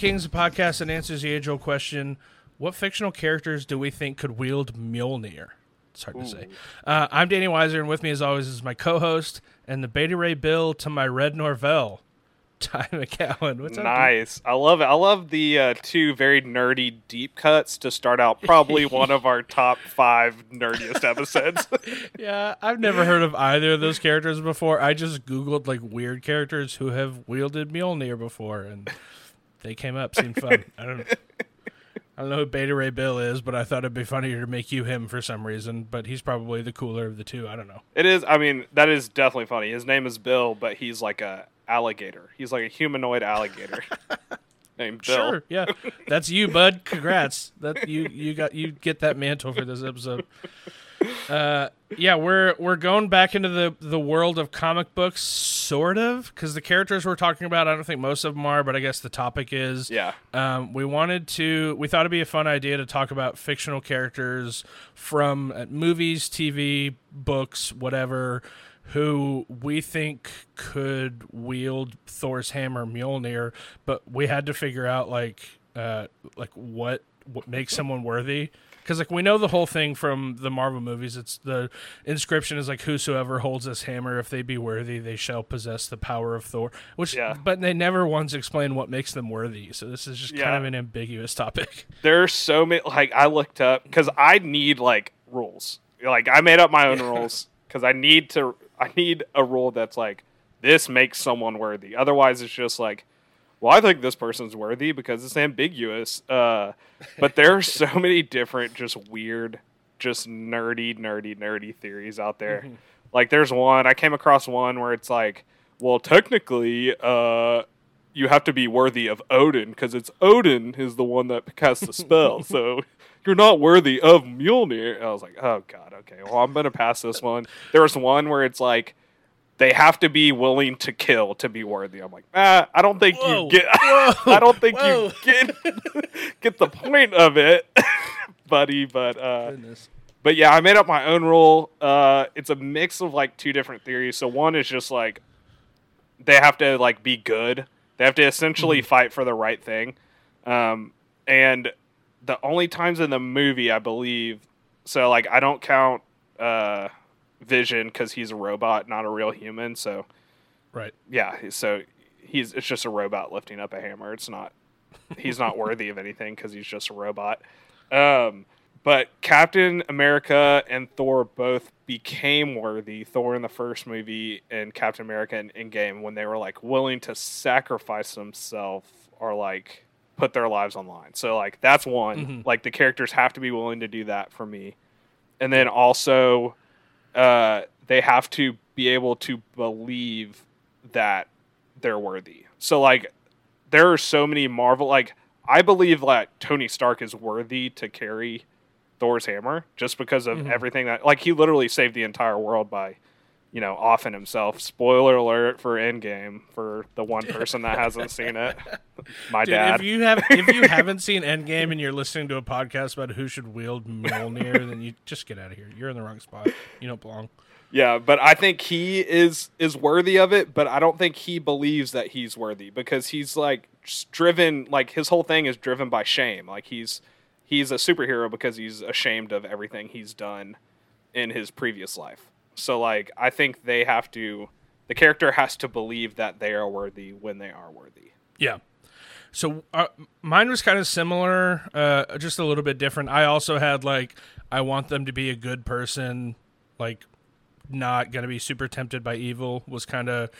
Hello and welcome to the podcast that answers the age-old question: What fictional characters do we think could wield Mjolnir? It's hard to say. Uh, I'm Danny Weiser, and with me, as always, is my co-host and the Beta Ray Bill to my Red Norvell, Ty McCowan. What's up? dude? Nice. I love it. I love the uh, two very nerdy deep cuts to start out probably one of our top five nerdiest episodes. Yeah, I've never heard of either of those characters before. I just googled like weird characters who have wielded Mjolnir before, and they came up. Seemed fun. I don't. I don't know who Beta Ray Bill is, but I thought it'd be funnier to make you him for some reason. But he's probably the cooler of the two. I don't know. it is. I mean, that is definitely funny. His name is Bill, but he's like a alligator. He's like a humanoid alligator named Bill. Sure, yeah, that's you, bud. Congrats. That you you got you get that mantle for this episode. Uh, yeah, we're we're going back into the the world of comic books, sort of, because the characters we're talking about, I don't think most of them are, but I guess the topic is. Yeah. Um, we wanted to. We thought it'd be a fun idea to talk about fictional characters from uh, movies, TV, books, whatever, who we think could wield Thor's hammer, Mjolnir. But we had to figure out like, uh, like what what makes someone worthy. Because like we know the whole thing from the Marvel movies, it's the inscription is like whosoever holds this hammer, if they be worthy, they shall possess the power of Thor. Which, Yeah. but they never once explain what makes them worthy. So this is just kind of an ambiguous topic. There are so many. Like I looked up because I need like rules. Like I made up my own rules because I need to. I need a rule that's like this makes someone worthy. Otherwise, it's just like, well, I think this person's worthy because it's ambiguous. Uh, but there are so many different, just weird, just nerdy, nerdy, nerdy theories out there. Like there's one I came across one where it's like, well, technically, uh, you have to be worthy of Odin because it's Odin is the one that casts the spell. so you're not worthy of Mjolnir. I was like, oh god, okay. Well, I'm gonna pass this one. There was one where it's like they have to be willing to kill to be worthy. I'm like, ah, I don't think Whoa, you get. whoa, I don't think whoa. you get get the point of it, buddy. But uh, Goodness. but yeah, I made up my own rule. Uh, it's a mix of like two different theories. So one is just like they have to like be good. They have to essentially fight for the right thing. Um, and the only times in the movie, I believe, so like I don't count uh, Vision because he's a robot, not a real human. So Right. yeah, so he's it's just a robot lifting up a hammer. It's not he's not worthy of anything because he's just a robot. Um, but Captain America and Thor both became worthy. Thor in the first movie and Captain America in game when they were like willing to sacrifice themselves or like put their lives on line. So like that's one. Mhm. Like the characters have to be willing to do that for me. And then also uh, they have to be able to believe that they're worthy. So like there are so many Marvel like I believe that Tony Stark is worthy to carry Thor's hammer just because of Mhm. everything that like he literally saved the entire world by you know offing himself. Spoiler alert for Endgame for the one person that hasn't seen it. My Dude, dad. if you have if you haven't seen Endgame and you're listening to a podcast about who should wield Mjolnir, then you just get out of here. You're in the wrong spot. You don't belong. Yeah, but I think he is is worthy of it, but I don't think he believes that he's worthy because he's like driven like his whole thing is driven by shame. Like he's he's a superhero because he's ashamed of everything he's done in his previous life. So like I think they have to the character has to believe that they are worthy when they are worthy. Yeah. So uh, mine was kind of similar, uh, just a little bit different. I also had like I want them to be a good person, like not gonna be super tempted by evil. Was kind of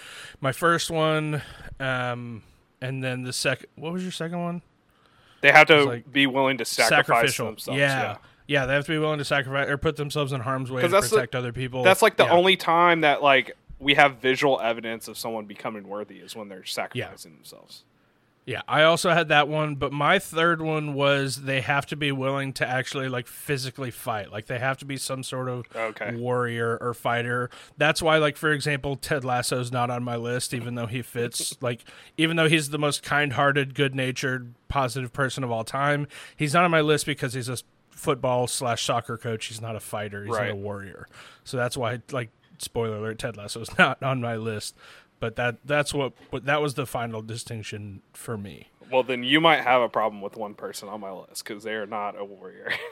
my first one, um, and then the second. What was your second one? They have to like be willing to sacrifice themselves. yeah. yeah. They have to be willing to sacrifice or put themselves in harm's way to that's the- protect other people. That's like the Yeah. only time that like we have visual evidence of someone becoming worthy is when they're sacrificing themselves. Yeah, I also had that one, but my third one was they have to be willing to actually like physically fight. Like they have to be some sort of Okay. warrior or fighter. That's why like for example, Ted Lasso's not on my list even though he fits like even though he's the most kind-hearted, good-natured, positive person of all time, he's not on my list because he's a football slash soccer coach. He's not a fighter. He's not a warrior. So that's why like spoiler alert, Ted Lasso is not on my list. but that that's what, what that was the final distinction for me. Well, then you might have a problem with one person on my list because they are not a warrior.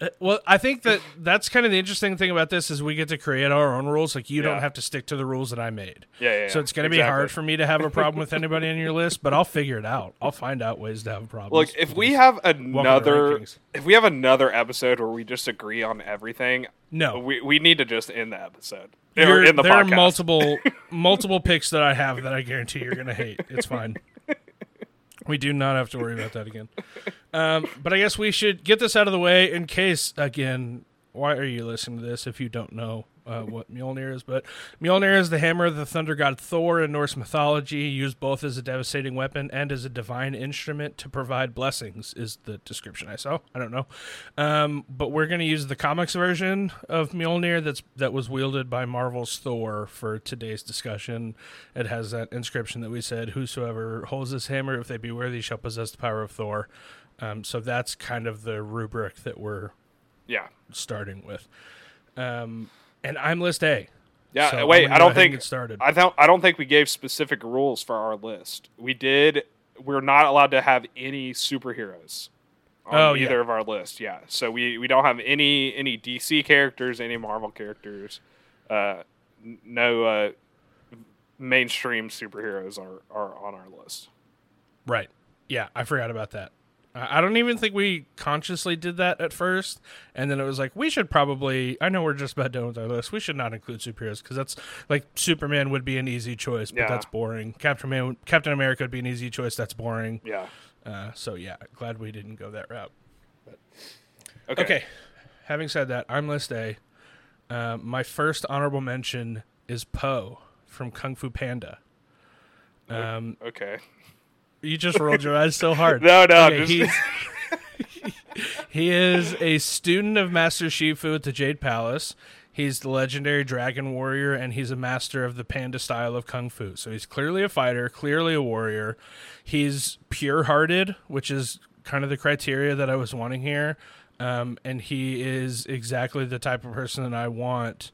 Uh, Well, I think that that's kind of the interesting thing about this is we get to create our own rules. Like you Yeah. don't have to stick to the rules that I made. Yeah, yeah, So it's going to be hard for me to have a problem with anybody on your list, but I'll figure it out. I'll find out ways to have a problem. Look, if we have another, if we have another episode where we just agree on everything, no, we we need to just end the episode You're- in the there podcast. are multiple multiple picks that I have that I guarantee you're going to hate. It's fine. We do not have to worry about that again. Um, but I guess we should get this out of the way in case, again, why are you listening to this if you don't know uh, what Mjolnir is? But Mjolnir is the hammer of the thunder god Thor in Norse mythology, used both as a devastating weapon and as a divine instrument to provide blessings, is the description I saw. I don't know. Um, but we're going to use the comics version of Mjolnir that's that was wielded by Marvel's Thor for today's discussion. It has that inscription that we said, "Whosoever holds this hammer, if they be worthy, shall possess the power of Thor." Um, so that's kind of the rubric that we're yeah, starting with. Um, and I'm list A. yeah. So wait, I don't think get started. I don't. I don't think we gave specific rules for our list. We did. We're not allowed to have any superheroes on Oh, yeah. either of our list. Yeah. So we we don't have any any DC characters, any Marvel characters. Uh, no uh, mainstream superheroes are are on our list. Right. Yeah, I forgot about that. I don't even think we consciously did that at first, and then it was like we should probably. I know we're just about done with our list. We should not include superheroes because that's like Superman would be an easy choice, but Yeah. that's boring. Captain Man, Captain America would be an easy choice. That's boring. Yeah. Uh, so yeah, glad we didn't go that route. Okay. Okay. Having said that, I'm list A. Uh, my first honorable mention is Po from Kung Fu Panda. Um, Okay. You just rolled your eyes so hard. No, no. Okay, just, he's- he is a student of Master Shifu at the Jade Palace. He's the legendary dragon warrior, and he's a master of the panda style of kung fu. So he's clearly a fighter, clearly a warrior. He's pure hearted, which is kind of the criteria that I was wanting here. Um, and he is exactly the type of person that I want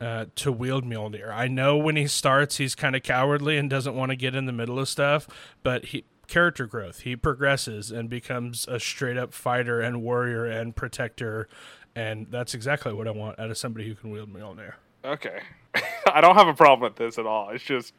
uh, to wield Mjolnir. I know when he starts, he's kind of cowardly and doesn't want to get in the middle of stuff, but he character growth. He progresses and becomes a straight up fighter and warrior and protector, and that's exactly what I want out of somebody who can wield Mjolnir. okay. I don't have a problem with this at all. It's just.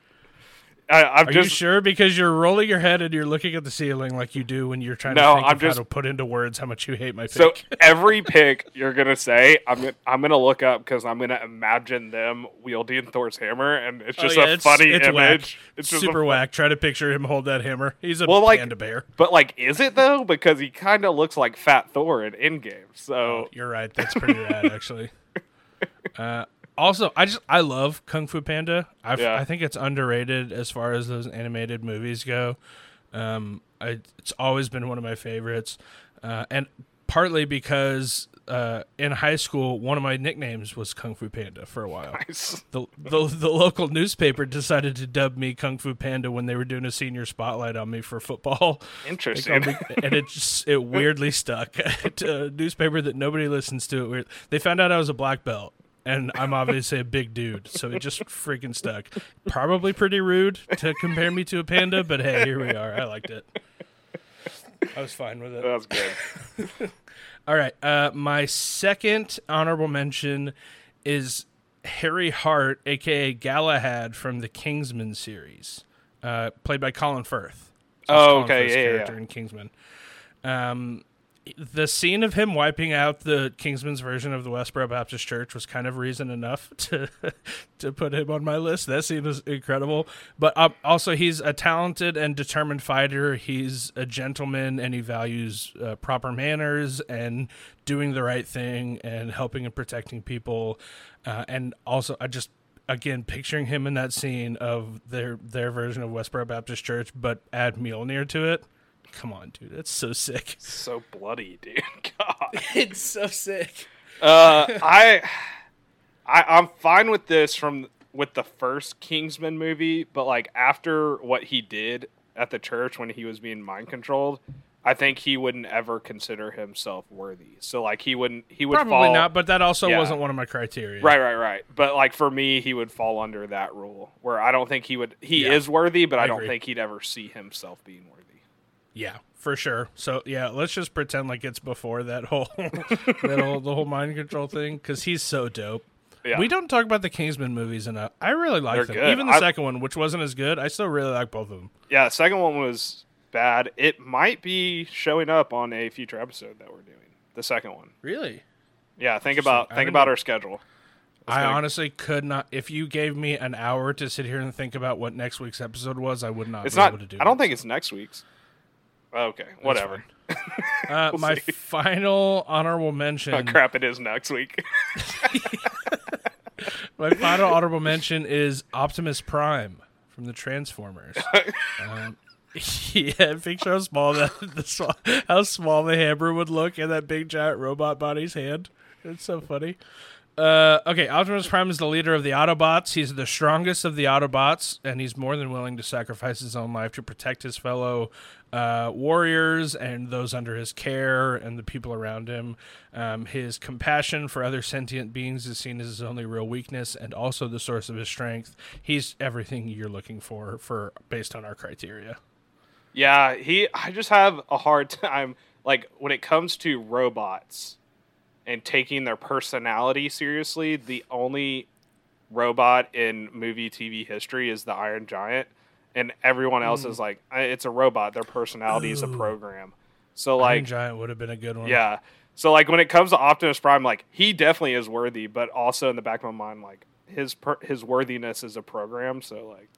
I, I'm Are just. you sure? Because you're rolling your head and you're looking at the ceiling like you do when you're trying No, to think I'm of just- how to put into words how much you hate my pick. So every pick you're gonna say, I'm gonna, I'm gonna look up because I'm gonna imagine them wielding Thor's hammer, and it's Oh, just yeah, a funny it's image. Whack. It's super whack. Try to picture him hold that hammer. He's a Well, like- panda bear. But like, is it though? Because he kind of looks like Fat Thor in Endgame. So Oh, you're right. That's pretty rad, actually. Uh, also, I just I love Kung Fu Panda. I Yeah. I think it's underrated as far as those animated movies go. Um, I, it's always been one of my favorites, uh, and partly because uh, in high school, one of my nicknames was Kung Fu Panda for a while. nice. The, the the local newspaper decided to dub me Kung Fu Panda when they were doing a senior spotlight on me for football. Interesting. and it just it weirdly stuck. a newspaper that nobody listens to. It weird. They found out I was a black belt, and I'm obviously a big dude, so it just freaking stuck. Probably pretty rude to compare me to a panda, but hey, here we are. I liked it. I was fine with it. That's good. All right. Uh, my second honorable mention is Harry Hart, aka Galahad from the Kingsman series, uh, played by Colin Firth. So Oh, Colin okay, Firth's yeah, yeah, character yeah. in Kingsman. Um, the scene of him wiping out the Kingsman's version of the Westboro Baptist Church was kind of reason enough to to put him on my list. That scene was incredible. But um, also, he's a talented and determined fighter. He's a gentleman, and he values uh, proper manners and doing the right thing and helping and protecting people. Uh, and also, I just again picturing him in that scene of their their version of Westboro Baptist Church, but add Mjolnir to it. Come on, dude, that's so sick. so bloody, dude. God. it's so sick. Uh, I, I, I'm fine with this from with the first Kingsman movie, but like after what he did at the church when he was being mind controlled, I think he wouldn't ever consider himself worthy. So like he wouldn't he would Probably fall not, but that also Yeah. wasn't one of my criteria. Right, right, right. But like for me, he would fall under that rule where I don't think he would. He Yeah. is worthy, but I, I don't agree. think he'd ever see himself being worthy. Yeah, for sure. So yeah, let's just pretend like it's before that whole that whole the whole mind control thing because he's so dope. Yeah. We don't talk about the Kingsman movies enough. I really like them. good. Even the I- second one, which wasn't as good, I still really like both of them. Yeah, the second one was bad. It might be showing up on a future episode that we're doing. The second one. Really? Yeah, think about think about know- our schedule. I honestly could not. If you gave me an hour to sit here and think about what next week's episode was, I would not. It's be not. Able to do I don't it. think it's next week's. Okay, whatever. Uh, We'll my see. final honorable mention. Oh crap! It is next week. My final honorable mention is Optimus Prime from the Transformers. um, yeah, picture how small that the small, how small the hammer would look in that big giant robot body's hand. It's so funny. Uh, okay, Optimus Prime is the leader of the Autobots. He's the strongest of the Autobots, and he's more than willing to sacrifice his own life to protect his fellow uh, warriors and those under his care and the people around him. Um, his compassion for other sentient beings is seen as his only real weakness and also the source of his strength. He's everything you're looking for for based on our criteria. Yeah, he. I just have a hard time, like when it comes to robots and taking their personality seriously. The only robot in movie TV history is the Iron Giant, and everyone else is like, "Uh, it's a robot. Their personality is a program. So like, Iron like, Giant would have been a good one. yeah. So like when it comes to Optimus Prime, like he definitely is worthy, but also in the back of my mind, like his per- his worthiness is a program. So like,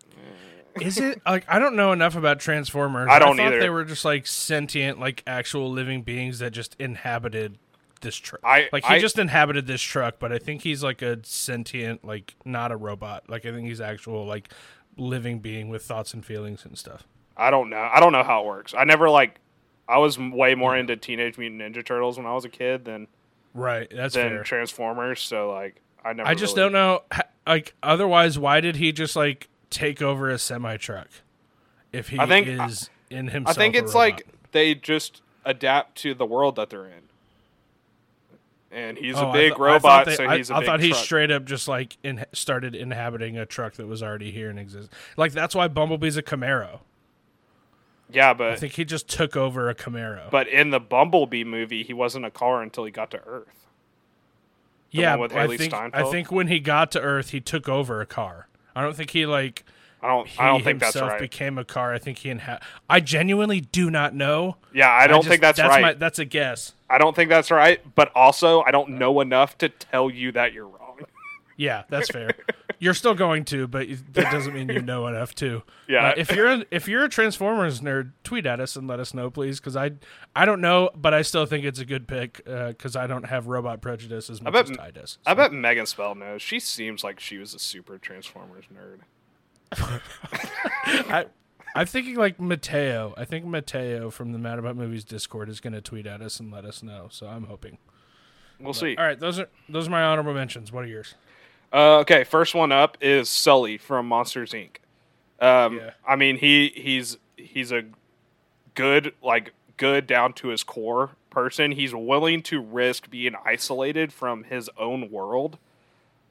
eh. Is it like I don't know enough about Transformers. I don't thought either. They were just like sentient, like actual living beings that just inhabited this truck. I- like he I- just inhabited this truck, but I think he's like a sentient, like not a robot. Like I think he's actual like living being with thoughts and feelings and stuff. I don't know. I don't know how it works. I never like. I was way more into Teenage Mutant Ninja Turtles when I was a kid than Right. That's than fair. Transformers. So like, I never. I just really- don't know. Like otherwise, why did he just like take over a semi truck? If he I think- is in himself, I think it's like they just adapt to the world that they're in. And he's Oh, a I big th- robot, they- so I, he's a I thought he truck. straight up just like in, started inhabiting a truck that was already here and exists. Like that's why Bumblebee's a Camaro. yeah, but I think he just took over a Camaro. but in the Bumblebee movie, he wasn't a car until he got to Earth. the yeah, with I think I think when he got to Earth, he took over a car. I don't think he like I don't. he I don't think that's himself right. became a car. I think he inha- I genuinely do not know. yeah, I don't just- think that's, that's right. My, that's a guess. I don't think that's right. But also, I don't know enough to tell you that you're wrong. Yeah, that's fair. you're still going to, but that doesn't mean you know enough to. Yeah. Uh, if you're a, if you're a Transformers nerd, tweet at us and let us know, please, because I I don't know, but I still think it's a good pick because I don't have robot prejudice as much bet- as Ty does. I bet Megan Spell knows. She seems like she was a super Transformers nerd. I, I'm thinking like Mateo. I think Mateo from the Mad About Movies Discord is going to tweet at us and let us know. So I'm hoping. We'll see. All right, those are those are my honorable mentions. What are yours? Uh, okay, first one up is Sully from Monsters Inc. Um, Yeah. I mean he he's he's a good like good down to his core person. He's willing to risk being isolated from his own world,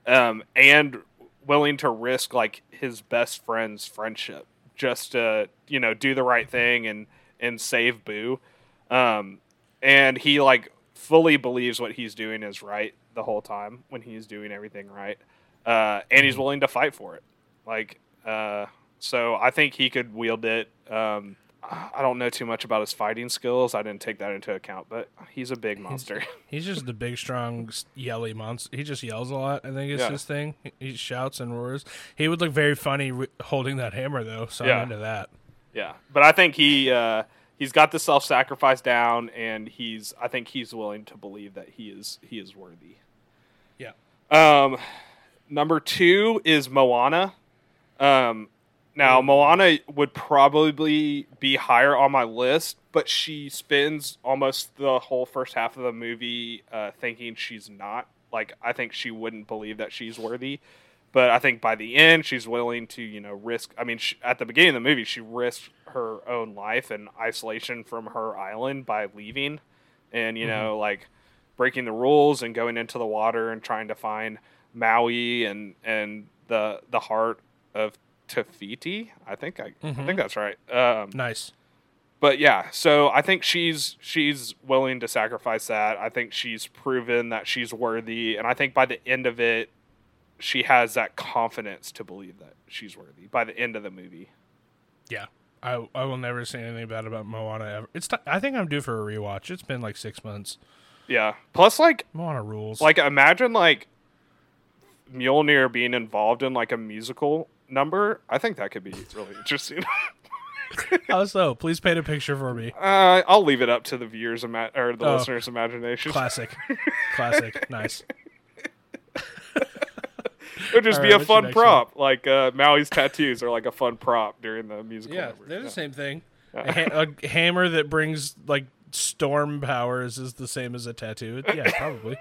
um, and willing to risk like his best friend's friendship just to you know do the right thing and and save Boo. Um, and he like fully believes what he's doing is right the whole time when he's doing everything right, uh, and he's willing to fight for it. Like, uh, so I think he could wield it. Um, I don't know too much about his fighting skills. I didn't take that into account, but he's a big monster. He's just the big, strong, yelly monster. He just yells a lot. I think it's Yeah. his thing. He- shouts and roars. He would look very funny wi- holding that hammer, though. So Yeah. I'm into that. Yeah, but I think he uh, he's got the self sacrifice down, and he's I think he's willing to believe that he is he is worthy. Yeah. Um, number two is Moana. Um, now Moana would probably be higher on my list, but she spends almost the whole first half of the movie uh, thinking she's not. Like I think she wouldn't believe that she's worthy. But I think by the end, she's willing to, you know, risk. I mean, she, at the beginning of the movie, she risked her own life and isolation from her island by leaving, and you know, like breaking the rules and going into the water and trying to find Maui and and the the heart of Te Fiti. I think I, I think that's right. Um, Nice. but yeah, so I think she's she's willing to sacrifice that. I think she's proven that she's worthy, and I think by the end of it, she has that confidence to believe that she's worthy. By the end of the movie, Yeah. I, I will never say anything bad about Moana ever. It's t- I think I'm due for a rewatch. It's been like six months. yeah. Plus, like Moana rules. like imagine like Mjolnir being involved in like a musical number. I think that could be really interesting. how so? Please paint a picture for me. uh, I'll leave it up to the viewers' ima- or the Oh. listeners' imagination. Classic. Classic. Nice. It would just All be right, a fun prop. Like uh, Maui's tattoos are like a fun prop during the musical. Yeah, number. they're the Yeah. same thing. A, ha- a hammer that brings like storm powers is the same as a tattoo. Yeah, probably.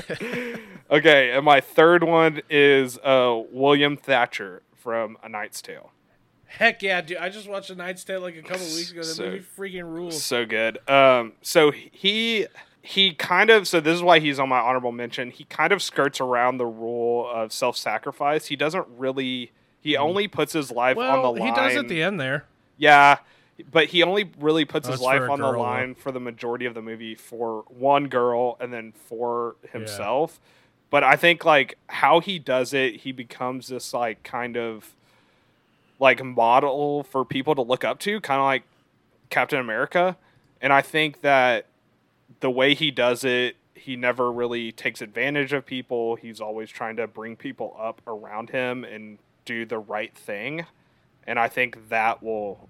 Okay, and my third one is uh, William Thatcher from A Knight's Tale. Heck yeah, dude! I just watched A Knight's Tale like a couple weeks ago. That So- movie freaking rules. So good. Um, so he he kind of so this is why he's on my honorable mention. He kind of skirts around the rule of self sacrifice. He doesn't really. He only puts his life on the line. he does at the end there. Yeah, but he only really puts Oh, his life on the girl, line for the majority of the movie for one girl and then for himself. But I think like how he does it, he becomes this like kind of like model for people to look up to, kind of like Captain America. And I think that the way he does it, he never really takes advantage of people. He's always trying to bring people up around him and do the right thing. And I think that will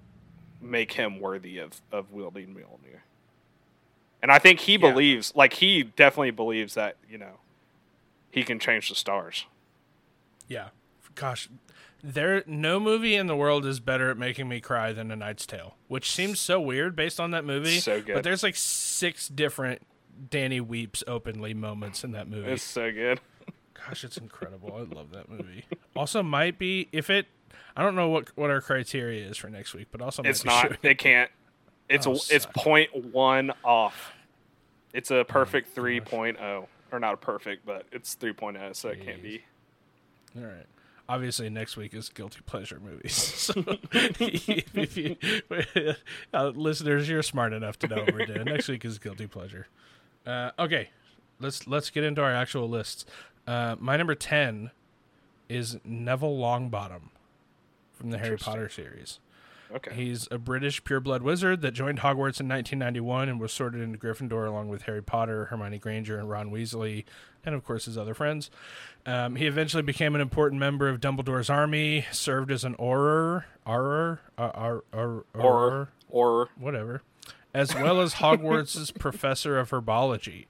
make him worthy of, of wielding Mjolnir. And I think he Yeah. believes, like, he definitely believes that, you know, he can change the stars. Yeah. Gosh, there no movie in the world is better at making me cry than A Knight's Tale, which seems so weird based on that movie. So good. But there's like six different Danny weeps openly moments in that movie. It's so good. Gosh, it's incredible. I love that movie. Also, might be if it. I don't know what what our criteria is for next week, but also It's not. It can't. It's Oh, it's point one off. It's a perfect 3.0. Or not a perfect, but it's 3.0, so it can't be. All right. Obviously, next week is guilty pleasure movies. So, if you, uh, listeners, you're smart enough to know what we're doing. Next week is guilty pleasure. Uh, okay, let's let's get into our actual lists. Uh, my number ten is Neville Longbottom from the Harry Potter series. Okay. He's a British pureblood wizard that joined Hogwarts in 1991 and was sorted into Gryffindor along with Harry Potter, Hermione Granger, and Ron Weasley, and of course his other friends. Um, he eventually became an important member of Dumbledore's army, served as an Auror, Auror, uh, Aur- Aur- or or whatever, as well as Hogwarts' professor of herbology.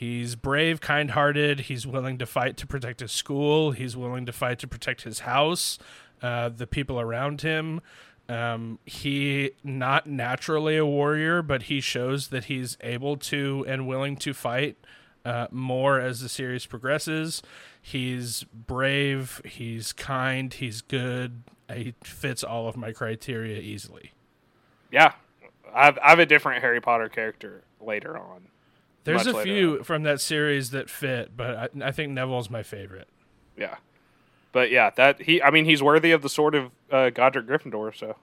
He's brave, kind hearted. He's willing to fight to protect his school. He's willing to fight to protect his house, uh, the people around him. Um, he not naturally a warrior, but he shows that he's able to and willing to fight uh, more as the series progresses. He's brave. He's kind. He's good. He fits all of my criteria easily. yeah, I've, I have a different Harry Potter character later on. There's a few from that series that fit, but I, I think Neville's my favorite. Yeah, but yeah, that he. I mean, he's worthy of the sword of uh, Godric Gryffindor. So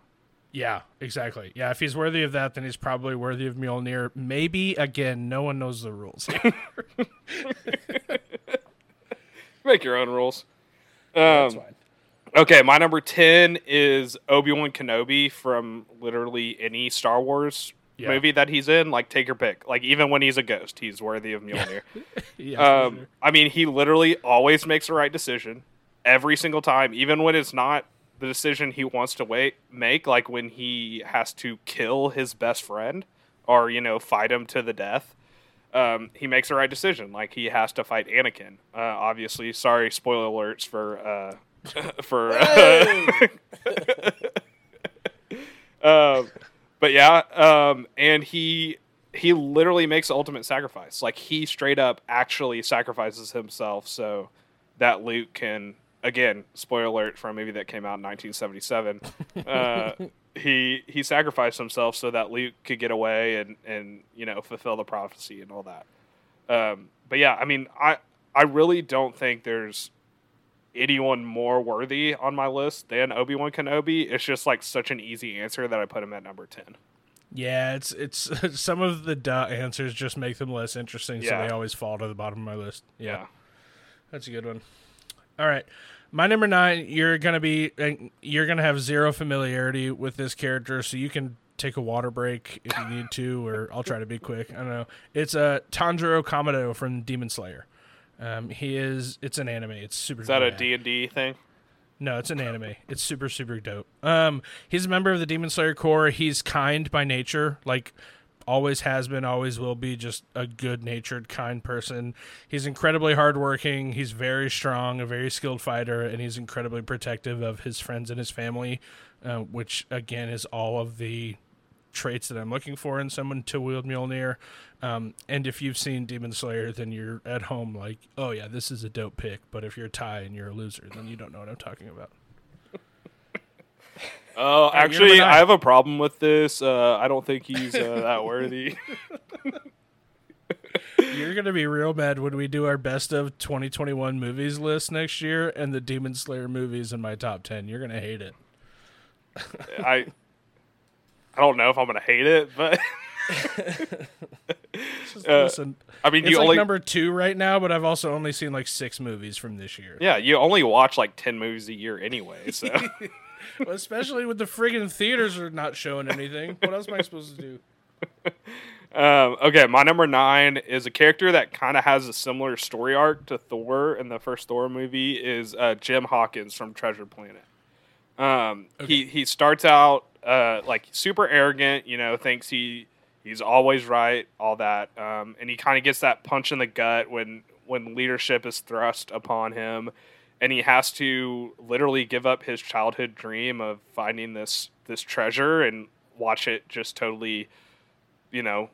Yeah, exactly. Yeah, if he's worthy of that, then he's probably worthy of Mjolnir. Maybe again, no one knows the rules. make your own rules. That's Um, fine. okay, my number ten is Obi Wan Kenobi from literally any Star Wars Yeah. movie that he's in. Like, take your pick. Like, even when he's a ghost, he's worthy of Mjolnir. Yeah, Um, sure. I mean, he literally always makes the right decision every single time, even when it's not the decision he wants to wait make. Like when he has to kill his best friend or you know fight him to the death. Um, he makes the right decision. Like he has to fight Anakin. Uh, obviously, sorry, spoiler alerts for uh, for. um, but yeah, um, and he he literally makes the ultimate sacrifice. Like he straight up actually sacrifices himself so that Luke can again spoiler alert for a movie that came out in 1977. uh, he he sacrificed himself so that Luke could get away and and you know fulfill the prophecy and all that. Um, but yeah, I mean, I I really don't think there's anyone more worthy on my list than Obi Wan Kenobi. It's just like such an easy answer that I put him at number ten. Yeah, it's it's some of the duh answers just make them less interesting, so they always fall to the bottom of my list. Yeah, Yeah. that's a good one. All right, my number nine. You're gonna be uh, you're gonna have zero familiarity with this character, so you can take a water break if you need to, or I'll try to be quick. I don't know. It's a uh, Tanjiro Kamado from Demon Slayer. Um, he is. It's an anime. It's super. Is that a. D and D thing? No, it's an anime. It's super super dope. Um, he's a member of the Demon Slayer Corps. He's kind by nature, like always has been, always will be. Just a good natured, kind person. He's incredibly hardworking. He's very strong, a very skilled fighter, and he's incredibly protective of his friends and his family, uh, which again is all of the traits that I'm looking for in someone to wield Mjolnir. Um, and if you've seen Demon Slayer, then you're at home like, oh yeah, this is a dope pick. But if you're a Ty and you're a loser, then you don't know what I'm talking about. Oh, you're actually. I have a problem with this. Uh, I don't think he's uh, that worthy. You're gonna be real mad when we do our best of 2021 movies list next year, and the Demon Slayer movies in my top 10. You're gonna hate it. I I don't know if I'm gonna hate it, but Just Uh, listen, I mean, it's you like only number two right now, but I've also only seen like six movies from this year. yeah, you only watch like ten movies a year anyway. So Well, especially with the friggin' theaters are not showing anything. What else am I supposed to do? um, okay, my number nine is a character that kind of has a similar story arc to Thor in the first Thor movie. Is uh, Jim Hawkins from Treasure Planet. Um, He he starts out uh, like super arrogant, you know, thinks he he's always right, all that, um, and he kind of gets that punch in the gut when when leadership is thrust upon him, and he has to literally give up his childhood dream of finding this this treasure and watch it just totally, you know,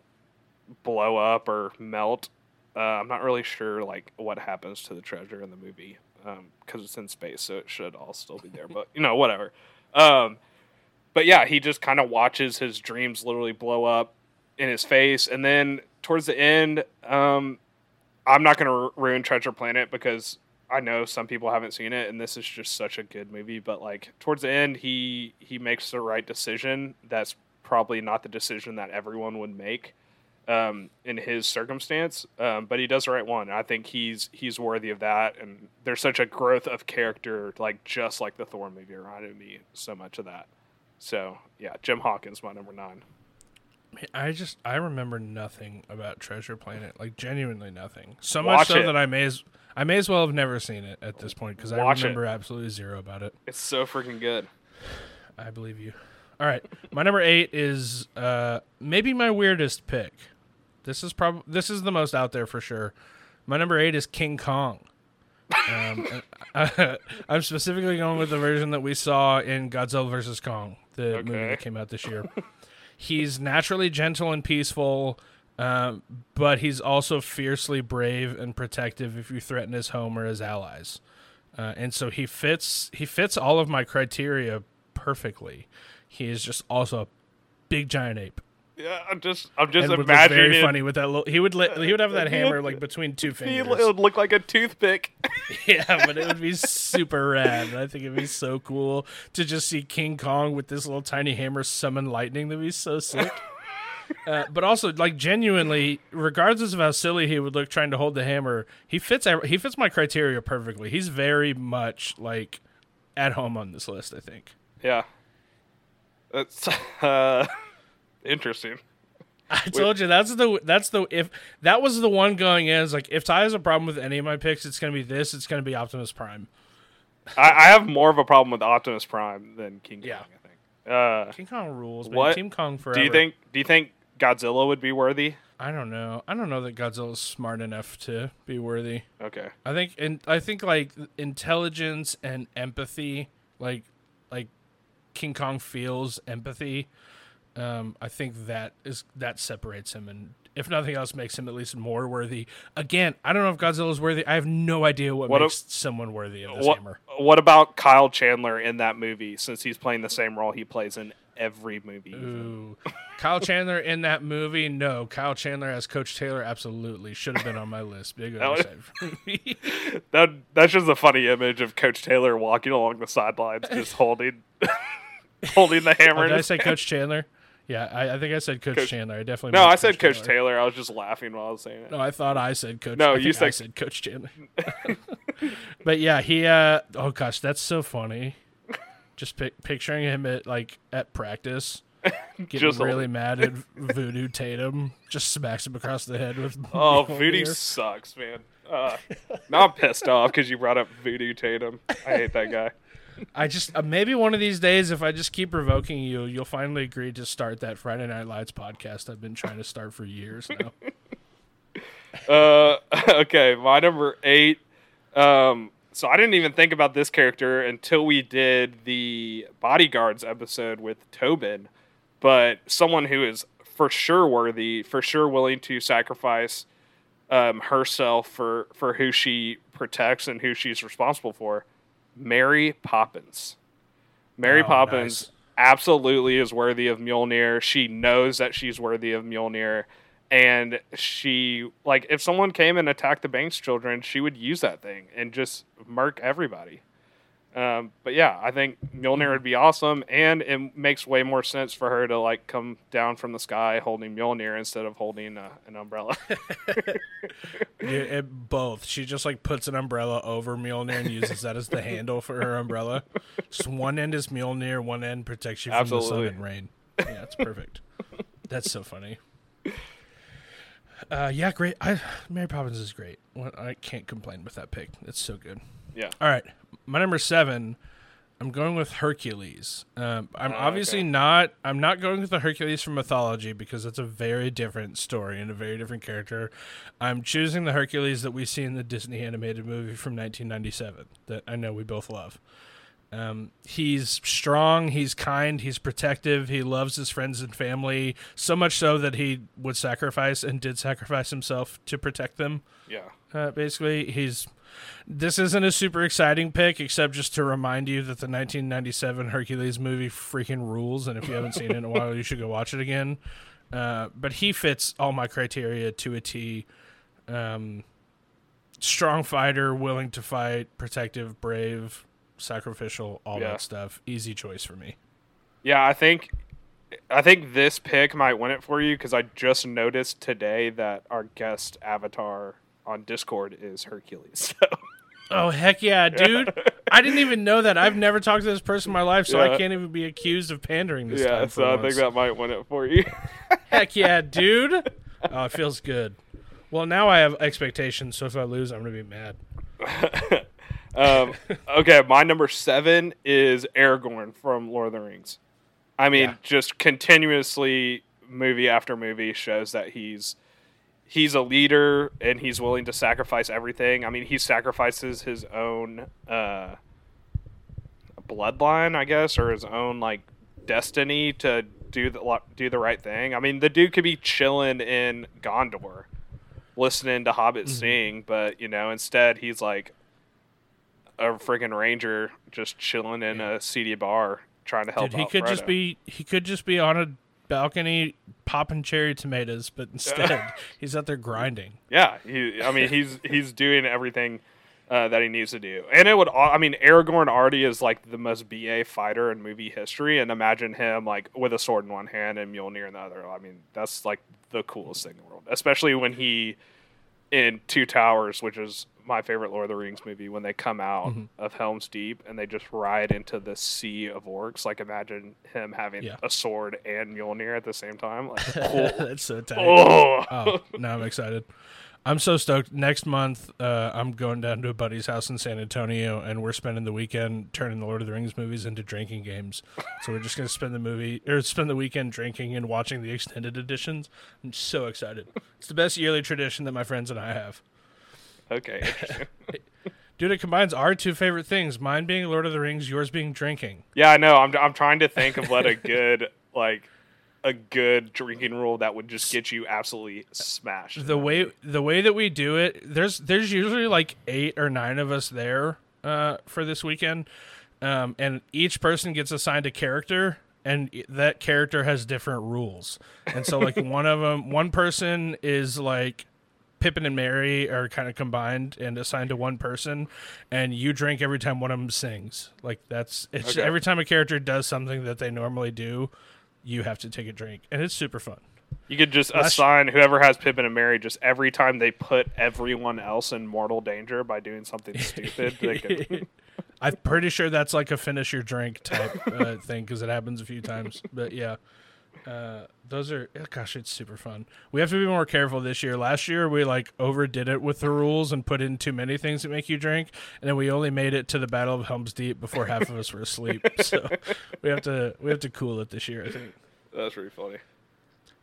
blow up or melt. Uh, I'm not really sure like what happens to the treasure in the movie because it's in space, so it should all still be there. But you know, whatever. Um, but yeah, he just kind of watches his dreams literally blow up in his face, and then towards the end, um, I'm not going to ru- ruin Treasure Planet because I know some people haven't seen it, and this is just such a good movie. But like towards the end, he he makes the right decision. That's probably not the decision that everyone would make um, in his circumstance, um, but he does the right one. I think he's he's worthy of that, and there's such a growth of character, like just like the Thor movie reminded me so much of that. So yeah, Jim Hawkins, my number nine. I just I remember nothing about Treasure Planet, like genuinely nothing. So Watch much so it. that I may as I may as well have never seen it at this point because I Watch it. remember absolutely zero about it. It's so freaking good. I believe you. All right, my number eight is uh, maybe my weirdest pick. This is probably this is the most out there for sure. My number eight is King Kong. Um, and- I'm specifically going with the version that we saw in Godzilla vs Kong, the movie that came out this year. he's naturally gentle and peaceful, um, but he's also fiercely brave and protective if you threaten his home or his allies. Uh, and so he fits he fits all of my criteria perfectly. He is just also a big giant ape. Yeah, I'm just I'm just and would look imagining very funny with that. Little, he would let, he would have that hammer like between two fingers. It would look like a toothpick. yeah, but it would be super rad. I think it'd be so cool to just see King Kong with this little tiny hammer summon lightning. That'd be so sick. Uh, but also, like genuinely, regardless of how silly he would look trying to hold the hammer, he fits. He fits my criteria perfectly. He's very much like at home on this list. I think. yeah, that's uh, interesting. I told you that's the that's the if that was the one going in. Is like if Ty has a problem with any of my picks, it's gonna be this. It's gonna be Optimus Prime. I, I have more of a problem with Optimus Prime than King Yeah. Kong. I think. Uh, King Kong rules. Man. What Team Kong forever. do you think? Do you think Godzilla would be worthy? I don't know. I don't know that Godzilla's smart enough to be worthy. Okay. I think, and I think like intelligence and empathy, like like King Kong feels empathy. Um, I think that is that separates him and if nothing else, makes him at least more worthy. Again, I don't know if Godzilla's worthy. I have no idea what, What a- makes someone worthy of this What, hammer. what about Kyle Chandler in that movie? Since he's playing the same role he plays in every movie. Ooh. Kyle Chandler in that movie? No. Kyle Chandler as Coach Taylor? Absolutely. Should have been on my list. Big oversight for me. That that's just a funny image of Coach Taylor walking along the sidelines, just holding holding the hammer. Oh, did I say. Coach Chandler? Yeah, I, I think I said Coach, Coach- Chandler. I definitely No, I said Coach Taylor. Taylor. I was just laughing while I was saying it. No, I thought I said Coach. No, I you think I said- said Coach Chandler. but yeah, he. uh Oh gosh, that's so funny. Just pic- picturing him at like at practice, getting Just a- really mad at Voodoo Tatum, just smacks him across the head with. Oh. Voodoo sucks, man. Uh, now I'm pissed off because you brought up Voodoo Tatum. I hate that guy. I just uh, maybe one of these days, if I just keep provoking you, you'll finally agree to start that Friday Night Lights podcast I've been trying to start for years now. Uh, okay, my number eight. Um, so I didn't even think about this character until we did the Bodyguards episode with Tobin, but someone who is for sure worthy, for sure willing to sacrifice um, herself for for who she protects and who she's responsible for. Mary Poppins. Mary Oh, Poppins nice. absolutely is worthy of Mjolnir. She knows that she's worthy of Mjolnir. And she, like, if someone came and attacked the Banks children, she would use that thing and just murk everybody. Um, but yeah, I think Mjolnir would be awesome. And it makes way more sense for her to, like, come down from the sky holding Mjolnir instead of holding uh, an umbrella. Yeah, it, both. She just like puts an umbrella over Mjolnir and uses that as the handle for her umbrella. Just one end is Mjolnir, one end protects you from the Absolutely. sun and rain. Yeah, it's perfect. That's so funny. Uh, yeah, great. I, Mary Poppins is great. I can't complain with that pick. It's so good. yeah. All right, my number seven. I'm going with Hercules. Um, I'm Oh, obviously okay. not. I'm not going with the Hercules from mythology because it's a very different story and a very different character. I'm choosing the Hercules that we see in the Disney animated movie from 1997 that I know we both love. Um, he's strong, he's kind, he's protective, he loves his friends and family so much so that he would sacrifice and did sacrifice himself to protect them. Yeah. Uh, basically, he's. This isn't a super exciting pick, except just to remind you that the 1997 Hercules movie freaking rules, and if you haven't seen it in a while, you should go watch it again. Uh, but he fits all my criteria to a T. Um, strong fighter, willing to fight, protective, brave, sacrificial, all Yeah. that stuff. Easy choice for me. Yeah, I think I think this pick might win it for you because I just noticed today that our guest avatar on Discord is Hercules. So Oh heck yeah, dude! I didn't even know that. I've never talked to this person in my life, so Yeah. I can't even be accused of pandering this yeah, time. so I think that might win it for you. Heck yeah, dude. Oh, it feels good. Well, now I have expectations, so if I lose, I'm going to be mad. um, okay, my number seven is Aragorn from Lord of the Rings. I mean, Yeah. just continuously, movie after movie shows that he's he's a leader and he's willing to sacrifice everything. I mean, he sacrifices his own uh, bloodline, I guess, or his own like destiny to do the do the right thing. I mean, the dude could be chilling in Gondor, listening to Hobbit sing, but you know, instead he's like a freaking ranger just chilling in a seedy bar trying to help Dude, he could just be he could just be on a balcony popping cherry tomatoes, but instead he's out there grinding. Yeah, he. I mean, he's he's doing everything uh, that he needs to do, and it would. I mean, Aragorn already is like the most ba fighter in movie history, and imagine him like with a sword in one hand and Mjolnir in the other. I mean, that's like the coolest thing in the world, especially when he in Two Towers, which is my favorite Lord of the Rings movie, when they come out Mm-hmm. of Helm's Deep and they just ride into the sea of orcs. Like, imagine him having Yeah. a sword and Mjolnir at the same time. Like, oh, That's so tight. oh. Oh, now I'm excited. I'm so stoked. Next month, uh, I'm going down to a buddy's house in San Antonio, and we're spending the weekend turning the Lord of the Rings movies into drinking games. So we're just gonna spend the movie or spend the weekend drinking and watching the extended editions. I'm so excited. It's the best yearly tradition that my friends and I have. Okay. Dude, it combines our two favorite things: mine being Lord of the Rings, yours being drinking. Yeah, I know. I'm I'm trying to think of what a good like a good drinking rule that would just get you absolutely smashed. the way the way that we do it there's there's usually like eight or nine of us there uh, for this weekend um, and each person gets assigned a character and that character has different rules and so like one of them one person is like Pippin and Merry are kind of combined and assigned to one person, and you drink every time one of them sings. Like that's it's Okay. every time a character does something that they normally do, you have to take a drink, and it's super fun. You could just Last- assign whoever has Pippin and Merry just every time they put everyone else in mortal danger by doing something stupid. they could, I'm pretty sure that's like a finish your drink type uh, thing because it happens a few times. But yeah, uh, those are oh gosh, it's super fun. We have to be more careful this year. Last year we like overdid it with the rules and put in too many things that make you drink, and then we only made it to the Battle of Helm's Deep before half of us were asleep. So we have to we have to cool it this year. I think. that's really funny.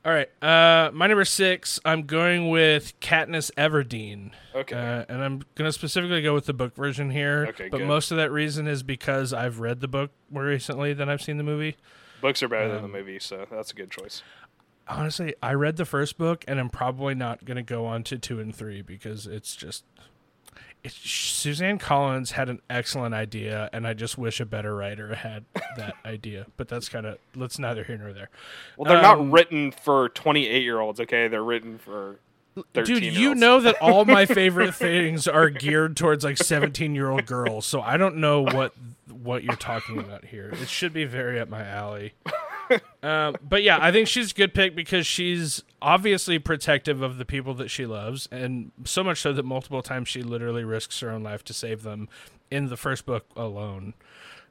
All right, uh, my number six. I'm going with Katniss Everdeen. Okay. Uh, and I'm going to specifically go with the book version here. Okay, but good. most of that reason is because I've read the book more recently than I've seen the movie. Books are better than um, the movie, so that's a good choice. Honestly, I read the first book, and I'm probably not going to go on to two and three because it's just. It's, Suzanne Collins had an excellent idea, and I just wish a better writer had that idea. But that's kind of let's neither here nor there. Well, they're um, not written for 28 year olds, okay? They're written for 13 Dude, you know that all my favorite things are geared towards like 17 year old girls, so I don't know what what you're talking about here. It should be very up my alley. Um, but yeah, I think she's a good pick because she's obviously protective of the people that she loves, and so much so that multiple times she literally risks her own life to save them in the first book alone.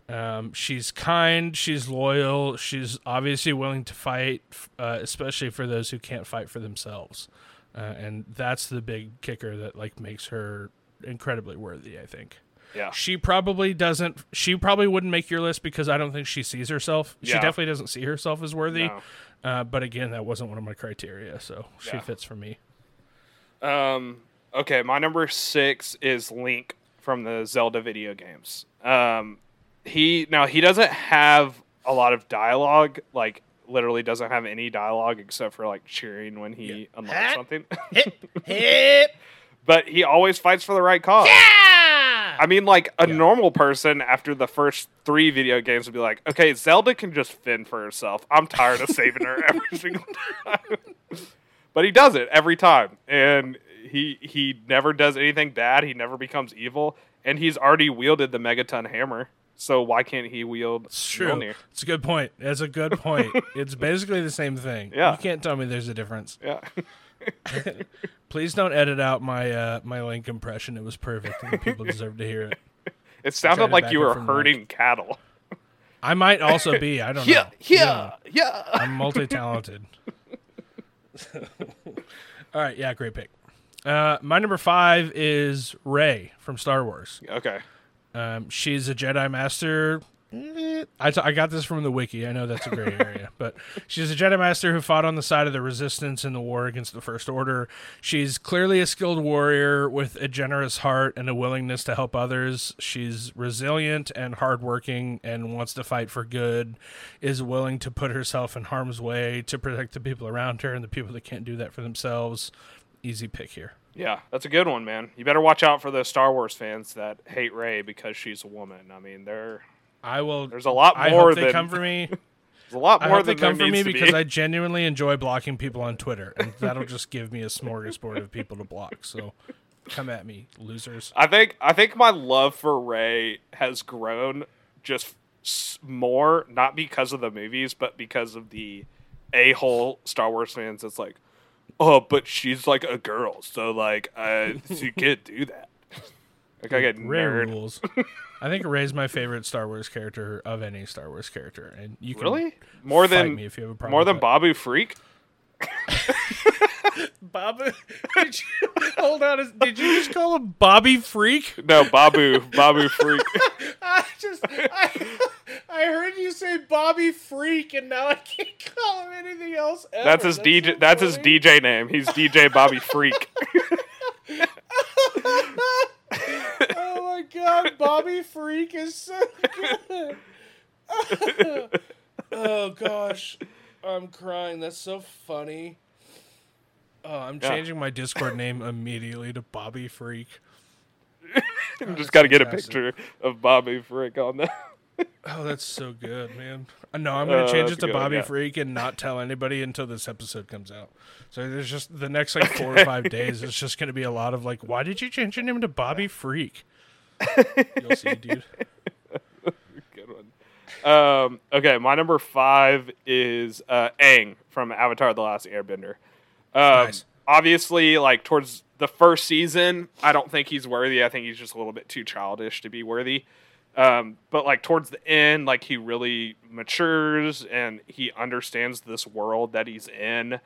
Um, she's kind, she's loyal, she's obviously willing to fight, uh, especially for those who can't fight for themselves. Uh, and that's the big kicker that like makes her incredibly worthy, I think. Yeah. She probably doesn't she probably wouldn't make your list because I don't think she sees herself. Yeah. She definitely doesn't see herself as worthy. No. Uh, but again, that wasn't one of my criteria, so she Yeah. fits for me. Um, okay, my number six is Link from the Zelda video games. Um, he now he doesn't have a lot of dialogue, like literally doesn't have any dialogue except for like cheering when he unlocks Hat. something. Hip. but he always fights for the right cause. Yeah! I mean, like a Yeah. normal person after the first three video games would be like, okay, Zelda can just fend for herself. I'm tired of saving her every single time. but he does it every time, and he he never does anything bad. He never becomes evil, and he's already wielded the megaton hammer. So why can't he wield It's true. Mjolnir? It's a good point. It's a good point. it's basically the same thing. Yeah. You can't tell me there's a difference. Yeah, Please don't edit out my uh, my link impression. It was perfect, and people deserve to hear it. it sounded like you were herding cattle. I might also be. I don't know. Yeah, yeah, yeah. I'm multi talented. All right, yeah, great pick. Uh, my number five is Rey from Star Wars. Okay. Um, she's a Jedi Master. Eh, I, t- I got this from the wiki. I know that's a gray area, but she's a Jedi Master who fought on the side of the Resistance in the war against the First Order. She's clearly a skilled warrior with a generous heart and a willingness to help others. She's resilient and hardworking and wants to fight for good. Is willing to put herself in harm's way to protect the people around her and the people that can't do that for themselves. Easy pick here. Yeah, that's a good one, man. You better watch out for those Star Wars fans that hate Rey because she's a woman. I mean, there I will. there's a lot I more hope they come for me. there's a lot I more they than come there for me needs because be. I genuinely enjoy blocking people on Twitter, and that'll just give me a smorgasbord of people to block. So, come at me, losers. I think I think my love for Rey has grown just more, not because of the movies, but because of the a hole Star Wars fans. It's like, oh, but she's like a girl, so like, uh, she can't do that. Like I get Rey nerd. rules. I think Rey's my favorite Star Wars character of any Star Wars character, and you can Really? More fight than me if you have a problem. more than that. Babu Frik? Babu. Did you, hold on, did you just call him Bobby Freak? No, Babu, Babu Frik. I just I, I heard you say Bobby Freak, and now I can't call him anything else. Ever. That's his DJ. so that's his. DJ name. He's DJ Bobby Freak. oh my god, Bobby Freak is so good. oh gosh. I'm crying. That's so funny. Oh, I'm Yeah. changing my Discord name immediately to Bobby Freak. I just that's got to get a picture of Bobby Freak on that. Oh, that's so good, man. Uh, No, I'm gonna Uh, change that's it to good one, Bobby yeah. Freak and not tell anybody until this episode comes out. So there's just the next like four or five days. It's just gonna be a lot of like, why did you change your name to Bobby Freak? You'll see, dude. Good one. Um, okay, my number five is uh, Aang from Avatar: The Last Airbender. Um, Nice. Obviously, like towards the first season, I don't think he's worthy. I think he's just a little bit too childish to be worthy. Um, but like towards the end, like he really matures and he understands this world that he's in.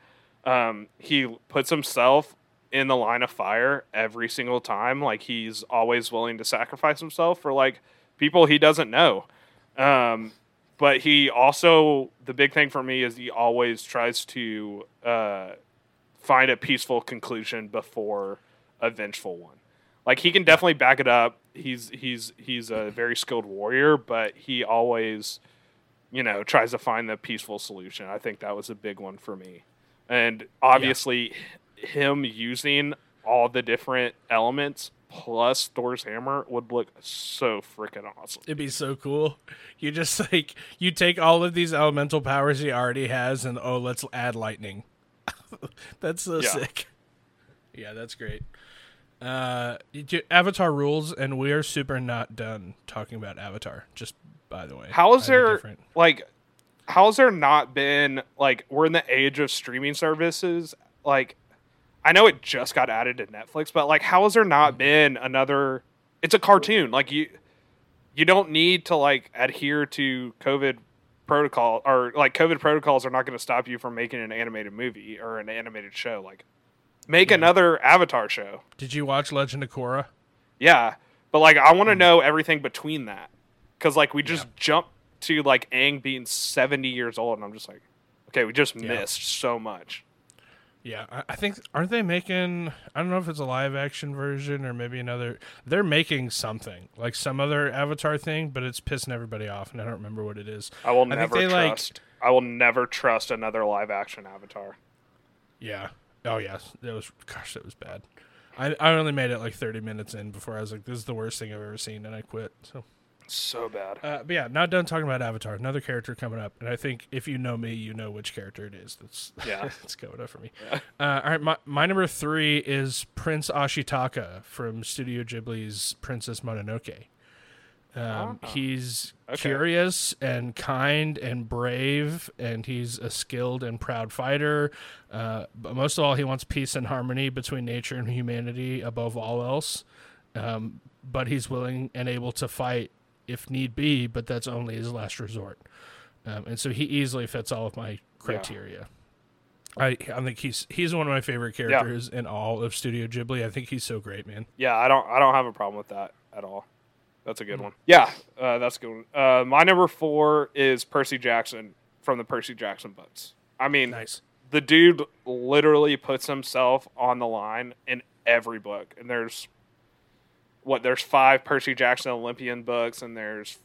Um, he puts himself in the line of fire every single time. Like he's always willing to sacrifice himself for like people he doesn't know. Um, but he also the big thing for me is he always tries to uh, find a peaceful conclusion before a vengeful one. Like he can definitely back it up. He's he's he's a very skilled warrior, but he always, you know, tries to find the peaceful solution. I think that was a big one for me. And obviously, him using all the different elements plus Thor's hammer would look so freaking awesome. It'd be so cool. You just like you take all of these elemental powers he already has, and oh, let's add lightning. that's so Yeah. sick. Yeah, that's great. Uh, Avatar rules, and we are super not done talking about Avatar. Just by the way, How is there different- like how's there not been like we're in the age of streaming services like I know it just got added to Netflix but like how has there not been another it's a cartoon like you you don't need to like adhere to COVID protocol or like COVID protocols are not going to stop you from making an animated movie or an animated show like make another Avatar show Did you watch Legend of Korra? yeah, but like I want to hmm. know everything between that, because like we just jumped to like Aang being seventy years old, and I'm just like, okay, we just Yeah. missed so much. Yeah, I, I think aren't they making? I don't know if it's a live action version or maybe another. They're making something like some other Avatar thing, but it's pissing everybody off, and I don't remember what it is. I will think never they, like- trust. I will never trust another live action Avatar. Yeah. Oh yes, it was. Gosh, that was bad. I I only made it like thirty minutes in before I was like, "This is the worst thing I've ever seen," and I quit. So, So bad. uh, but yeah, not done talking about Avatar. Another character coming up, and I think if you know me, you know which character it is. That's Yeah. that's going up for me. Uh, all right, my my number three is Prince Ashitaka from Studio Ghibli's Princess Mononoke. Um, Ah. he's Okay. curious and kind and brave, and he's a skilled and proud fighter. Uh, but most of all, he wants peace and harmony between nature and humanity above all else. Um, but he's willing and able to fight if need be, but that's only his last resort. Um, and so he easily fits all of my criteria. I I think he's he's one of my favorite characters in all of Studio Ghibli. I think he's so great, man. Yeah, I don't I don't have a problem with that at all. That's a good Hmm. one. Yeah, uh, that's a good one. Uh, my number four is Percy Jackson from the Percy Jackson books. I mean, Nice. the dude literally puts himself on the line in every book. And there's what there's five Percy Jackson Olympian books, and there's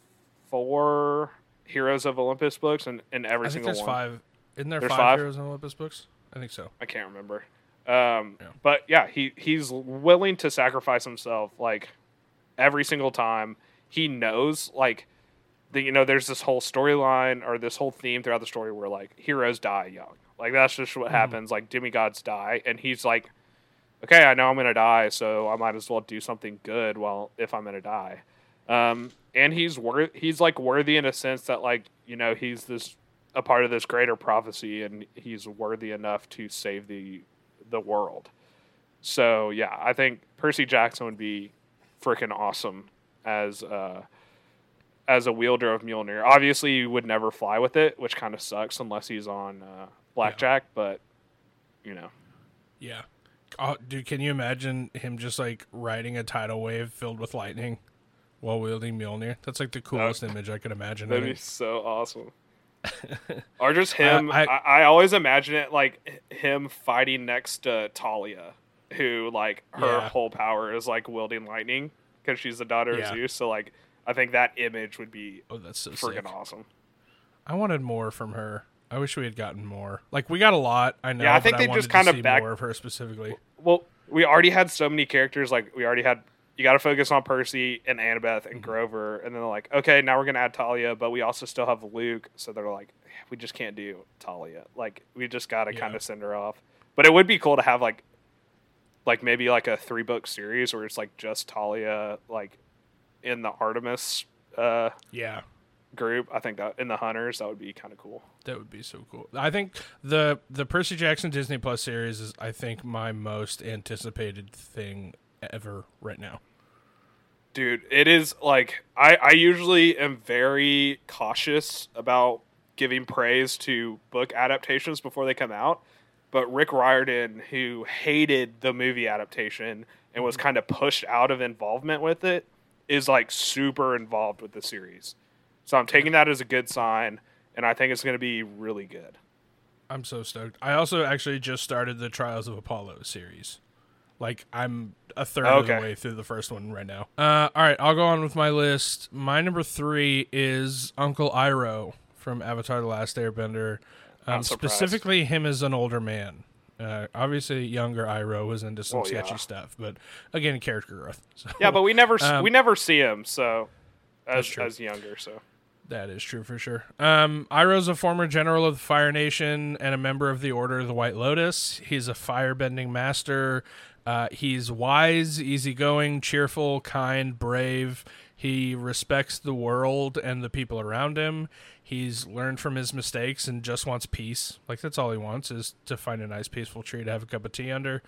four Heroes of Olympus books, and in every I think single there's one. five. Isn't there There's five, five? Heroes of Olympus books? I think so. I can't remember. Um, Yeah. But yeah, he he's willing to sacrifice himself like every single time. He knows like the you know there's this whole storyline or this whole theme throughout the story where like heroes die young. Like that's just what happens. Like demigods die, and he's like, okay, I know I'm gonna die, so I might as well do something good. While if I'm gonna die, um, and he's worth he's like worthy in a sense that like you know he's this a part of this greater prophecy, and he's worthy enough to save the the world. So yeah, I think Percy Jackson would be freaking awesome as uh, as a wielder of Mjolnir. Obviously, you would never fly with it, which kind of sucks unless he's on uh, blackjack. But you know, Yeah. Oh, dude, can you imagine him just like riding a tidal wave filled with lightning while wielding Mjolnir? That's like the coolest image I could imagine. That'd be so awesome. or just him. I- I, I, always imagine it like him fighting next to Thalia, who like her Yeah. whole power is like wielding lightning because she's the daughter Yeah. of Zeus. So like, I think that image would be Oh, that's so freaking sick. awesome. I wanted more from her. I wish we had gotten more. Like we got a lot. I know. Yeah, I think they wanted just kind of back- more of her specifically. Well, we already had so many characters. Like we already had. You got to focus on Percy and Annabeth and Grover, and then they're like, okay, now we're gonna add Thalia, but we also still have Luke. So they're like, we just can't do Thalia. Like we just got to Yeah. kind of send her off. But it would be cool to have like, like maybe like a three book series where it's like just Thalia, like in the Artemis uh, Yeah. Group. I think that in the Hunters that would be kind of cool. That would be so cool. I think the the Percy Jackson Disney Plus series is I think my most anticipated thing ever right now. Dude, it is like I, I usually am very cautious about giving praise to book adaptations before they come out. But Rick Riordan, who hated the movie adaptation and was mm-hmm. kind of pushed out of involvement with it, is like super involved with the series. So I'm taking that as a good sign, and I think it's going to be really good. I'm so stoked. I also actually just started the Trials of Apollo series. Like I'm a third of Okay. the way through the first one right now. Uh, all right, I'll go on with my list. My number three is Uncle Iroh from Avatar: The Last Airbender. Um, specifically, him as an older man. Uh, obviously, younger Iroh was into some Well, yeah. sketchy stuff, but again, character growth. So Yeah, but we never Um, we never see him so as as younger. So That is true for sure. Um, Iroh's a former general of the Fire Nation and a member of the Order of the White Lotus. He's a firebending master. Uh, he's wise, easygoing, cheerful, kind, brave. He respects the world and the people around him. He's learned from his mistakes and just wants peace. Like that's all he wants is to find a nice, peaceful tree to have a cup of tea under.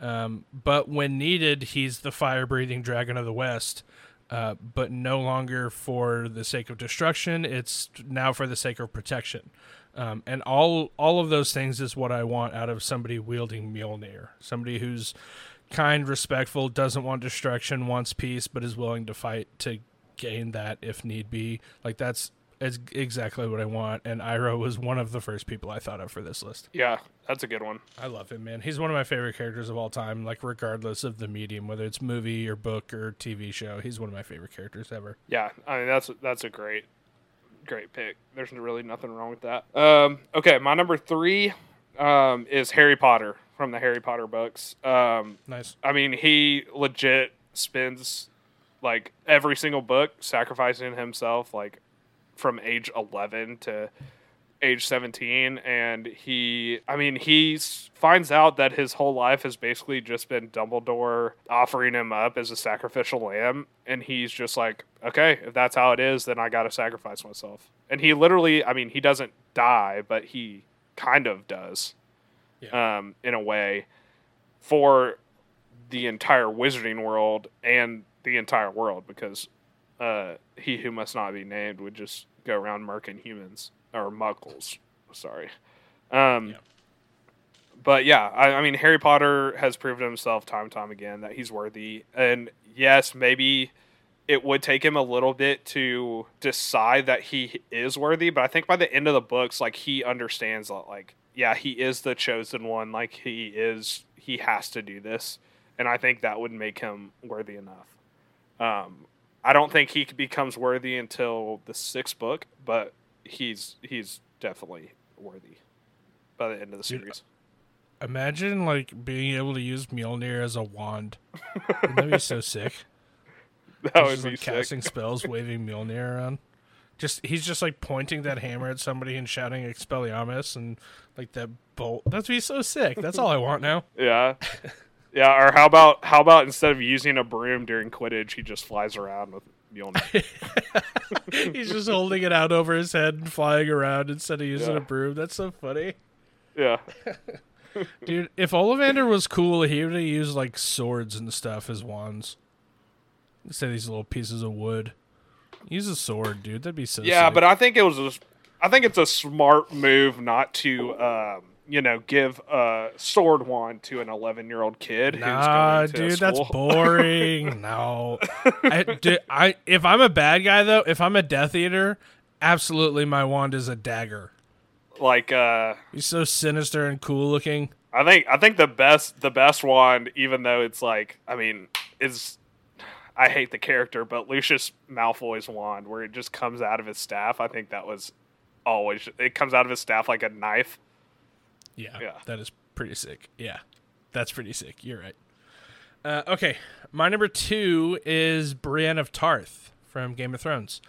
Um, but when needed, he's the fire-breathing dragon of the West uh, but no longer for the sake of destruction. It's now for the sake of protection. Um, and all all of those things is what I want out of somebody wielding Mjolnir. Somebody who's kind, respectful, doesn't want destruction, wants peace, but is willing to fight to gain that if need be. Like that's is exactly what I want. And Iroh was one of the first people I thought of for this list. yeah, that's a good one. I love him, man. He's one of my favorite characters of all time. Like regardless of the medium, whether it's movie or book or TV show, he's one of my favorite characters ever. Yeah, I mean that's that's a great, great pick. There's really nothing wrong with that. Um, okay, my number three um, is Harry Potter from the Harry Potter books. Um, Nice. I mean, he legit spends like every single book sacrificing himself, like from age 11 to age 17 and he i mean he finds out that his whole life has basically just been dumbledore offering him up as a sacrificial lamb and he's just like okay if that's how it is then i gotta sacrifice myself. And he literally i mean he doesn't die but he kind of does um, in a way for the entire wizarding world and the entire world because uh, he who must not be named would just go around murking humans or muggles. Sorry. Um. But yeah, I, I mean, Harry Potter has proven himself time and time again that he's worthy. And yes, maybe it would take him a little bit to decide that he is worthy, but I think by the end of the books, like he understands that, like, yeah, he is the chosen one. Like he is, he has to do this, and I think that would make him worthy enough. Um, I don't think he becomes worthy until the sixth book, but he's he's definitely worthy by the end of the Dude, series. Imagine like being able to use Mjolnir as a wand. Wouldn't that be so sick? That He's would just, be like sick. casting spells, waving Mjolnir around. Just he's just like pointing that hammer at somebody and shouting Expelliarmus and like that bolt. That'd be so sick. That's all I want now. Yeah. Yeah, or how about how about instead of using a broom during Quidditch, he just flies around with Mjolnir. he's just holding it out over his head and flying around instead of using Yeah. a broom. That's so funny. yeah. Dude, if Ollivander was cool, he would have used like swords and stuff as wands. Instead of these little pieces of wood. Use a sword, dude. That'd be so Yeah, sick. but I think it was a, I think it's a smart move not to um, you know, give a sword wand to an 11-year-old kid Nah, who's going to dude, that's boring. no, I, dude, I if I'm a bad guy though, if I'm a Death Eater, absolutely my wand is a dagger. like uh He's so sinister and cool looking. I think I think the best the best wand, even though it's like I mean, is I hate the character, but Lucius Malfoy's wand, where it just comes out of his staff, I think that was always it comes out of his staff like a knife. Yeah, Yeah. that is pretty sick. Yeah, that's pretty sick. You're right. Uh, okay, my number two is Brienne of Tarth from Game of Thrones.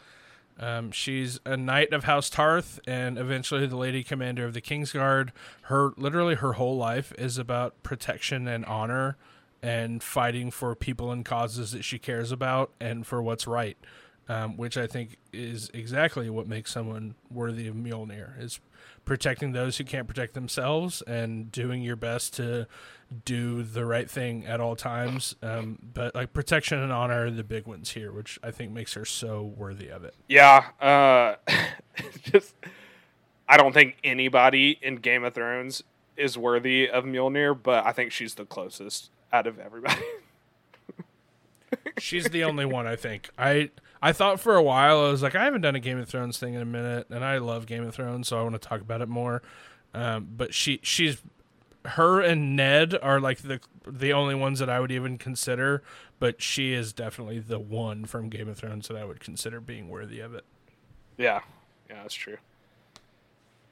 Um, she's a knight of House Tarth and eventually the lady commander of the Kingsguard. Her literally her whole life is about protection and honor and fighting for people and causes that she cares about and for what's right. Um, which I think is exactly what makes someone worthy of Mjolnir is protecting those who can't protect themselves and doing your best to do the right thing at all times. Um, but like protection and honor are the big ones here, which I think makes her so worthy of it. Yeah, uh, just I don't think anybody in Game of Thrones is worthy of Mjolnir, but I think she's the closest out of everybody. She's the only one I think. I I thought for a while I was like I haven't done a Game of Thrones thing in a minute, and I love Game of Thrones, so I want to talk about it more. Um, but she she's her and Ned are like the the only ones that I would even consider, but she is definitely the one from Game of Thrones that I would consider being worthy of it. yeah, yeah, that's true.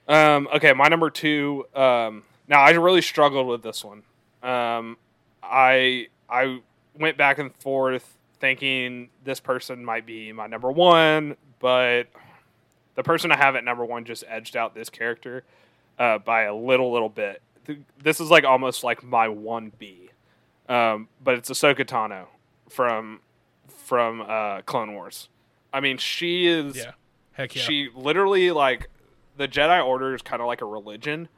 Um, okay, my number two. Um, now I really struggled with this one. Um, I I went back and forth thinking this person might be my number one, but the person I have at number one just edged out this character uh, by a little little bit. This is like almost like my one B, um, but it's Ahsoka Tano from from uh, Clone Wars. I mean, she is Yeah, heck yeah. she literally like the Jedi Order is kind of like a religion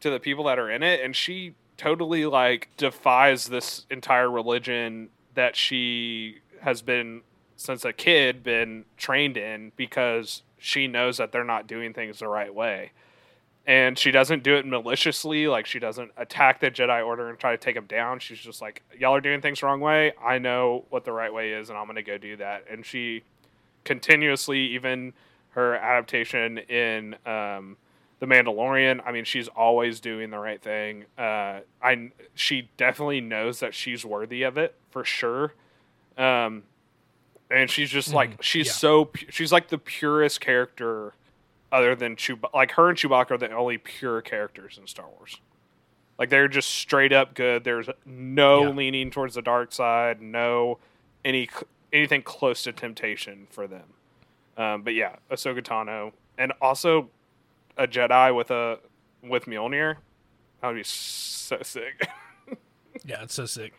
to the people that are in it, and she totally like defies this entire religion that she has been since a kid been trained in because she knows that they're not doing things the right way. And she doesn't do it maliciously, like she doesn't attack the Jedi Order and try to take them down. She's just like, y'all are doing things the wrong way. I know what the right way is, and I'm gonna go do that. And she continuously, even her adaptation in um, the Mandalorian. I mean, she's always doing the right thing. Uh, I she definitely knows that she's worthy of it for sure. Um, and she's just like she's yeah. so pu- she's like the purest character, other than Chewbacca. Like her and Chewbacca are the only pure characters in Star Wars. Like they're just straight up good. There's no Yeah. leaning towards the dark side. No any anything close to temptation for them. Um, but yeah, Ahsoka Tano, and also a Jedi with a with Mjolnir. That would be so sick. Yeah, it's so sick.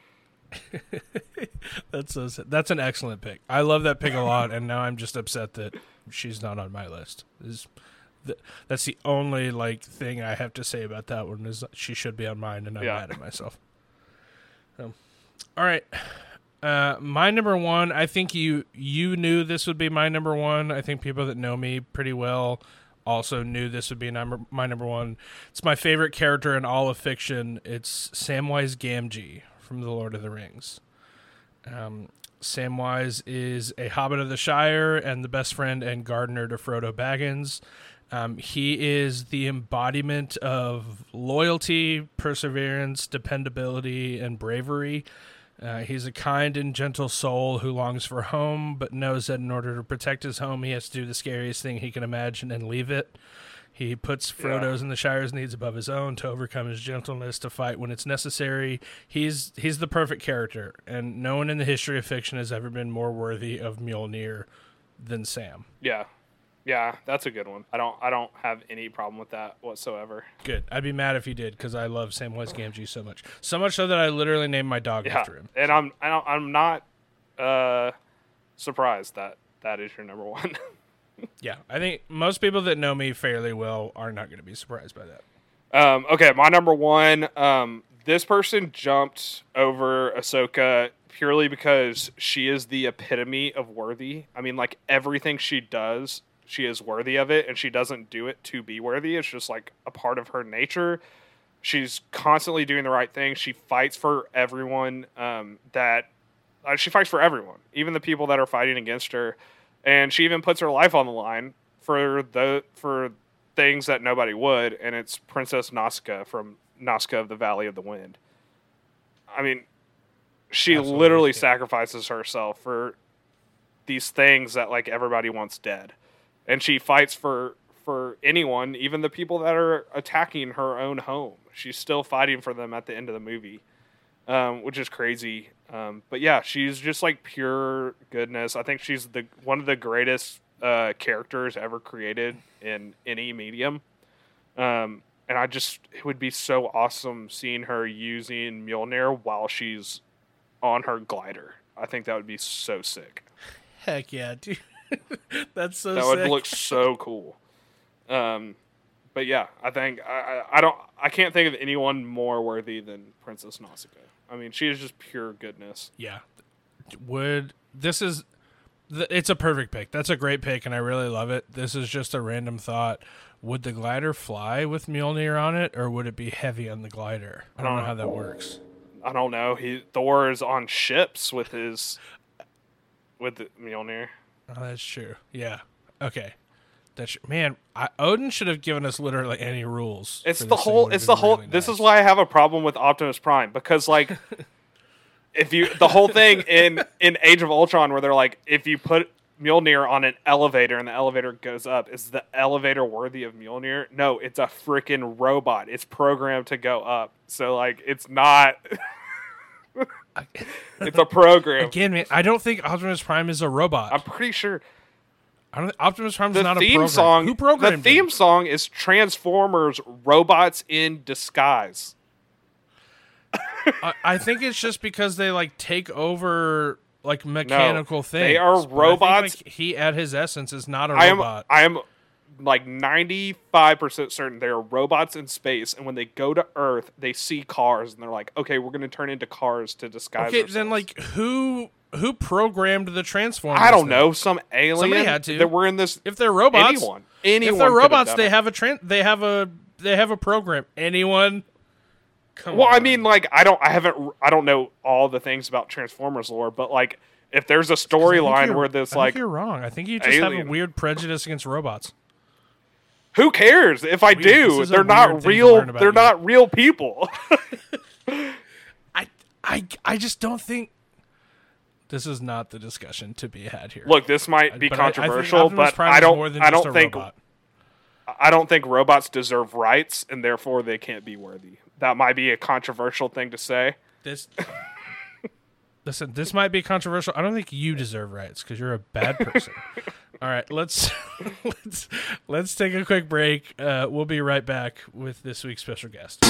that's so. That's an excellent pick. I love that pick a lot, and now I'm just upset that she's not on my list. Is that's the only like thing I have to say about that one is she should be on mine, and I'm Yeah. mad at myself. Um, all right, uh, my number one. I think you you knew this would be my number one. I think people that know me pretty well also knew this would be number my number one. It's my favorite character in all of fiction. It's Samwise Gamgee from The Lord of the Rings. Um, Samwise is a hobbit of the Shire and the best friend and gardener to Frodo Baggins. Um, he is the embodiment of loyalty, perseverance, dependability, and bravery. Uh, he's a kind and gentle soul who longs for home, but knows that in order to protect his home, he has to do the scariest thing he can imagine and leave it. He puts Frodo's and the Shire's needs above his own to overcome his gentleness to fight when it's necessary. He's he's the perfect character, and no one in the history of fiction has ever been more worthy of Mjolnir than Sam. yeah, yeah, that's a good one. I don't I don't have any problem with that whatsoever. Good. I'd be mad if he did because I love Samwise Gamgee so much, so much so that I literally named my dog Yeah, after him. and I'm I don't, I'm not uh, surprised that that is your number one. Yeah, I think most people that know me fairly well are not going to be surprised by that. Um, okay, my number one. Um, this person jumped over Ahsoka purely because she is the epitome of worthy. I mean, like everything she does, she is worthy of it, and she doesn't do it to be worthy. It's just like a part of her nature. She's constantly doing the right thing. She fights for everyone um, that uh, she fights for everyone, even the people that are fighting against her, and she even puts her life on the line for the for things that nobody would, and it's Princess Nausicaa from Nausicaa of the Valley of the Wind. I mean, she Absolutely, literally yeah. sacrifices herself for these things that like everybody wants dead, and she fights for for anyone, even the people that are attacking her own home. She's still fighting for them at the end of the movie, um, which is crazy. Um, but yeah, she's just like pure goodness. I think she's the one of the greatest uh, characters ever created in any medium. Um, and I just it would be so awesome seeing her using Mjolnir while she's on her glider. I think that would be so sick. Heck yeah, dude. That's so that sick. would look so cool. Um, but yeah, I think I, I, don't I can't think of anyone more worthy than Princess Nausicaa. I mean, she is just pure goodness. Yeah. Would this is it's a perfect pick. That's a great pick and I really love it. This is just a random thought. Would the glider fly with Mjolnir on it or would it be heavy on the glider? I don't know how that works. I don't know. He Thor is on ships with his with the Mjolnir. Oh, that's true. Yeah. Okay. That's man. I, Odin should have given us literally any rules. It's the whole. It's the whole. really This nice. is why I have a problem with Optimus Prime because like, if you the whole thing in in Age of Ultron where they're like, if you put Mjolnir on an elevator and the elevator goes up, is the elevator worthy of Mjolnir? No, it's a freaking robot. It's programmed to go up. So like, it's not. it's a program. Again, man, I don't think Optimus Prime is a robot. I'm pretty sure I don't. Optimus Prime is the not a theme program. song. Who programmed the theme him? song is Transformers: Robots in Disguise. I, I think it's just because they like take over like mechanical things. they are I think, robots. like, he, at his essence, is not a I am robot. I am like 95% certain they are robots in space and when they go to earth they see cars and they're like okay we're going to turn into cars to disguise okay, ourselves. then like who who programmed the Transformers? I don't know some alien Somebody had to. that we're in this If they're robots, anyone anyone if they're robots, they it. have a tran- they have a they have a program. Anyone? Come well on. I mean like I don't I haven't I don't know all the things about Transformers lore but like if there's a storyline where this I think like you're wrong. I think you just have a weird prejudice against robots. who cares if I. Do they're not real they're you. not real people I I I just don't think this is not the discussion to be had here. look this might be But I- I controversial but I don't I don't think robot. I don't think robots deserve rights, and therefore they can't be worthy. That might be a controversial thing to say. This Listen, this might be controversial. I don't think you deserve rights because you're a bad person. All right, let's let's let's take a quick break. Uh, we'll be right back with this week's special guest.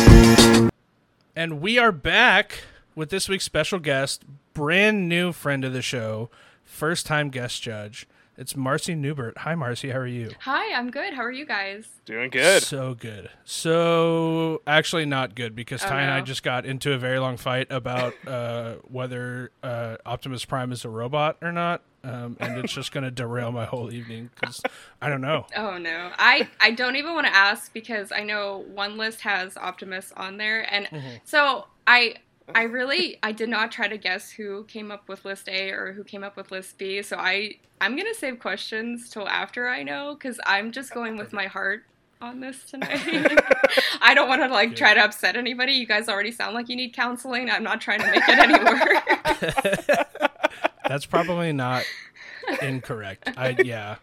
And we are back with this week's special guest, brand new friend of the show, first time guest judge. It's Marcie Neubert. Hi, Marcie. How are you? Hi, I'm good. How are you guys? Doing good. So good. So actually not good because Oh, Ty and I just got into a very long fight about uh, whether uh, Optimus Prime is a robot or not, um, and it's just going to derail my whole evening because I don't know. Oh no, I I don't even want to ask because I know one list has Optimus on there, and Mm-hmm. so I I really I did not try to guess who came up with list A or who came up with list B. So I I'm gonna save questions till after I know because I'm just going with my heart on this tonight. I don't want to like try to upset anybody. You guys already sound like you need counseling. I'm not trying to make it any worse. That's probably not incorrect. I yeah.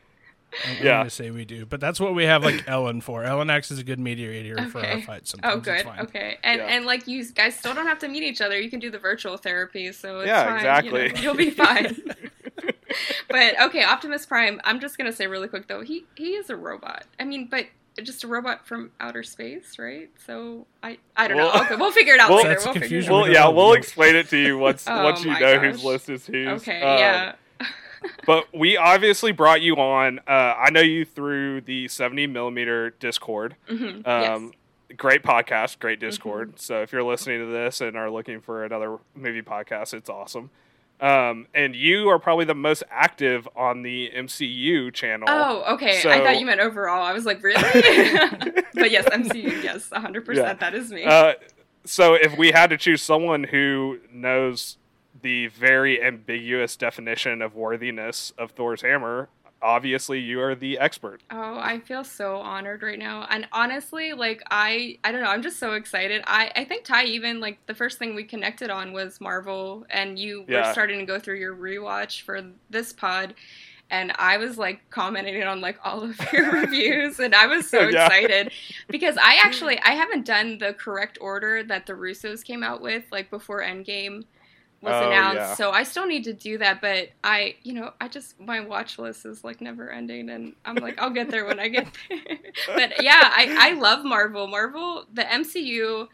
I'm, I'm Yeah. gonna say we do, but that's what we have like Ellen for. Ellen acts as a good mediator for our Okay. fights. Sometimes Oh, It's good. fine. Okay, and Yeah. and like you guys still don't have to meet each other. You can do the virtual therapy, so it's Yeah, fine. exactly. You know, you'll be fine. but okay, Optimus Prime. I'm just gonna say really quick though, he he is a robot. I mean, but just a robot from outer space, right? So I I don't Well- know. Okay, we'll figure it out Well- later. That's We'll figure it out. Well, we yeah, we'll explain it to you once Oh once you know gosh. whose list is whose. Okay, Um, yeah. But we obviously brought you on. Uh, I know you through the 70 millimeter Discord. Mhm, Um, Great podcast, great Mm-hmm. Discord. So if you're listening to this and are looking for another movie podcast, it's awesome. Um, and you are probably the most active on the MCU channel. Oh, okay. I thought you meant overall. I was like, really? but yes, MCU. Yes, 100%. Yeah. That is me. Uh, so if we had to choose someone who knows the very ambiguous definition of worthiness of Thor's hammer, obviously you are the expert. Oh, I feel so honored right now. And honestly, like I I don't know, I'm just so excited. I I think Ty even like the first thing we connected on was Marvel and you Yeah. were starting to go through your rewatch for this pod. and I was like commenting on like all of your reviews, and I was so Yeah. excited because I actually I haven't done the correct order that the Russos came out with like before Endgame was Oh, announced. yeah. So I still need to do that, but I you know I just my watch list is like never ending, and I'm like I'll get there when I get there. but yeah, I I love Marvel. Marvel, the MCU.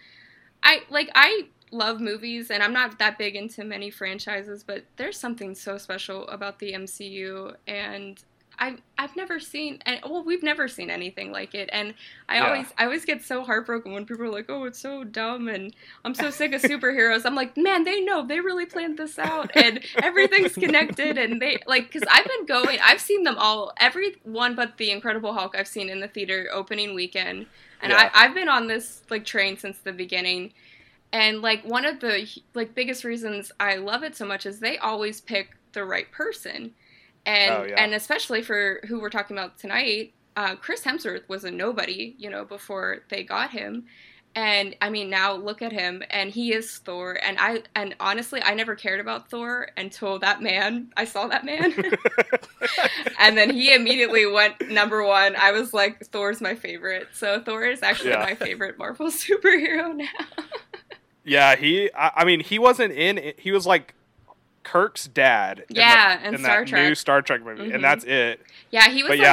I like I love movies and I'm not that big into many franchises, but there's something so special about the MCU and I've I've never seen and well we've never seen anything like it. And I Yeah. always I always get so heartbroken when people are like oh it's so dumb and I'm so sick of superheroes. I'm like man they know. They really planned this out and everything's connected and they like because I've been going I've seen them all every one but the Incredible Hulk I've seen in the theater opening weekend. And Yeah. I, I've been on this like train since the beginning. And like one of the like biggest reasons I love it so much is they always pick the right person, and Oh, yeah. and especially for who we're talking about tonight, uh, Chris Hemsworth was a nobody, you know, before they got him, and I mean now look at him, and he is Thor, and I and honestly I never cared about Thor until that man I saw that man, and then he immediately went number one. I was like Thor's my favorite, so Thor is actually Yeah. my favorite Marvel superhero now. Yeah, he. I, I mean, he wasn't in. He was like Kirk's dad. in the- Yeah, in Star that Trek. new Star Trek movie, Mhm. and that's it. Yeah, he was But like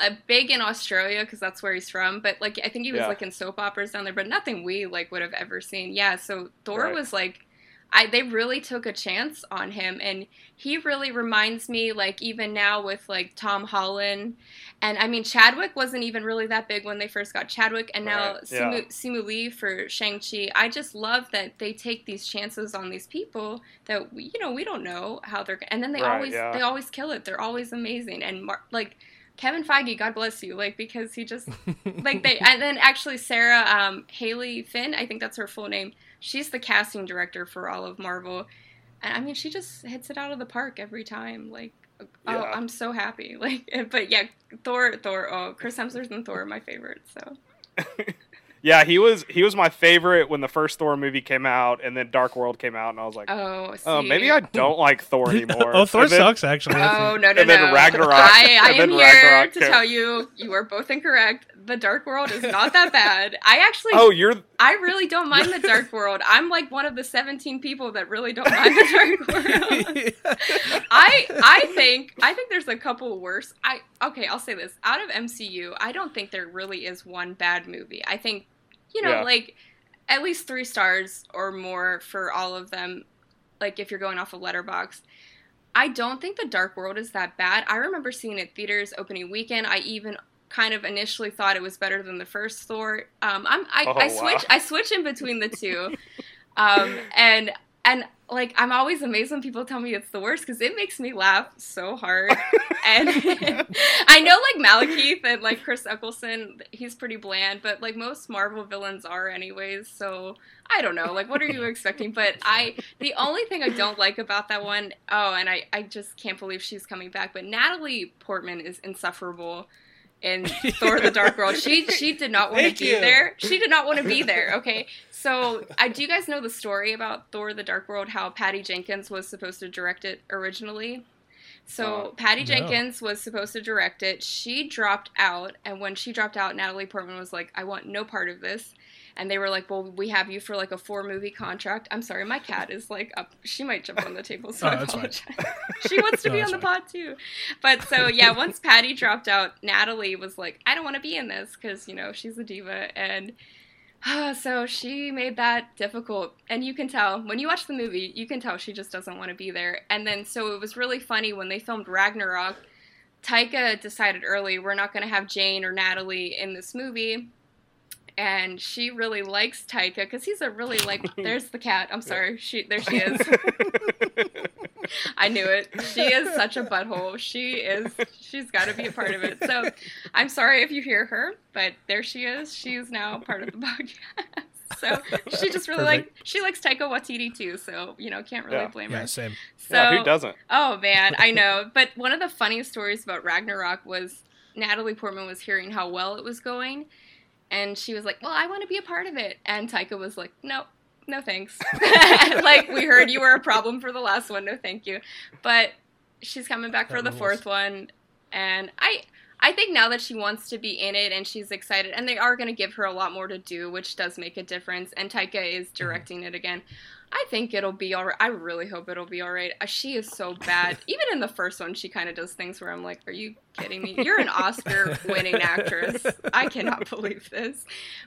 yeah, a big in Australia because that's where he's from. But like, I think he was Yeah. like in soap operas down there, but nothing we like would have ever seen. Yeah, so Thor Right. was like, I they really took a chance on him, and he really reminds me like even now with like Tom Holland, and I mean Chadwick wasn't even really that big when they first got Chadwick, and now Right, Simu, Simu Liu for Shang Chi. I just love that they take these chances on these people that we, you know we don't know how they're, and then they Right, always yeah. they always kill it. They're always amazing, and Mar- like. Kevin Feige, God bless you, like because he just like they and then actually Sarah um, Halley Finn, I think that's her full name. She's the casting director for all of Marvel, and I mean she just hits it out of the park every time. Like, oh, Yeah. I'm so happy. Like, but yeah, Thor, Thor, oh Chris Hemsworth and Thor are my favorite. So yeah, he was. He was my favorite when the first Thor movie came out, and then Dark World came out, and I was like, oh, oh, maybe I don't like Thor oh, anymore. oh, Thor then- sucks actually. Oh no no And then no! Ragnarok- I, I am here Ragnarok to came. tell you you are both incorrect. The Dark World is not that bad. I actually Oh, you're. I really don't mind the Dark World. I'm like one of the 17 people that really don't mind the Dark World. I I think I think there's a couple worse. I okay, I'll say this. Out of MCU, I don't think there really is one bad movie. I think you know, Yeah. like at least 3 stars or more for all of them like if you're going off of Letterboxd. I don't think the Dark World is that bad. I remember seeing it theaters opening weekend. I even kind of initially thought it was better than the first Thor. Um, I'm I, Oh, I wow. switch I switch in between the two, um, and and like I'm always amazed when people tell me it's the worst because it makes me laugh so hard. and I know like Malekith and like Chris Eccleston, he's pretty bland, but like most Marvel villains are anyways. So I don't know. Like, what are you expecting? But I, the only thing I don't like about that one, oh, and I, I just can't believe she's coming back. But Natalie Portman is insufferable in Thor: The Dark World. She she did not want to be you. there. She did not want to be there. Okay, so I do you guys know the story about Thor: The Dark World? How Patty Jenkins was supposed to direct it originally. So Uh, Patty no. Jenkins was supposed to direct it. She dropped out, and when she dropped out, Natalie Portman was like, "I want no part of this." And they were like, "Well, we have you for like a four movie contract." I'm sorry, my cat is like up. She might jump on the table, so Oh, I apologize. she wants to No, be on the pod too. But so yeah, once Patty dropped out, Natalie was like, "I don't want to be in this because you know she's a diva," and ah, so she made that difficult. And you can tell when you watch the movie, you can tell she just doesn't want to be there. And then so it was really funny when they filmed Ragnarok. Taika decided early we're not going to have Jane or Natalie in this movie. And she really likes Taika because he's a really like. There's the cat. I'm sorry. She there she is. I knew it. She is such a butthole. She is. She's got to be a part of it. So, I'm sorry if you hear her, but there she is. She is now part of the podcast. So she just really like she likes Taika Waititi too. So you know can't really Yeah. blame her. yeah, same. So yeah, who doesn't? Oh man, I know. But one of the funniest stories about Ragnarok was Natalie Portman was hearing how well it was going, and she was like, "Well, I want to be a part of it," and Taika was like, "No, no thanks." like we heard you were a problem for the last one. No, thank you. But she's coming back That for the rules. fourth one, and I I think now that she wants to be in it and she's excited, and they are going to give her a lot more to do, which does make a difference. And Taika is Mm-hmm. directing it again. I think it'll be all right. I really hope it'll be all right. Uh, She is so bad. Even in the first one, she kind of does things where I'm like, "Are you kidding me? You're an Oscar-winning actress. I cannot believe this."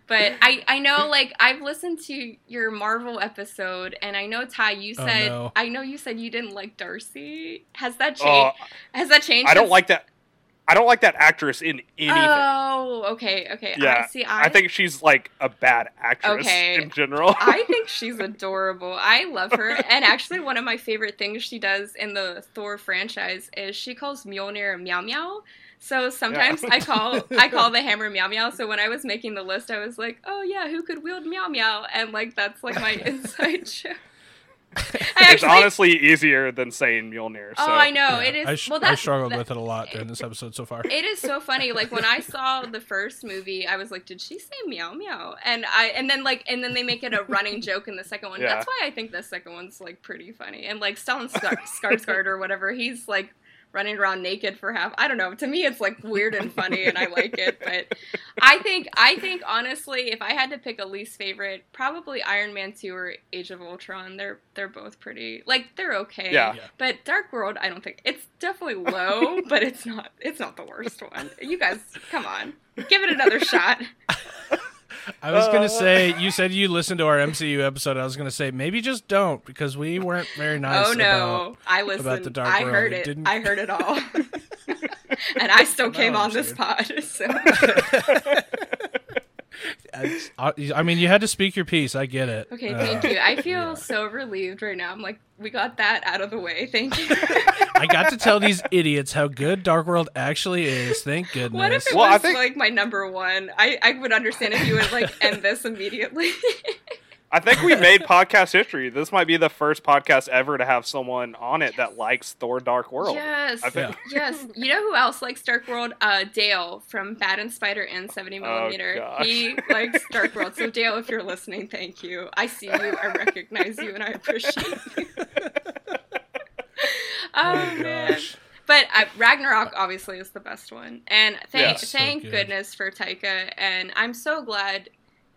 But I, I know, like, I've listened to your Marvel episode, and I know Ty, you Oh, said, no. I know you said you didn't like Darcy. Has that Oh, changed? Has that changed? I don't like that. I don't like that actress in anything. Oh, okay, okay. yeah, I see. I, I think she's like a bad actress Okay. in general. I think she's adorable. I love her. And actually, one of my favorite things she does in the Thor franchise is she calls Mjolnir Meow Meow. So sometimes Yeah. I call I call the hammer Meow Meow. So when I was making the list, I was like, oh yeah, who could wield Meow Meow? And like that's like my inside joke. I it's honestly easier than saying Mjolnir. Oh, so. oh, I know Yeah, it is. I, sh- well, I struggled that- with it a lot during this episode so far. It is so funny. Like when I saw the first movie, I was like, "Did she say meow meow?" And I and then like and then they make it a running joke in the second one. Yeah. That's why I think the second one's like pretty funny. And like Stellan Skar- Skarsgård or whatever, he's like running around naked for half. I don't know. To me, it's like weird and funny, and I like it. But I think I think honestly, if I had to pick a least favorite, probably Iron Man two or Age of Ultron. They're they're both pretty like they're okay. Yeah. Yeah. But Dark World, I don't think it's definitely low, but it's not it's not the worst one. You guys, come on, give it another shot. I was Uh, gonna say you said you listened to our MCU episode. I was gonna say maybe just don't because we weren't very nice. oh no, about- I listened. the Dark I World. heard It didn't- I heard it all, and I still came I'm on this pod. So I I mean, you had to speak your piece. I get it. okay, Uh, thank you. I feel yeah. so relieved right now. I'm like, we got that out of the way. Thank you. I got to tell these idiots how good Dark World actually is. Thank goodness. What if it Well, was think- like my number one? I I would understand if you would like end this immediately. I think we made podcast history. This might be the first podcast ever to have someone on it that likes Thor: Dark World. Yes, I think- yes. You know who else likes Dark World? Uh, Dale from Bad and Spider and 70 millimeter. gosh. he likes Dark World. So Dale, if you're listening, thank you. I see you, I recognize you, and I appreciate you. oh, man. gosh. But uh, Ragnarok obviously is the best one, and thank Yes. So thank good. goodness for Taika. And I'm so glad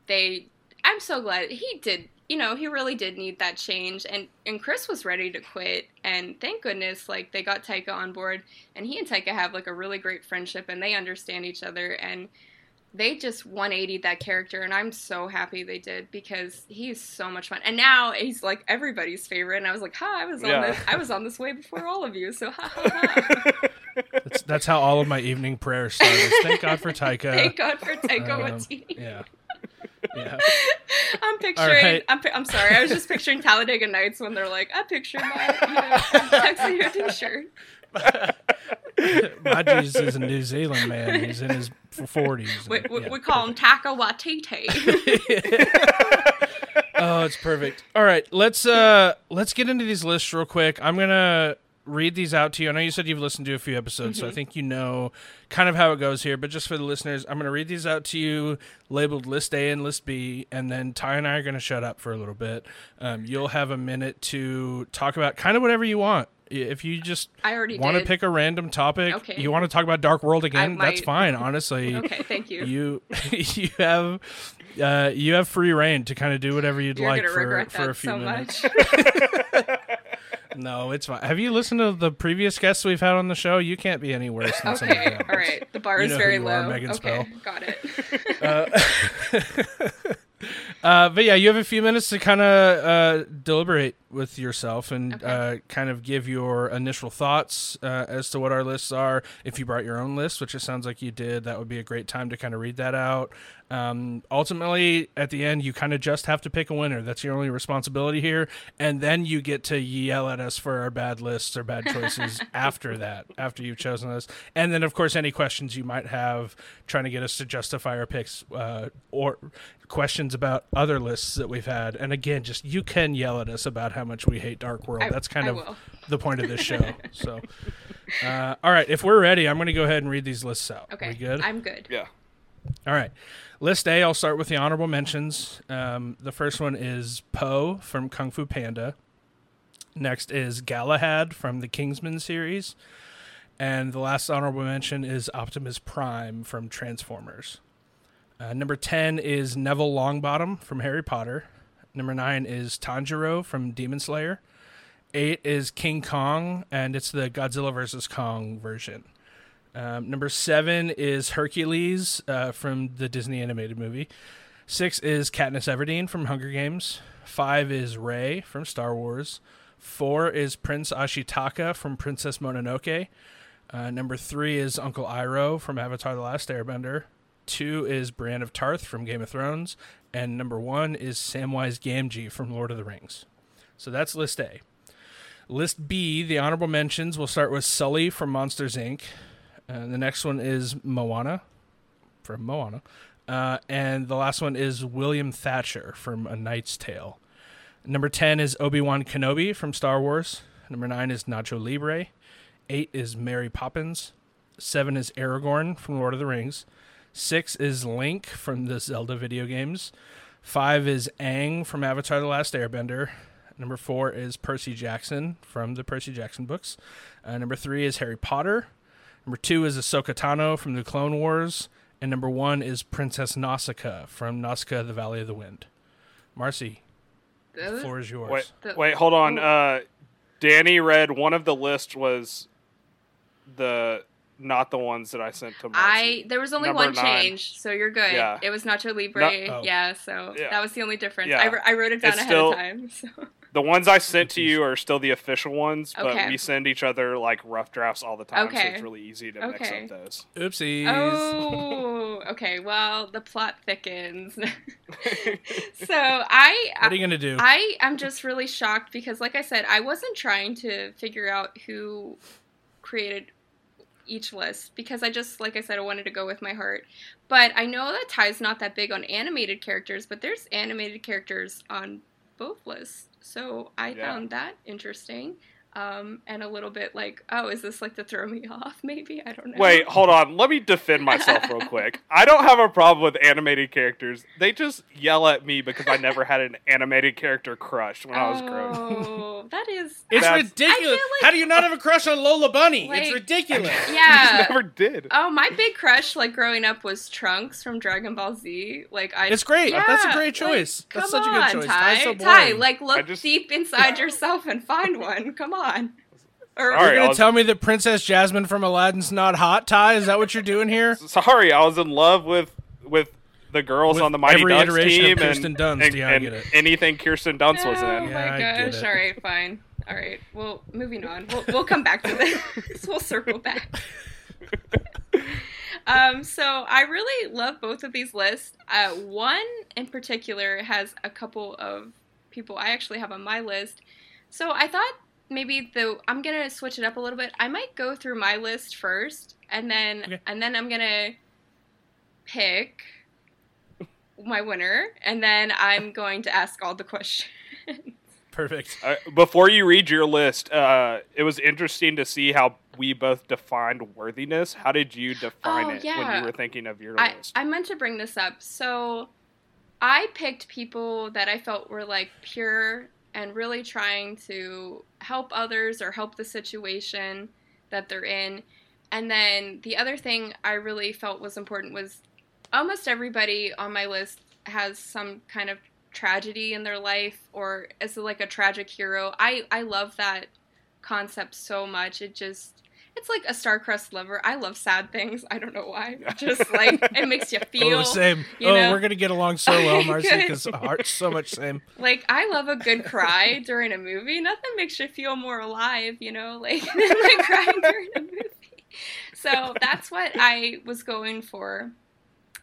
they. I'm so glad he did. You know, he really did need that change, and and Chris was ready to quit. And thank goodness, like they got Taika on board, and he and Taika have like a really great friendship, and they understand each other, and they just 180 that character and i'm so happy they did because he's so much fun and now he's like everybody's favorite and i was like ha i was on Yeah. this i was on this way before all of you so ha ha ha That's, that's how all of my evening prayers started. Thank God for Taika. thank god for taika Um, waititi Yeah. Yeah. i'm picturing right. I'm, I'm sorry i was just picturing talladega nights when they're like i picture my you know tuxedo t-shirt My Jesus is a New Zealand man. He's in his forties. we, we, we call him taka watiti oh, it's perfect. All right, let's uh let's get into these lists real quick. I'm gonna read these out to you. I know you said you've listened to a few episodes, so I think you know kind of how it goes here. But just for the listeners, I'm gonna read these out to you, labeled list A and list B, and then Ty and I are gonna shut up for a little bit. Um, you'll have a minute to talk about kind of whatever you want. If you just i already want to pick a random topic, Okay. you want to talk about Dark World again, that's fine. Honestly, okay thank you you you have uh, you have free reign to kind of do whatever you'd you're like for, for a few so minutes. No, it's fine. Have you listened to the previous guests we've had on the show? You can't be any worse than some of Okay, them. all right. The bar You is know who very you are, low. Megan okay, Spell. got it. Uh, uh, but yeah, you have a few minutes to kind of uh, deliberate with yourself and Okay. uh, kind of give your initial thoughts uh, as to what our lists are. If you brought your own list, which it sounds like you did, that would be a great time to kind of read that out. Um, ultimately, at the end, you kind of just have to pick a winner. That's your only responsibility here, and then you get to yell at us for our bad lists or bad choices after that, after you've chosen us. And then, of course, any questions you might have trying to get us to justify our picks uh, or questions about other lists that we've had. And again, just you can yell at us about how much we hate Dark World. I- That's kind I of will. the point of this show. so, uh, all right, if we're ready, I'm going to go ahead and read these lists out. Okay, We good? I'm good. Yeah. All right. List A, I'll start with the honorable mentions. Um, the first one is Po from Kung Fu Panda. Next is Galahad from the Kingsman series. And the last honorable mention is Optimus Prime from Transformers. Uh, number 10 is Neville Longbottom from Harry Potter. Number 9 is Tanjiro from Demon Slayer. 8 is King Kong, and it's the Godzilla vs. Kong version. Um, number 7 is Hercules uh, from the Disney animated movie. 6 is Katniss Everdeen from Hunger Games. 5 is Rey from Star Wars. 4 is Prince Ashitaka from Princess Mononoke. Uh, number 3 is Uncle Iroh from Avatar The Last Airbender. 2 is Brienne of Tarth from Game of Thrones. And number 1 is Samwise Gamgee from Lord of the Rings. So that's list A. List B, the honorable mentions, will start with Sully from Monsters Inc. Uh, the next one is Moana from Moana. Uh, and the last one is William Thatcher from A Knight's Tale. Number 10 is Obi Wan Kenobi from Star Wars. Number 9 is Nacho Libre. 8 is Mary Poppins. 7 is Aragorn from Lord of the Rings. 6 is Link from the Zelda video games. 5 is Aang from Avatar The Last Airbender. Number 4 is Percy Jackson from the Percy Jackson books. Uh, number 3 is Harry Potter. Number 2 is Ahsoka Tano from the Clone Wars. And number 1 is Princess Nausicaa from Nausicaa the Valley of the Wind. Marcie, the floor is yours. Wait, The- wait, hold on. Uh, Danny read one of the list was the not the ones that I sent to Marcie. I there was only Number one nine. change, so you're good. Yeah. It was Nacho Libre. No- oh. Yeah, so Yeah. that was the only difference. Yeah. I, I wrote it down It's ahead still- of time. So. The ones I sent to you are still the official ones, but Okay. we send each other like rough drafts all the time, so it's really easy to mix up those. Oopsies. Oh, okay. Well, the plot thickens. so I, What are you going to do? I am just really shocked because, like I said, I wasn't trying to figure out who created each list because I just, like I said, I wanted to go with my heart. But I know that Ty's not that big on animated characters, but there's animated characters on both lists. So I Yeah. found that interesting. Um, and a little bit like, oh, is this like to throw me off? Maybe I don't know. Wait, hold on. Let me defend myself real quick. I don't have a problem with animated characters. They just yell at me because I never had an animated character crush when I was growing. Oh, that is. it's That's- ridiculous. Like- How do you not have a crush on Lola Bunny? it's ridiculous. I Yeah. just never did. Oh, my big crush, like growing up, was Trunks from Dragon Ball Z. Like I, It's great. That's a Yeah, great like, choice. That's come such a good choice. Ty. Ty's so Ty, like look just- deep inside yourself and find one. Come on. Or, Sorry. You're gonna was- tell me that Princess Jasmine from Aladdin's not hot, Ty? Is that what you're doing here? Sorry, I was in love with with the girls With on the Mighty every Ducks iteration of team Kirsten and, Dunst, and, yeah, I and get it. anything Kirsten Dunst was Oh in. Yeah, my I gosh! All right, fine. All right. Well, moving on. We'll we'll come back to this. we'll circle back. Um, so I really love both of these lists. Uh, one in particular has a couple of people I actually have on my list. So I thought maybe the I'm gonna switch it up a little bit. I might go through my list first, and then Okay. and then I'm gonna pick my winner, and then I'm going to ask all the questions. Perfect. Uh, before you read your list, uh, it was interesting to see how we both defined worthiness. How did you define Oh, it when you were thinking of your I, list? I meant to bring this up. So I picked people that I felt were like pure and really trying to help others or help the situation that they're in. And then the other thing I really felt was important was almost everybody on my list has some kind of tragedy in their life or is like a tragic hero. I I love that concept so much. It just it's like a star-crossed lover. I love sad things. I don't know why. Just like it makes you feel oh, same. you oh, we're gonna get along so well, Marcie, because heart's so much same. like I love a good cry during a movie. Nothing makes you feel more alive, you know, like than like crying during a movie. So that's what I was going for.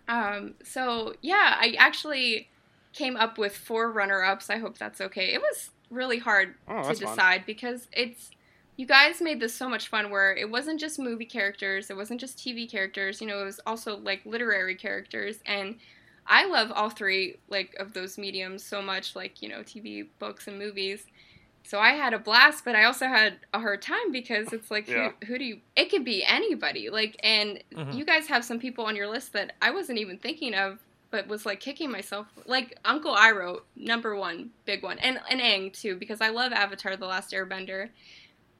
Um, so yeah, I actually came up with four runner-ups. I hope that's okay. It was really hard Oh, to that's fun. decide because it's you guys made this so much fun where it wasn't just movie characters, it wasn't just TV characters, you know, it was also like literary characters and I love all three like of those mediums so much like, you know, TV, books and movies. So I had a blast, but I also had a hard time because it's like Yeah. who, who do you it could be anybody. Like and Mhm. you guys have some people on your list that I wasn't even thinking of but was like kicking myself. Like Uncle Iroh, number one, big one, and and Aang too, because I love Avatar: The Last Airbender.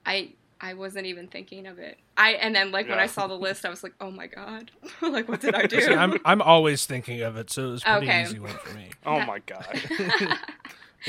I I wasn't even thinking of it. I and then like when I saw the list, I was like, oh my god, like what did I do? See, I'm I'm always thinking of it, so it was pretty Okay. easy one for me. Oh my god.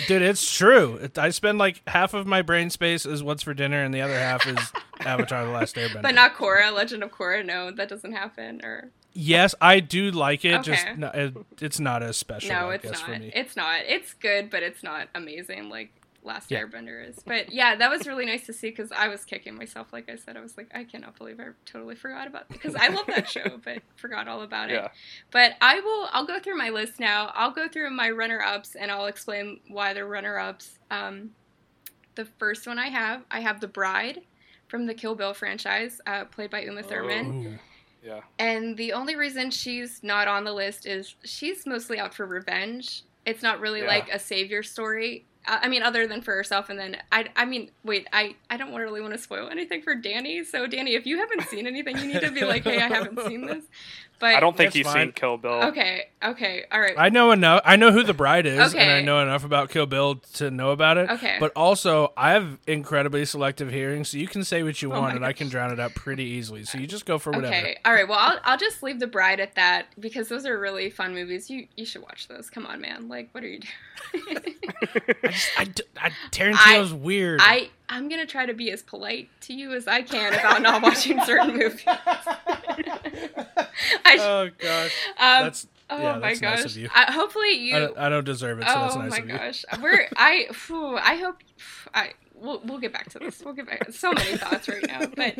Dude, it's true. It, I spend like half of my brain space is what's for dinner, and the other half is Avatar: The Last Airbender. but not Korra, Legend of Korra. No, that doesn't happen. Or yes, I do like it. Just no, it, it's not as special. no, I it's guess, not. for me. It's not. It's good, but it's not amazing like Last Yeah. Airbender is. But yeah, that was really nice to see because I was kicking myself. Like I said, I was like, I cannot believe I totally forgot about because I love that show, but forgot all about it. yeah. But I will. I'll go through my list now. I'll go through my runner-ups and I'll explain why they're runner-ups. Um, the first one I have, I have the Bride from the Kill Bill franchise, uh, played by Uma Thurman. Ooh. Yeah. And the only reason she's not on the list is she's mostly out for revenge. It's not really Yeah. like a savior story. I mean, other than for herself. And then I, I mean, wait, I, I don't really want to spoil anything for Danny. So Danny, if you haven't seen anything, you need to be like, hey, I haven't seen this. But I don't think That's he's fine. seen Kill Bill. Okay, okay, all right. I know enough. I know who the bride is, and I know enough about Kill Bill to know about it. Okay. But also, I have incredibly selective hearing, so you can say what you Oh want, my and I can drown it out pretty easily. So you just go for whatever. Okay, all right. Well, I'll, I'll just leave the bride at that because those are really fun movies. You you should watch those. Come on, man. Like, what are you doing? I just, I, d- I- Tarantino's weird. I I'm gonna try to be as polite to you as I can about not watching certain movies. I sh- oh gosh, um, that's oh yeah, my that's nice gosh. of you. I, hopefully you. I don't, I don't deserve it, so that's oh nice my of you. gosh, we're I. Phew, I hope I. We'll, we'll get back to this. We'll get back. So many thoughts right now, but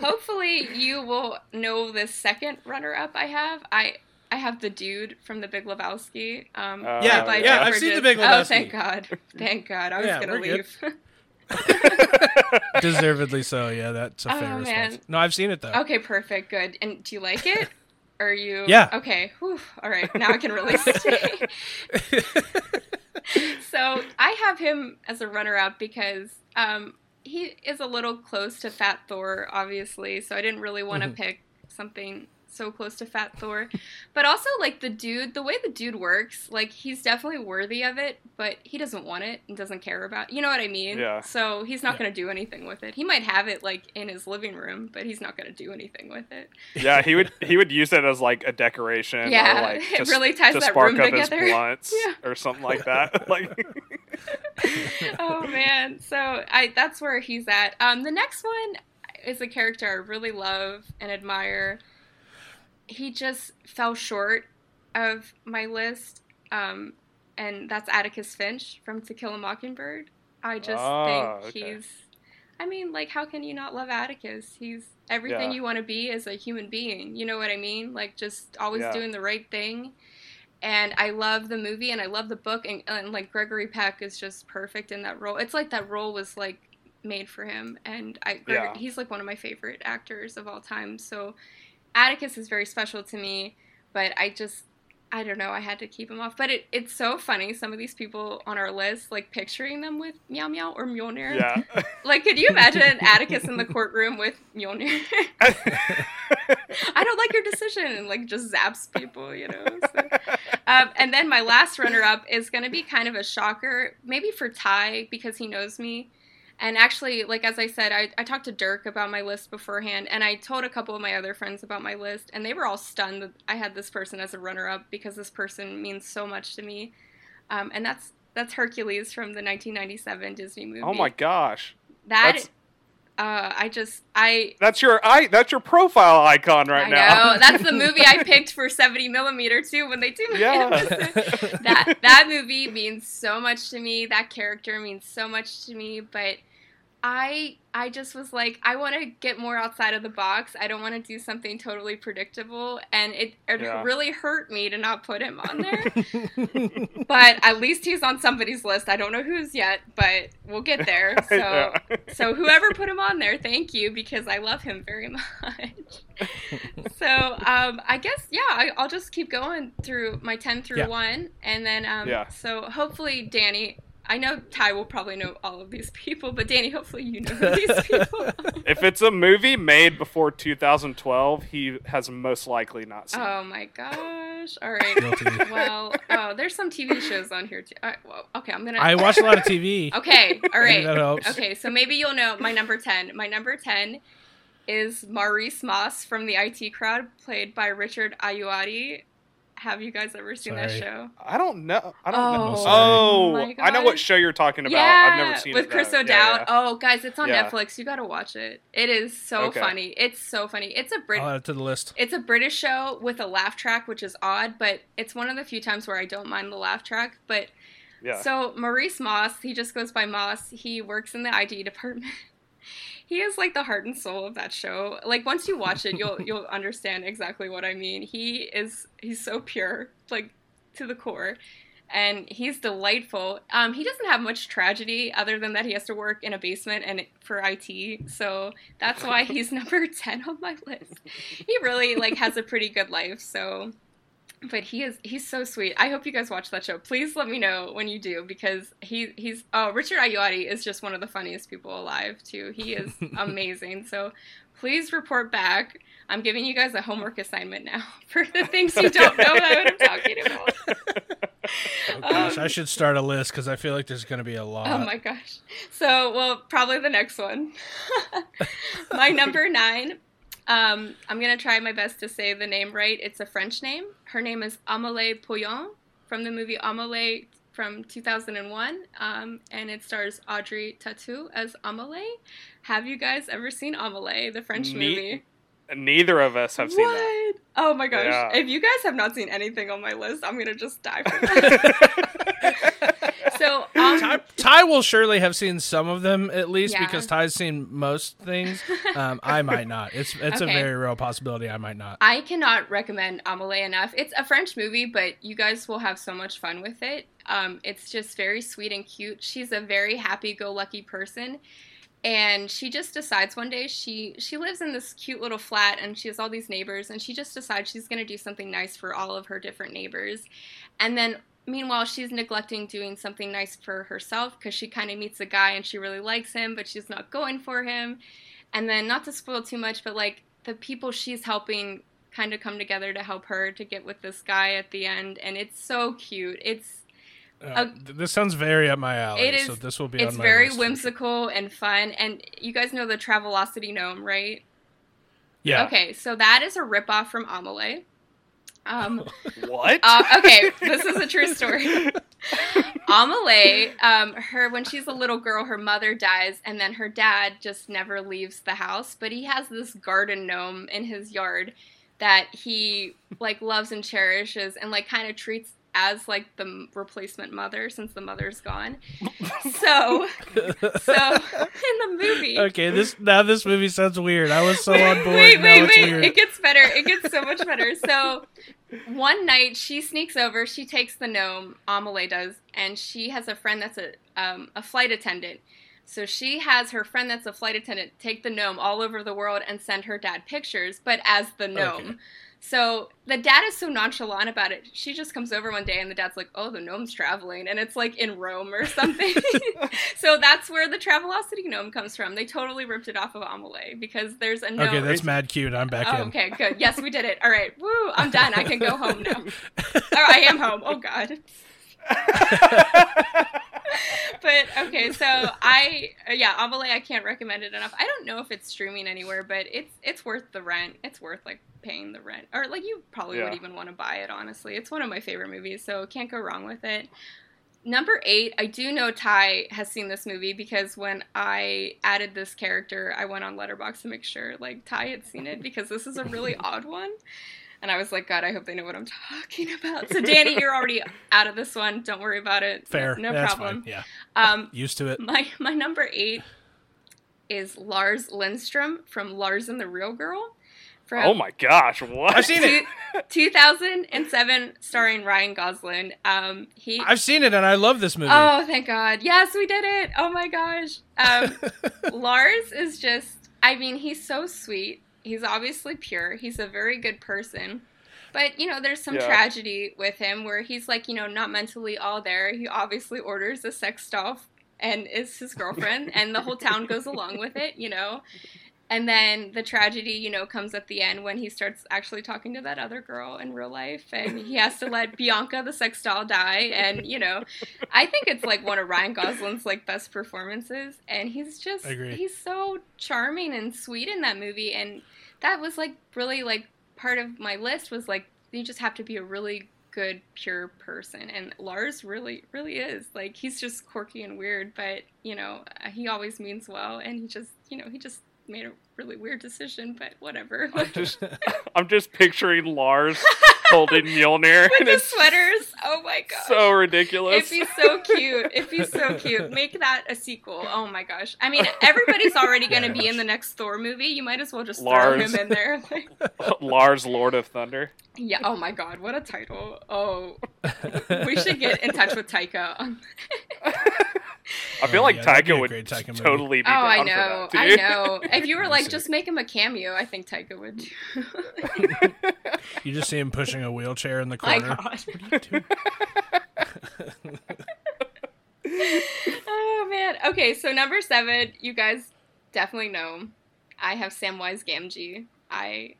hopefully you will know the second runner-up I have. I I have the dude from The Big Lebowski. Um, Uh, Yeah, yeah, I've seen The Bridges. Big Oh, thank God, thank God. I was Yeah, gonna we're good. leave. Deservedly so. Yeah, that's a Oh, fair man. response. No, I've seen it though. okay, perfect, good. And do you like it? Are you? Yeah. Okay. Whew. All right. Now I can really stay. so I have him as a runner-up because um, he is a little close to Fat Thor, obviously. So I didn't really want to Mhm. pick something so close to Fat Thor, but also like the dude, the way the dude works, like he's definitely worthy of it, but he doesn't want it and doesn't care about. You know what I mean? Yeah. So he's not Yeah. going to do anything with it. He might have it like in his living room, but he's not going to do anything with it. yeah, he would he would use it as like a decoration. Yeah, or like it to, really ties to that spark room up together. his blunts Yeah. or something like that. like oh man so i that's where he's at um the next one is a character i really love and admire he just fell short of my list um and that's atticus finch from to kill a mockingbird i just Ah, think okay. he's i mean like how can you not love atticus he's everything Yeah. you want to be as a human being you know what i mean like just always Yeah. doing the right thing and I love the movie and I love the book and, and like Gregory Peck is just perfect in that role. It's like that role was like made for him and I Greg, Yeah. he's like one of my favorite actors of all time. So Atticus is very special to me, but I just I don't know, I had to keep him off. But it, it's so funny some of these people on our list like picturing them with Meow Meow or Mjolnir. yeah. Like could you imagine Atticus in the courtroom with Mjolnir? I don't like your decision and like just zaps people, you know. So. Um, and then my last runner up is going to be kind of a shocker, maybe for Ty because he knows me. And actually, like as I said, I, I talked to Dirk about my list beforehand, and I told a couple of my other friends about my list, and they were all stunned that I had this person as a runner up because this person means so much to me. Um, and that's that's Hercules from the 1997 Disney movie. oh my gosh. That that's- uh, I just I That's your I that's your profile icon right I now. know that's the movie I picked for 70 millimeter too when they do Yeah. that that movie means so much to me. That character means so much to me. But I I just was like, I want to get more outside of the box. I don't want to do something totally predictable, and it, it Yeah. really hurt me to not put him on there. but at least he's on somebody's list. I don't know who's yet, but we'll get there. So. Yeah. So whoever put him on there, thank you because I love him very much. so um, I guess yeah, I, I'll just keep going through my ten through Yeah. one, and then um, Yeah. so hopefully Danny. I know Ty will probably know all of these people, but Danny, hopefully you know these people. if it's a movie made before 2012, he has most likely not seen. Oh it. oh my gosh! gosh! All right. Well, oh, there's some TV shows on here too. All right, well, okay, I'm gonna. I watch a lot of TV. Okay, All right. That helps. Okay, so maybe you'll know my number 10. My number 10 is Maurice Moss from the IT crowd, played by Richard Ayoade. Have you guys ever seen that show? I don't know. I don't know. Oh, oh, oh, I know what show you're talking about. yeah, I've never seen with it. With Chris though. O'Dowd. Yeah, yeah. Oh, guys, it's on Yeah. Netflix. You gotta watch it. It is so Okay. funny. It's so funny. It's a Brit. I'll add it to the list. It's a British show with a laugh track, which is odd, but it's one of the few times where I don't mind the laugh track. But Yeah. so Maurice Moss, he just goes by Moss. He works in the ID department. he is like the heart and soul of that show. Like once you watch it, you'll you'll understand exactly what I mean. He is he's so pure, like to the core. And he's delightful. Um, he doesn't have much tragedy other than that he has to work in a basement and for IT. So that's why he's number ten on my list. He really like has a pretty good life. So but he is he's so sweet. I hope you guys watch that show. Please let me know when you do because he he's oh Richard Ayoade is just one of the funniest people alive too. He is amazing. So please report back. I'm giving you guys a homework assignment now for the things you don't know that I'm talking about. Oh, gosh, Um, I should start a list because I feel like there's going to be a lot. Oh my gosh. So, well, probably the next one. my number nine. Um, I'm gonna try my best to say the name right. It's a French name. Her name is Amélie Poulain from the movie Amélie from 2001, um, and it stars Audrey Tautou as Amélie. Have you guys ever seen Amélie, the French Ne- movie? Neither of us have seen that. What? Oh my gosh! Yeah. If you guys have not seen anything on my list, I'm gonna just die. so, um, Ty, Ty will surely have seen some of them at least Yeah. because Ty's seen most things. Um, I might not. It's it's Okay. a very real possibility I might not. I cannot recommend Amelie enough. It's a French movie, but you guys will have so much fun with it. Um, it's just very sweet and cute. She's a very happy-go-lucky person, and she just decides one day she she lives in this cute little flat, and she has all these neighbors, and she just decides she's going to do something nice for all of her different neighbors, and then. Meanwhile, she's neglecting doing something nice for herself because she kind of meets a guy and she really likes him, but she's not going for him. And then, not to spoil too much, but like the people she's helping kind of come together to help her to get with this guy at the end, and it's so cute. It's Uh, th- this sounds very up my alley. It is- So this will be. it's on my very whimsical and fun, and you guys know the Travelocity gnome, right? Yeah. Okay, so that is a ripoff from Amelie. Um, What? uh, okay, this is a true story. Amelie, um, her when she's a little girl, her mother dies, and then her dad just never leaves the house. But he has this garden gnome in his yard that he like loves and cherishes, and like kind of treats as like the replacement mother since the mother's gone. So, so in the movie, okay, this now this movie sounds weird. I was so on board. Wait, wait, wait. weird. It gets better. It gets so much better. So one night she sneaks over, she takes the gnome, Amelie does, and she has a friend that's a um, a flight attendant. So she has her friend that's a flight attendant take the gnome all over the world and send her dad pictures, but as the gnome. Okay. So the dad is so nonchalant about it. She just comes over one day and the dad's like, "Oh, the gnome's traveling," and it's like in Rome or something. so that's where the Travelocity gnome comes from. They totally ripped it off of Amelie because there's a gnome. okay, that's mad cute. I'm back Oh, in. okay, good. Yes, we did it. All right. Woo, I'm done. I can go home now. oh, I am home. Oh, God. but okay, so I yeah, Amelie, I can't recommend it enough. I don't know if it's streaming anywhere, but it's it's worth the rent. It's worth like paying the rent, or like you probably would even want to buy it. Honestly, it's one of my favorite movies, so can't go wrong with it. Number eight, I do know Ty has seen this movie because when I added this character, I went on Letterboxd to make sure like Ty had seen it because this is a really odd one. And I was like, God, I hope they know what I'm talking about. So Danny, you're already out of this one. Don't worry about it. Fair. No, no that's problem. Fine. Yeah. Um, Used to it. my my number eight is Lars Lindstrom from Lars and the Real Girl. From oh my gosh! What? I've seen it. 2007, starring Ryan Gosling. Um, he I've seen it and I love this movie. Oh, thank God. Yes, we did it. Oh my gosh. Um, Lars is just, I mean, he's so sweet. He's obviously pure. He's a very good person. But, you know, there's some Yeah. tragedy with him where he's like, you know, not mentally all there. He obviously orders a sex doll and is his girlfriend, and the whole town goes along with it, you know. and then the tragedy, you know, comes at the end when he starts actually talking to that other girl in real life, and he has to let Bianca, the sex doll, die. And you know, I think it's like one of Ryan Gosling's like best performances, and he's just he's so charming and sweet in that movie, and that was like really like part of my list was like you just have to be a really good pure person. And lars really really is. Like he's just quirky and weird but you know uh, he always means well. And he just you know he just made a really weird decision, but whatever. I'm just, I'm just picturing Lars holding Mjolnir with the sweaters. Oh my god, so ridiculous! It'd be so cute. It'd be so cute. Make that a sequel. Oh my gosh. I mean, everybody's already going to be in the next Thor movie. You might as well just Lars. throw him in there. Lars, Lord of Thunder. Yeah. Oh my god, what a title. Oh, we should get in touch with Taika. I feel oh, like yeah, Taika would Taika totally be. Oh, I know, I know. If you were like, just make him a cameo, I think Taika would. you just see him pushing a wheelchair in the corner. oh man. Okay, so number seven, you guys definitely know. I have Samwise Gamgee. I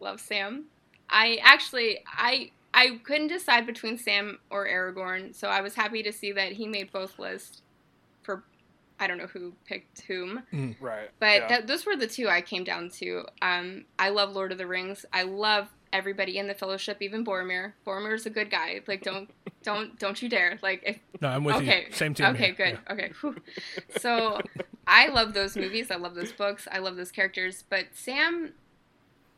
love Sam. I actually I I couldn't decide between Sam or Aragorn, so I was happy to see that he made both lists. I don't know who picked whom. Mm. Right. But yeah. those were the two I came down to. Um, I love Lord of the Rings. I love everybody in the Fellowship, even Boromir. Boromir's a good guy. Like, don't, don't, don't you dare. Like, if no, I'm with okay. you. Same team. Okay, here. good. Yeah. Okay. Whew. So, I love those movies. I love those books. I love those characters. But Sam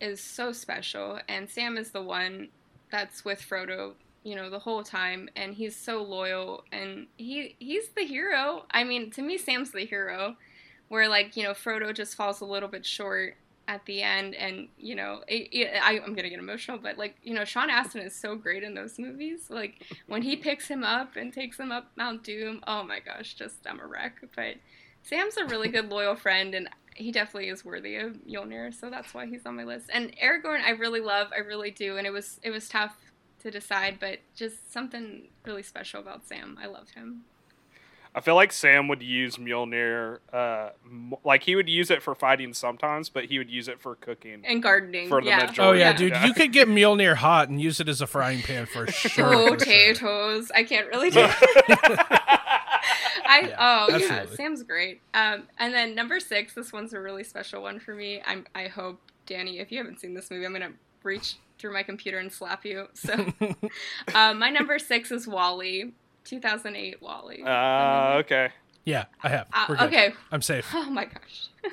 is so special, and Sam is the one that's with Frodo you know the whole time and he's so loyal and he he's the hero. I mean to me sam's the hero where like you know frodo just falls a little bit short at the end and you know it, it, I, i'm gonna get emotional but like you know sean astin is so great in those movies. Like when he picks him up and takes him up mount doom oh my gosh just i'm a wreck. But sam's a really good loyal friend and he definitely is worthy of Mjolnir, so that's why he's on my list. And Aragorn, I really love, I really do, and it was it was tough to decide, but just something really special about Sam. I love him. I feel like Sam would use Mjolnir, uh, like he would use it for fighting sometimes, but he would use it for cooking and gardening. For the yeah. majority. Oh yeah, dude, yeah. you could get Mjolnir hot and use it as a frying pan for sure. Potatoes. I can't really do. I yeah, oh absolutely. yeah, Sam's great. Um, and then number six, this one's a really special one for me. I'm I hope Danny, if you haven't seen this movie, I'm gonna reach through my computer and slap you. So, uh, my number six is WALL-E, 2008 WALL-E. Uh, okay. Yeah, I have. Uh, okay. I'm safe. Oh my gosh.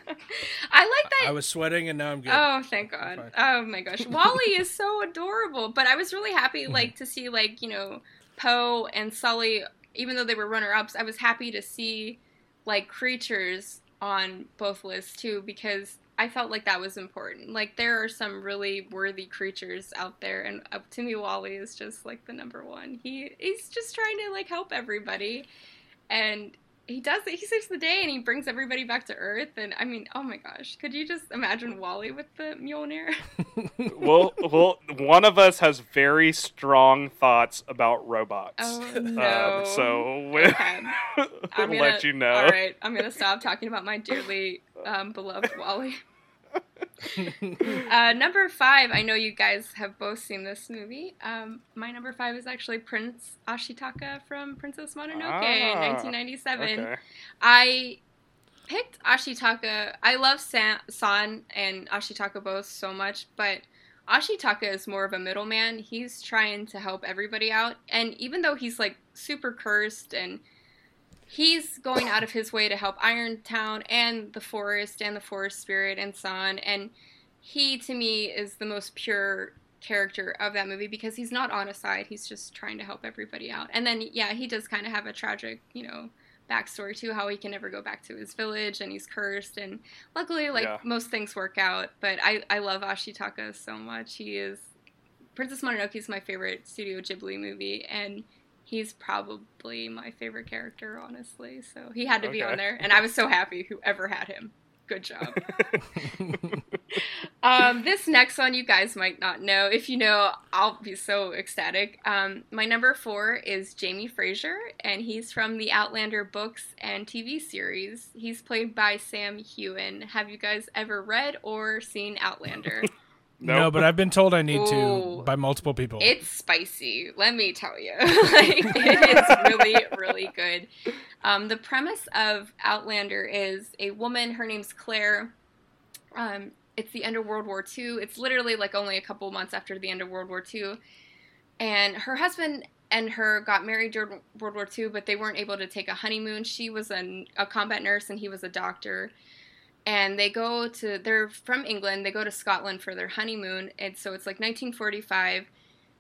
I like that. I was sweating and now I'm good. Oh, thank God. Oh my gosh. WALL-E is so adorable, but I was really happy mm-hmm. like to see like, you know, Po and Sully even though they were runner-ups, I was happy to see like creatures on both lists too because I felt like that was important. Like there are some really worthy creatures out there, and uh, to me, WALL-E is just like the number one. He he's just trying to like help everybody, and he does it. He saves the day, and he brings everybody back to Earth. And I mean, oh my gosh, could you just imagine WALL-E with the Mjolnir? well, well, one of us has very strong thoughts about robots. Oh um, no! Um, so we okay. I'm gonna, let you know. All right, I'm gonna stop talking about my dearly um, beloved WALL-E. uh, number five, I know you guys have both seen this movie. Um, my number five is actually Prince Ashitaka from Princess Mononoke ah, in 1997. Okay. I picked Ashitaka. I love San, San and Ashitaka both so much, but Ashitaka is more of a middleman. He's trying to help everybody out, and even though he's like super cursed and he's going out of his way to help Irontown and the forest and the forest spirit and San. And he, to me, is the most pure character of that movie because he's not on a side. He's just trying to help everybody out. And then, yeah, he does kind of have a tragic, you know, backstory too, how he can never go back to his village and he's cursed. And luckily, like, yeah. most things work out. But I, I love Ashitaka so much. He is. Princess Mononoke is my favorite Studio Ghibli movie. And he's probably my favorite character, honestly. So he had to okay. be on there, and I was so happy whoever had him. Good job. um, this next one you guys might not know. If you know, I'll be so ecstatic. Um, my number four is Jamie Fraser, and he's from the Outlander books and TV series. He's played by Sam Heughan. Have you guys ever read or seen Outlander? No, but I've been told I need to by multiple people. It's spicy, let me tell you. like, it is really, really good. Um, the premise of Outlander is a woman, her name's Claire. Um, it's the end of World War II. It's literally like only a couple months after the end of World War II. And her husband and her got married during World War II, but they weren't able to take a honeymoon. She was an, a combat nurse and he was a doctor and they go to they're from England. They go to Scotland for their honeymoon, and so it's like 1945.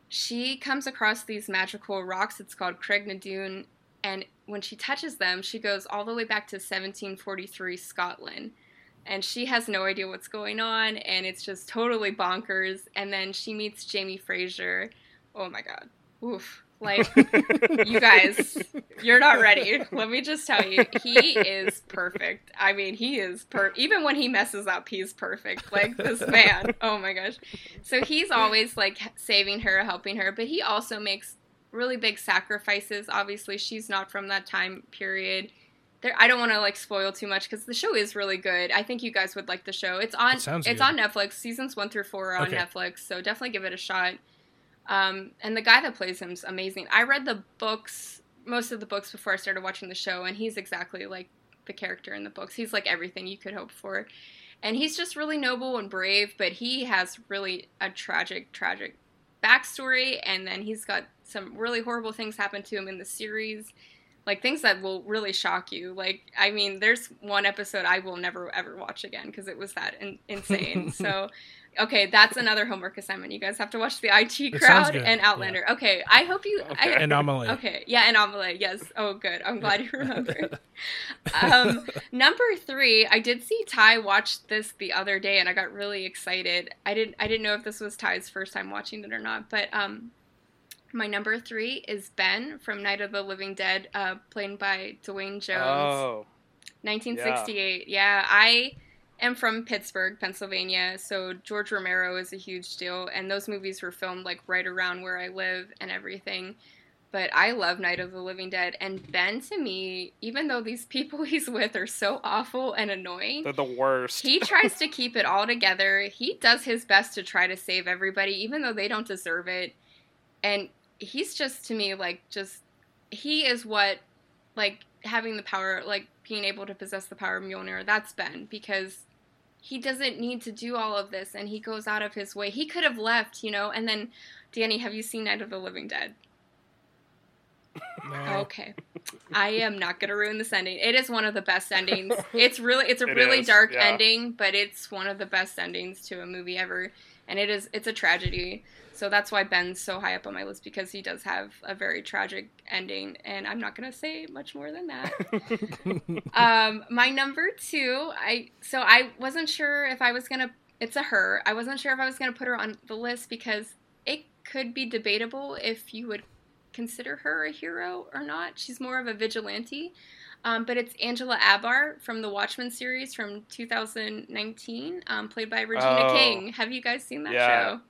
She comes across these magical rocks. It's called Craigh na Dun, and when she touches them, she goes all the way back to 1743 Scotland, and she has no idea what's going on, and it's just totally bonkers. And then she meets Jamie Fraser. Oh my god, oof! Like you guys, you're not ready. Let me just tell you, he is perfect. I mean, he is per. Even when he messes up, he's perfect. Like this man. Oh my gosh. So he's always like saving her, helping her, but he also makes really big sacrifices. Obviously, she's not from that time period. There, I don't want to like spoil too much because the show is really good. I think you guys would like the show. It's on. It it's good. on Netflix. Seasons one through four are on Okay. Netflix, so definitely give it a shot. Um, and the guy that plays him's amazing. I read the books, most of the books before I started watching the show, and he's exactly like the character in the books. He's like everything you could hope for. And he's just really noble and brave, but he has really a tragic, tragic backstory. And then he's got some really horrible things happen to him in the series. Like things that will really shock you. Like, I mean, there's one episode I will never ever watch again because it was that in- insane. so, okay, that's another homework assignment. You guys have to watch the IT crowd good, and Outlander. Okay, I hope you. Okay. I, Anomaly. Okay, yeah, Anomaly. Yes. Oh, good. I'm glad you remembered. um, number three, I did see Ty watch this the other day, and I got really excited. I didn't. I didn't know if this was Ty's first time watching it or not, but um, my number three is Ben from Night of the Living Dead, uh, played by Duane Jones. Oh, 1968. Yeah. I am from Pittsburgh, Pennsylvania, so George Romero is a huge deal, and those movies were filmed like right around where I live and everything. But I love Night of the Living Dead, and Ben to me, even though these people he's with are so awful and annoying, they're the worst. he tries to keep it all together. He does his best to try to save everybody, even though they don't deserve it. And he's just to me like just he is what like having the power, like being able to possess the power of Mjolnir. That's Ben because he doesn't need to do all of this, and he goes out of his way. He could have left, you know. And then, Danny, have you seen Night of the Living Dead? No. Okay. I am not going to ruin this ending. It is one of the best endings. It's really it's a It really is, dark yeah. ending, but it's one of the best endings to a movie ever. And it is it's a tragedy. So that's why Ben's so high up on my list because he does have a very tragic ending and I'm not going to say much more than that. um my number 2, I so I wasn't sure if I was going to it's a her. I wasn't sure if I was going to put her on the list because it could be debatable if you would consider her a hero or not. She's more of a vigilante. Um, but it's Angela Abar from the Watchmen series from 2019, um, played by Regina Oh. King. Have you guys seen that Yeah. show?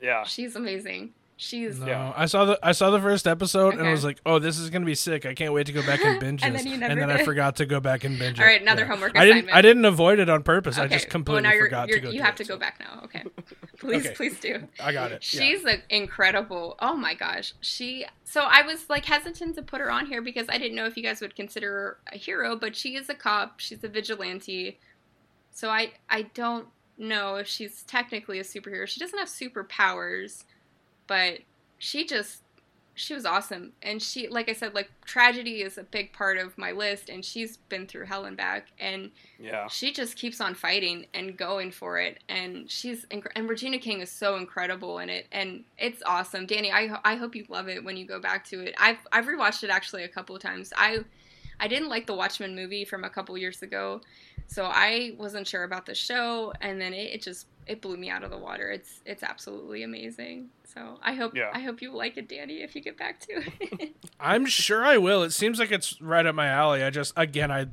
Yeah. She's amazing. She's No, Yeah. I saw the I saw the first episode and I was like, "Oh, this is gonna be sick! I can't wait to go back and binge And this." then you never and then I forgot to go back and binge it. all right. Another Yeah. homework I didn't. assignment. I didn't avoid it on purpose. I just completely well, now you're, forgot you're, to go. You have it, to go so- back now. Okay. Please, Okay. please do. I got it. yeah. She's like incredible. Oh my gosh. She so I was like hesitant to put her on here because I didn't know if you guys would consider her a hero, but she is a cop. She's a vigilante. So I I don't know if she's technically a superhero. She doesn't have superpowers, but she just she was awesome. And she like I said like tragedy is a big part of my list and she's been through hell and back and Yeah. she just keeps on fighting and going for it and she's inc- and regina king is so incredible in it and it's awesome danny i, I hope you love it when you go back to it i've, I've rewatched it actually a couple of times i i didn't like the watchmen movie from a couple years ago so i wasn't sure about the show and then it, it just it blew me out of the water. It's it's absolutely amazing. So I hope Yeah. I hope you like it, Danny, if you get back to it. I'm sure I will. It seems like it's right up my alley. I just again I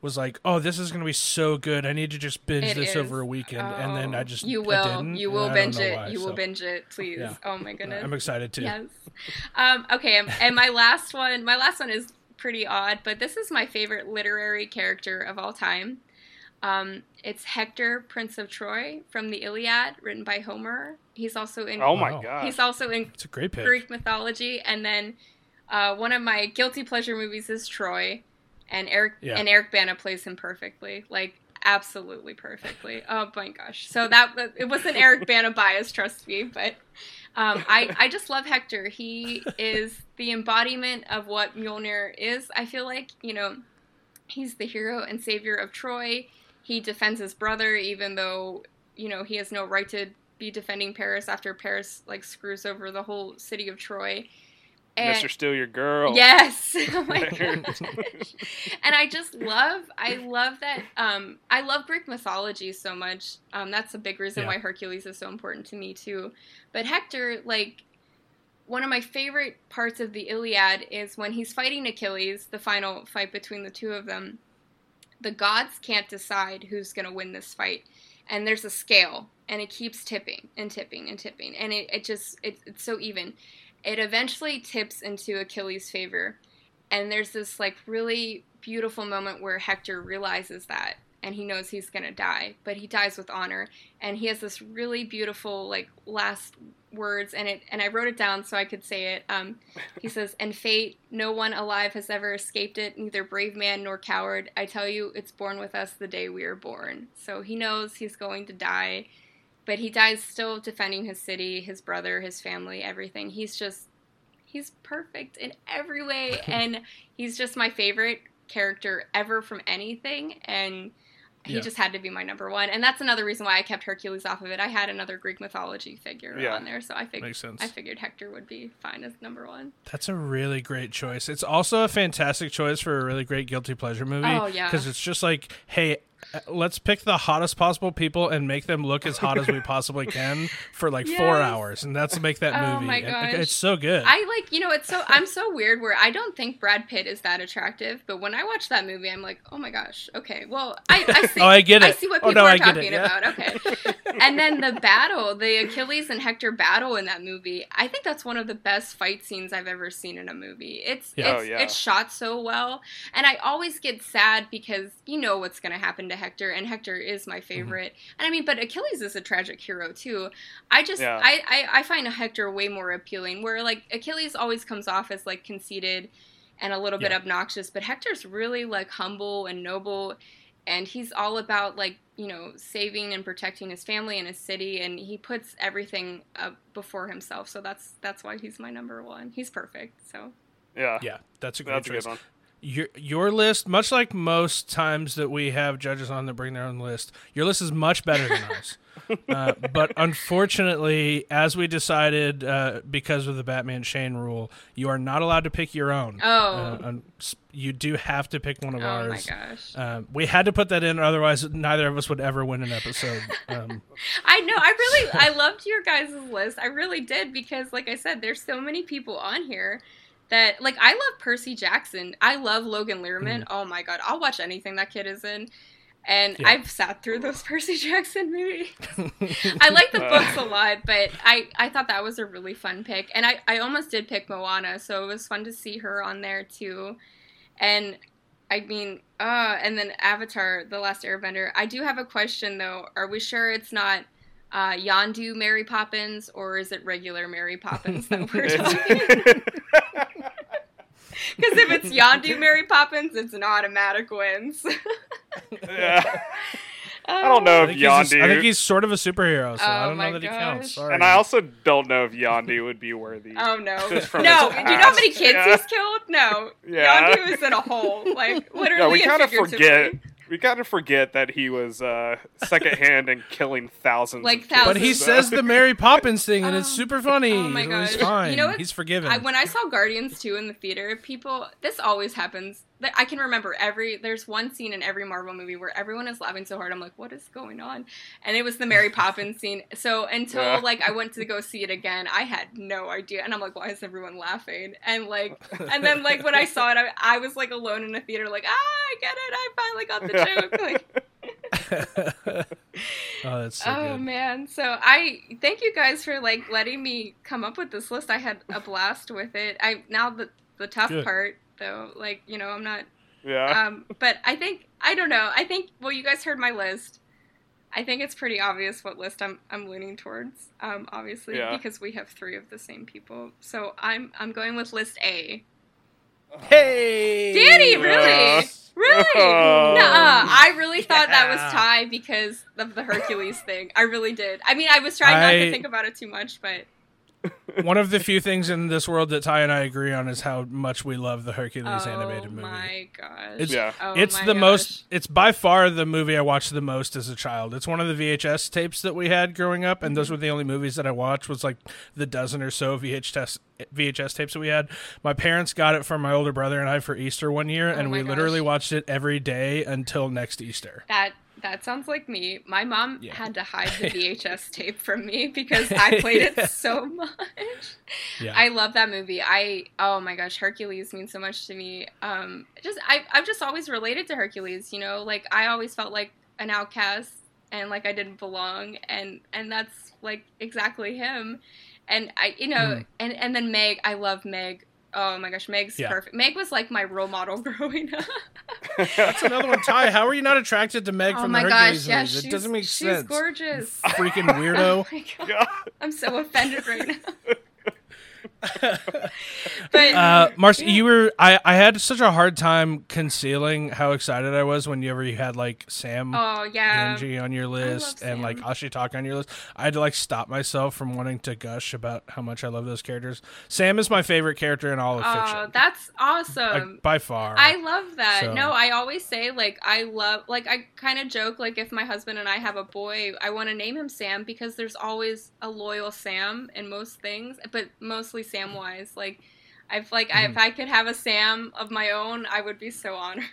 was like, oh, this is gonna be so good. I need to just binge It this is. over a weekend, and then I Oh, just you will didn't, you will binge it. why, you will binge it, please. Yeah. Oh my goodness. I'm excited too. Yes. Um, okay, and- and my last one, my last one is pretty odd, but this is my favorite literary character of all time. Um, it's Hector, Prince of Troy, from the Iliad, written by Homer. He's also in. Oh my god. He's also in It's a great pick. Greek mythology, and then uh, one of my guilty pleasure movies is Troy, and Eric Yeah. and Eric Bana plays him perfectly, like absolutely perfectly. Oh my gosh! So that it wasn't Eric Bana bias, trust me, but um, I I just love Hector. He is the embodiment of what Mjolnir is. I feel like you know, he's the hero and savior of Troy. He defends his brother, even though you know he has no right to be defending Paris after Paris like screws over the whole city of Troy. And Mr. Steal Your Girl. yes, oh and I just love, I love that. Um, I love Greek mythology so much. Um, that's a big reason Yeah. why Hercules is so important to me too. But Hector, like. One of my favorite parts of the Iliad is when he's fighting Achilles, the final fight between the two of them. The gods can't decide who's going to win this fight and there's a scale and it keeps tipping and tipping and tipping and it, it just it, it's so even it eventually tips into achilles favor. And there's this like really beautiful moment where hector realizes that and he knows he's going to die but he dies with honor. And he has this really beautiful like last words and it and i wrote it down so i could say it. Um, he says and fate no one alive has ever escaped it neither brave man nor coward. I tell you it's born with us the day we are born. So he knows he's going to die but he dies still defending his city his brother his family everything he's just he's perfect in every way and he's just my favorite character ever from anything and he Yeah. just had to be my number one and that's another reason why i kept hercules off of it i had another greek mythology figure Yeah. on there so i figured i figured hector would be fine as number one That's a really great choice. It's also a fantastic choice for a really great guilty pleasure movie. Oh, yeah. because it's just like, hey, Uh, let's pick the hottest possible people and make them look as hot as we possibly can for like four hours, and that's make that Oh movie. my And, gosh. it's so good. I like, you know, it's so I'm so weird where I don't think Brad Pitt is that attractive, but when I watch that movie, I'm like, oh my gosh, okay, well, I, I see, Oh, I get I see what Oh, people no, are I get it, talking yeah. about. Okay, and then the battle, the Achilles and Hector battle in that movie, I think that's one of the best fight scenes I've ever seen in a movie. It's Yeah. Oh, it's yeah. it's shot so well, and I always get sad because you know what's going to happen to Hector, and Hector is my mm-hmm. favorite. And I mean, but Achilles is a tragic hero too. I just Yeah. I, I I find Hector way more appealing. Where like Achilles always comes off as like conceited and a little bit obnoxious, but Hector's really like humble and noble, and he's all about like you know saving and protecting his family and his city, and he puts everything up before himself. So that's that's why he's my number one. He's perfect. So Yeah. yeah, that's a great That's a choice. good one. Your your list, much like most times that we have judges on that bring their own list, your list is much better than ours. uh, but unfortunately, as we decided uh, because of the Batman Shane rule, you are not allowed to pick your own. Oh. Uh, un- you do have to pick one of oh my ours. gosh. Um, we had to put that in, otherwise neither of us would ever win an episode. Um, I know. I really, I loved your guys' list. I really did because, like I said, there's so many people on here that, like, I love Percy Jackson. I love Logan Lerman. Oh my god, I'll watch anything that kid is in. And Yeah. I've sat through those Percy Jackson movies. I like the Uh. books a lot, but I, I thought that was a really fun pick. And I, I almost did pick Moana, so it was fun to see her on there too. And I mean, uh, and then Avatar, The Last Airbender. I do have a question though. Are we sure it's not uh, Yondu Mary Poppins, or is it regular Mary Poppins that we're talking? Because if it's Yondu Mary Poppins, it's an automatic wins. yeah. I don't know um, I if think, he's Yondu. I think he's sort of a superhero, so I Oh don't know my that he counts. Sorry. and I also don't know if Yondu would be worthy. Oh no! No, do you know how many kids Yeah. he's killed? No, Yeah. Yondu is in a hole, like literally. yeah, we kind of figuratively. forget. We kind of forget that he was uh, secondhand and killing thousands. Like of kids, but he says the Mary Poppins thing, and it's Oh. super funny. Oh my so He's fine. You know what? He's forgiven. I, when I saw Guardians 2 in the theater, people, this always happens. I can remember every. There's one scene in every Marvel movie where everyone is laughing so hard. I'm like, what is going on? And it was the Mary Poppins scene. So until Yeah. like I went to go see it again, I had no idea. And I'm like, why is everyone laughing? And like, and then like when I saw it, I, I was like alone in a theater, like, ah, I get it. I finally got the joke. Like, oh, that's so oh good. man so i thank you guys for like letting me come up with this list i had a blast with it i now the the tough Good. part though like you know i'm not Yeah. um but i think i don't know i think well you guys heard my list i think it's pretty obvious what list i'm i'm leaning towards um obviously Yeah. because we have three of the same people so i'm i'm going with list a Hey, Danny, really? Yeah. Really? Oh. Nuh-uh. I really thought that was Yeah. Ty because of the Hercules thing. I really did. I mean, I was trying not to think about it too much, but One of the few things in this world that Ty and I agree on is how much we love the Hercules oh animated movie. my gosh. It's Yeah. Oh it's my the gosh. most. It's by far the movie I watched the most as a child. It's one of the VHS tapes that we had growing up, and those Mm-hmm. were the only movies that I watched. Was like the dozen or so VHS VHS tapes that we had. My parents got it for my older brother and I for Easter one year, Oh and my we literally watched it every day until next Easter. That that sounds like me. My mom Yeah. had to hide the VHS tape from me because I played Yeah. it so much. Yeah, I love that movie. I oh my gosh, Hercules means so much to me. Um, just I I've just always related to Hercules. You know, like I always felt like an outcast and like I didn't belong, and and that's like exactly him. And I you know Mhm. and and then Meg, I love Meg. Oh my gosh, Meg's Yeah. perfect. Meg was like my role model growing up. that's another one. Ty, how are you not attracted to Meg oh from my the gosh, Hercules yeah, movies? she's, It doesn't make she's sense. She's gorgeous. Freaking Oh weirdo. my God. God. I'm so offended right now. but Uh, Marcie, Yeah. you were. I, I had such a hard time concealing how excited I was whenever you ever you had like Sam oh yeah, Angie on your list and like Sam. Ashitaka on your list. I had to like stop myself from wanting to gush about how much I love those characters. Sam is my favorite character in all of oh fiction, that's awesome. like, by far. I love that. So- No, I always say like I love like I kind of joke like if my husband and I have a boy, I want to name him Sam because there's always a loyal Sam in most things, but mostly Samwise. Like I've like I, if mm-hmm. I could have a Sam of my own, I would be so honored.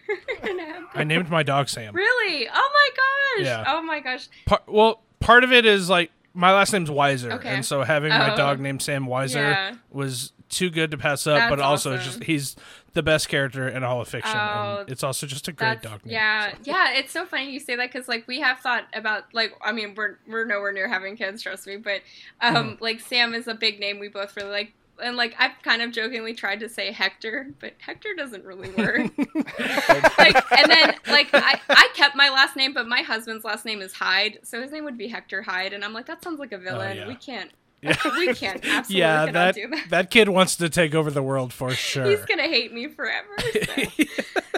I named my dog Sam. really? Oh my gosh! Yeah. Oh my gosh! Par- well, part of it is like my last name's Weiser, Okay. and so having my Oh. dog named Sam Weiser Yeah. was too good to pass up. That's but also, awesome. just he's the best character in all of fiction, Oh, and it's also just a great dog name. yeah, so. yeah. It's so funny you say that because like we have thought about like I mean we're we're nowhere near having kids, trust me. But um, Mm-hmm. like Sam is a big name we both really like, and like I've kind of jokingly tried to say Hector, but Hector doesn't really work. like and then like I I kept my last name, but my husband's last name is Hyde, so his name would be Hector Hyde, and I'm like that sounds like a villain. Oh, yeah. We can't. Yeah. we can't absolutely yeah, that, do that. that kid wants to take over the world for sure. He's gonna hate me forever.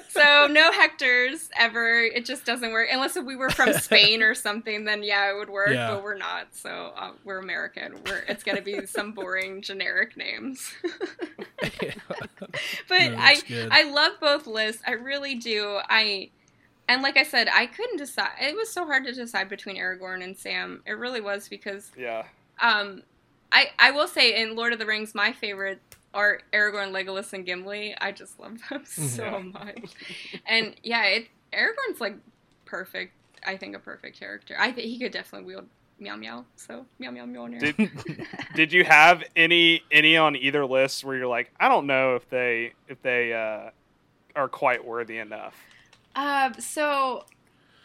So. So no Hectors ever. It just doesn't work unless if we were from Spain or something. Then yeah, it would work. Yeah. But we're not. So uh, we're American. We're it's gonna be some boring generic names. but No, I good. I love both lists. I really do. I and like I said, I couldn't decide. It was so hard to decide between Aragorn and Sam. It really was because Yeah. um, I I will say in Lord of the Rings, my favorite are Aragorn, Legolas, and Gimli. I just love them so Yeah. much. And yeah, it Aragorn's like perfect. I think a perfect character. I think he could definitely wield meow meow. So meow meow meow. meow. Did Did you have any any on either list where you're like, I don't know if they if they uh, are quite worthy enough? Uh, so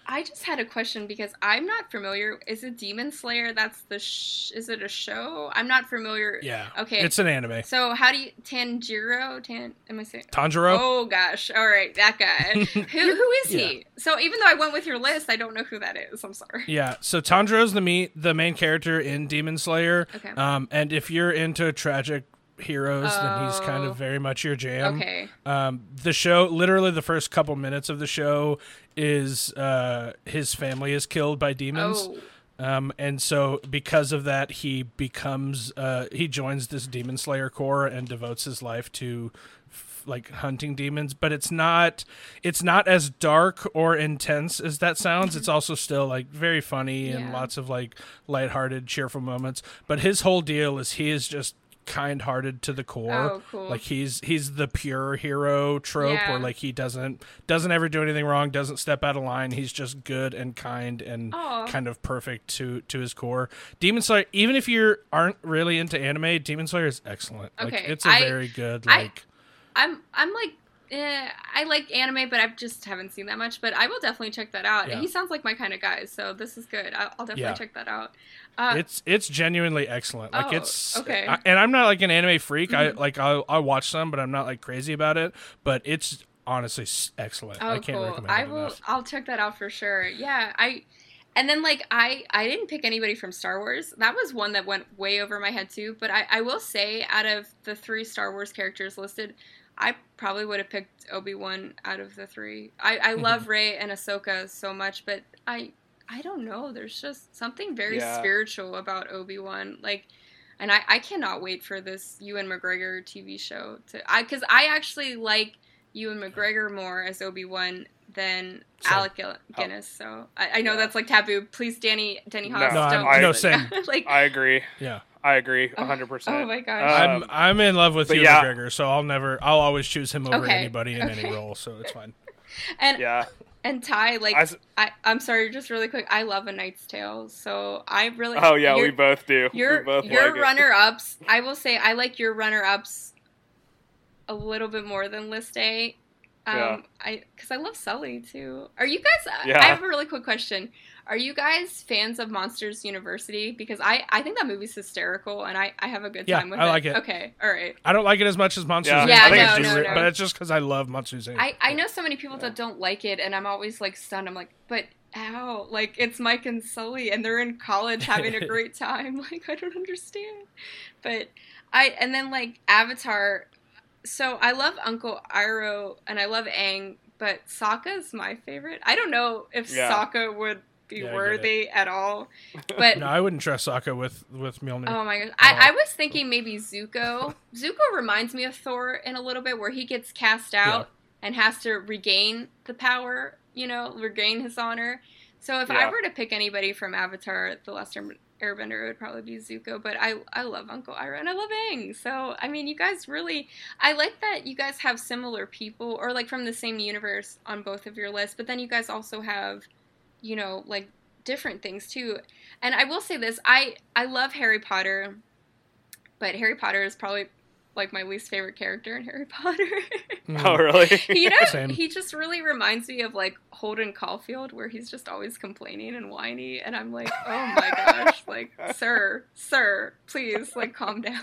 I just had a question because I'm not familiar. Is it Demon Slayer? That's the. Sh- is it a show? I'm not familiar. yeah. Okay. It's an anime. So how do you Tanjiro? Tan? Am I saying? Tanjiro? Oh gosh! All right, that guy. who who is he? So even though I went with your list, I don't know who that is. I'm sorry. Yeah, so Tanjiro's the me- the main character in Demon Slayer. Okay. Um, and if you're into tragic heroes, then he's kind Oh. of very much your jam. Okay. Um, the show, literally the first couple minutes of the show, is uh, his family is killed by demons. Oh. Um, and so because of that, he becomes uh, he joins this demon slayer corps and devotes his life to f- like hunting demons. But it's not it's not as dark or intense as that sounds. It's also still like very funny and Yeah. lots of like lighthearted, cheerful moments. But his whole deal is he is just kind-hearted to the core. Oh, cool. Like he's he's the pure hero trope Yeah. where like he doesn't doesn't ever do anything wrong, doesn't step out of line. He's just good and kind and Aw. kind of perfect to to his core. Demon Slayer, even if you aren't really into anime, Demon Slayer is excellent. Like Okay, it's a I- very good I- like I'm I'm like eh, I like anime, but I just haven't seen that much. But I will definitely check that out. Yeah. He sounds like my kind of guy, so this is good. I'll, I'll definitely Yeah. check that out. Uh, it's it's genuinely excellent. Like Oh, it's okay. I, and I'm not like an anime freak. I Mhm. like I I watch some, but I'm not like crazy about it. But it's honestly excellent. oh, I can't cool. recommend I will. enough. I'll check that out for sure. Yeah, I. And then like I I didn't pick anybody from Star Wars. That was one that went way over my head too. But I I will say out of the three Star Wars characters listed. I probably would have picked Obi Wan out of the three. I, I love Rey and Ahsoka so much, but I I don't know. There's just something very Yeah. spiritual about Obi Wan. Like, and I, I cannot wait for this Ewan McGregor TV show to I because I actually like Ewan McGregor more as Obi Wan than Same. Alec Gil- Guinness. So I, I know Yeah. that's like taboo. Please, Danny Danny No, Haas, No, I'm- don't. no, same. like, I agree. Yeah. I agree. Oh, hundred percent. oh my gosh. Um, I'm I'm in love with but Ewan yeah. McGregor, so I'll never I'll always choose him over Okay, anybody in okay. any role, so it's fine. and yeah. and Ty like I I, s- I'm sorry, just really quick. I love A Knight's Tale, so I really. oh yeah, we both do. Your we both your like it. runner ups, I will say I like your runner ups a little bit more than List A. Um, Yeah. I because I love Sully too. Are you guys? Yeah. I have a really quick question. Are you guys fans of Monsters University? Because I I think that movie's hysterical and I I have a good Yeah, time with I it. like it. Okay, all right. I don't like it as much as Monsters Yeah. Yeah, I think no, it's no, just- no. but it's just because I love Monsters Inc. I I know so many people that don't like it, and I'm always like stunned. I'm like, but ow, like it's Mike and Sully, and they're in college having a great time. Like I don't understand. But I and then like Avatar. So I love Uncle Iroh and I love Aang, but Sokka's my favorite. I don't know if Yeah. Sokka would be Yeah, worthy at all, but No, I wouldn't trust Sokka with with Mjolnir. Oh my gosh. I, I was thinking maybe Zuko. Zuko reminds me of Thor in a little bit where he gets cast out and has to regain the power, you know, regain his honor. So if I were to pick anybody from Avatar, The Last Air- Airbender, it would probably be Zuko. But I, I love Uncle Iroh and I love Aang. So, I mean, you guys really, I like that you guys have similar people or like from the same universe on both of your lists. But then you guys also have, you know, like different things too. And I will say this, I I love Harry Potter, but Harry Potter is probably like my least favorite character in Harry Potter. Mhm. Oh really? you know, Same. he just really reminds me of like Holden Caulfield, where he's just always complaining and whiny, and I'm like, oh my gosh, like sir, sir, please, like calm down.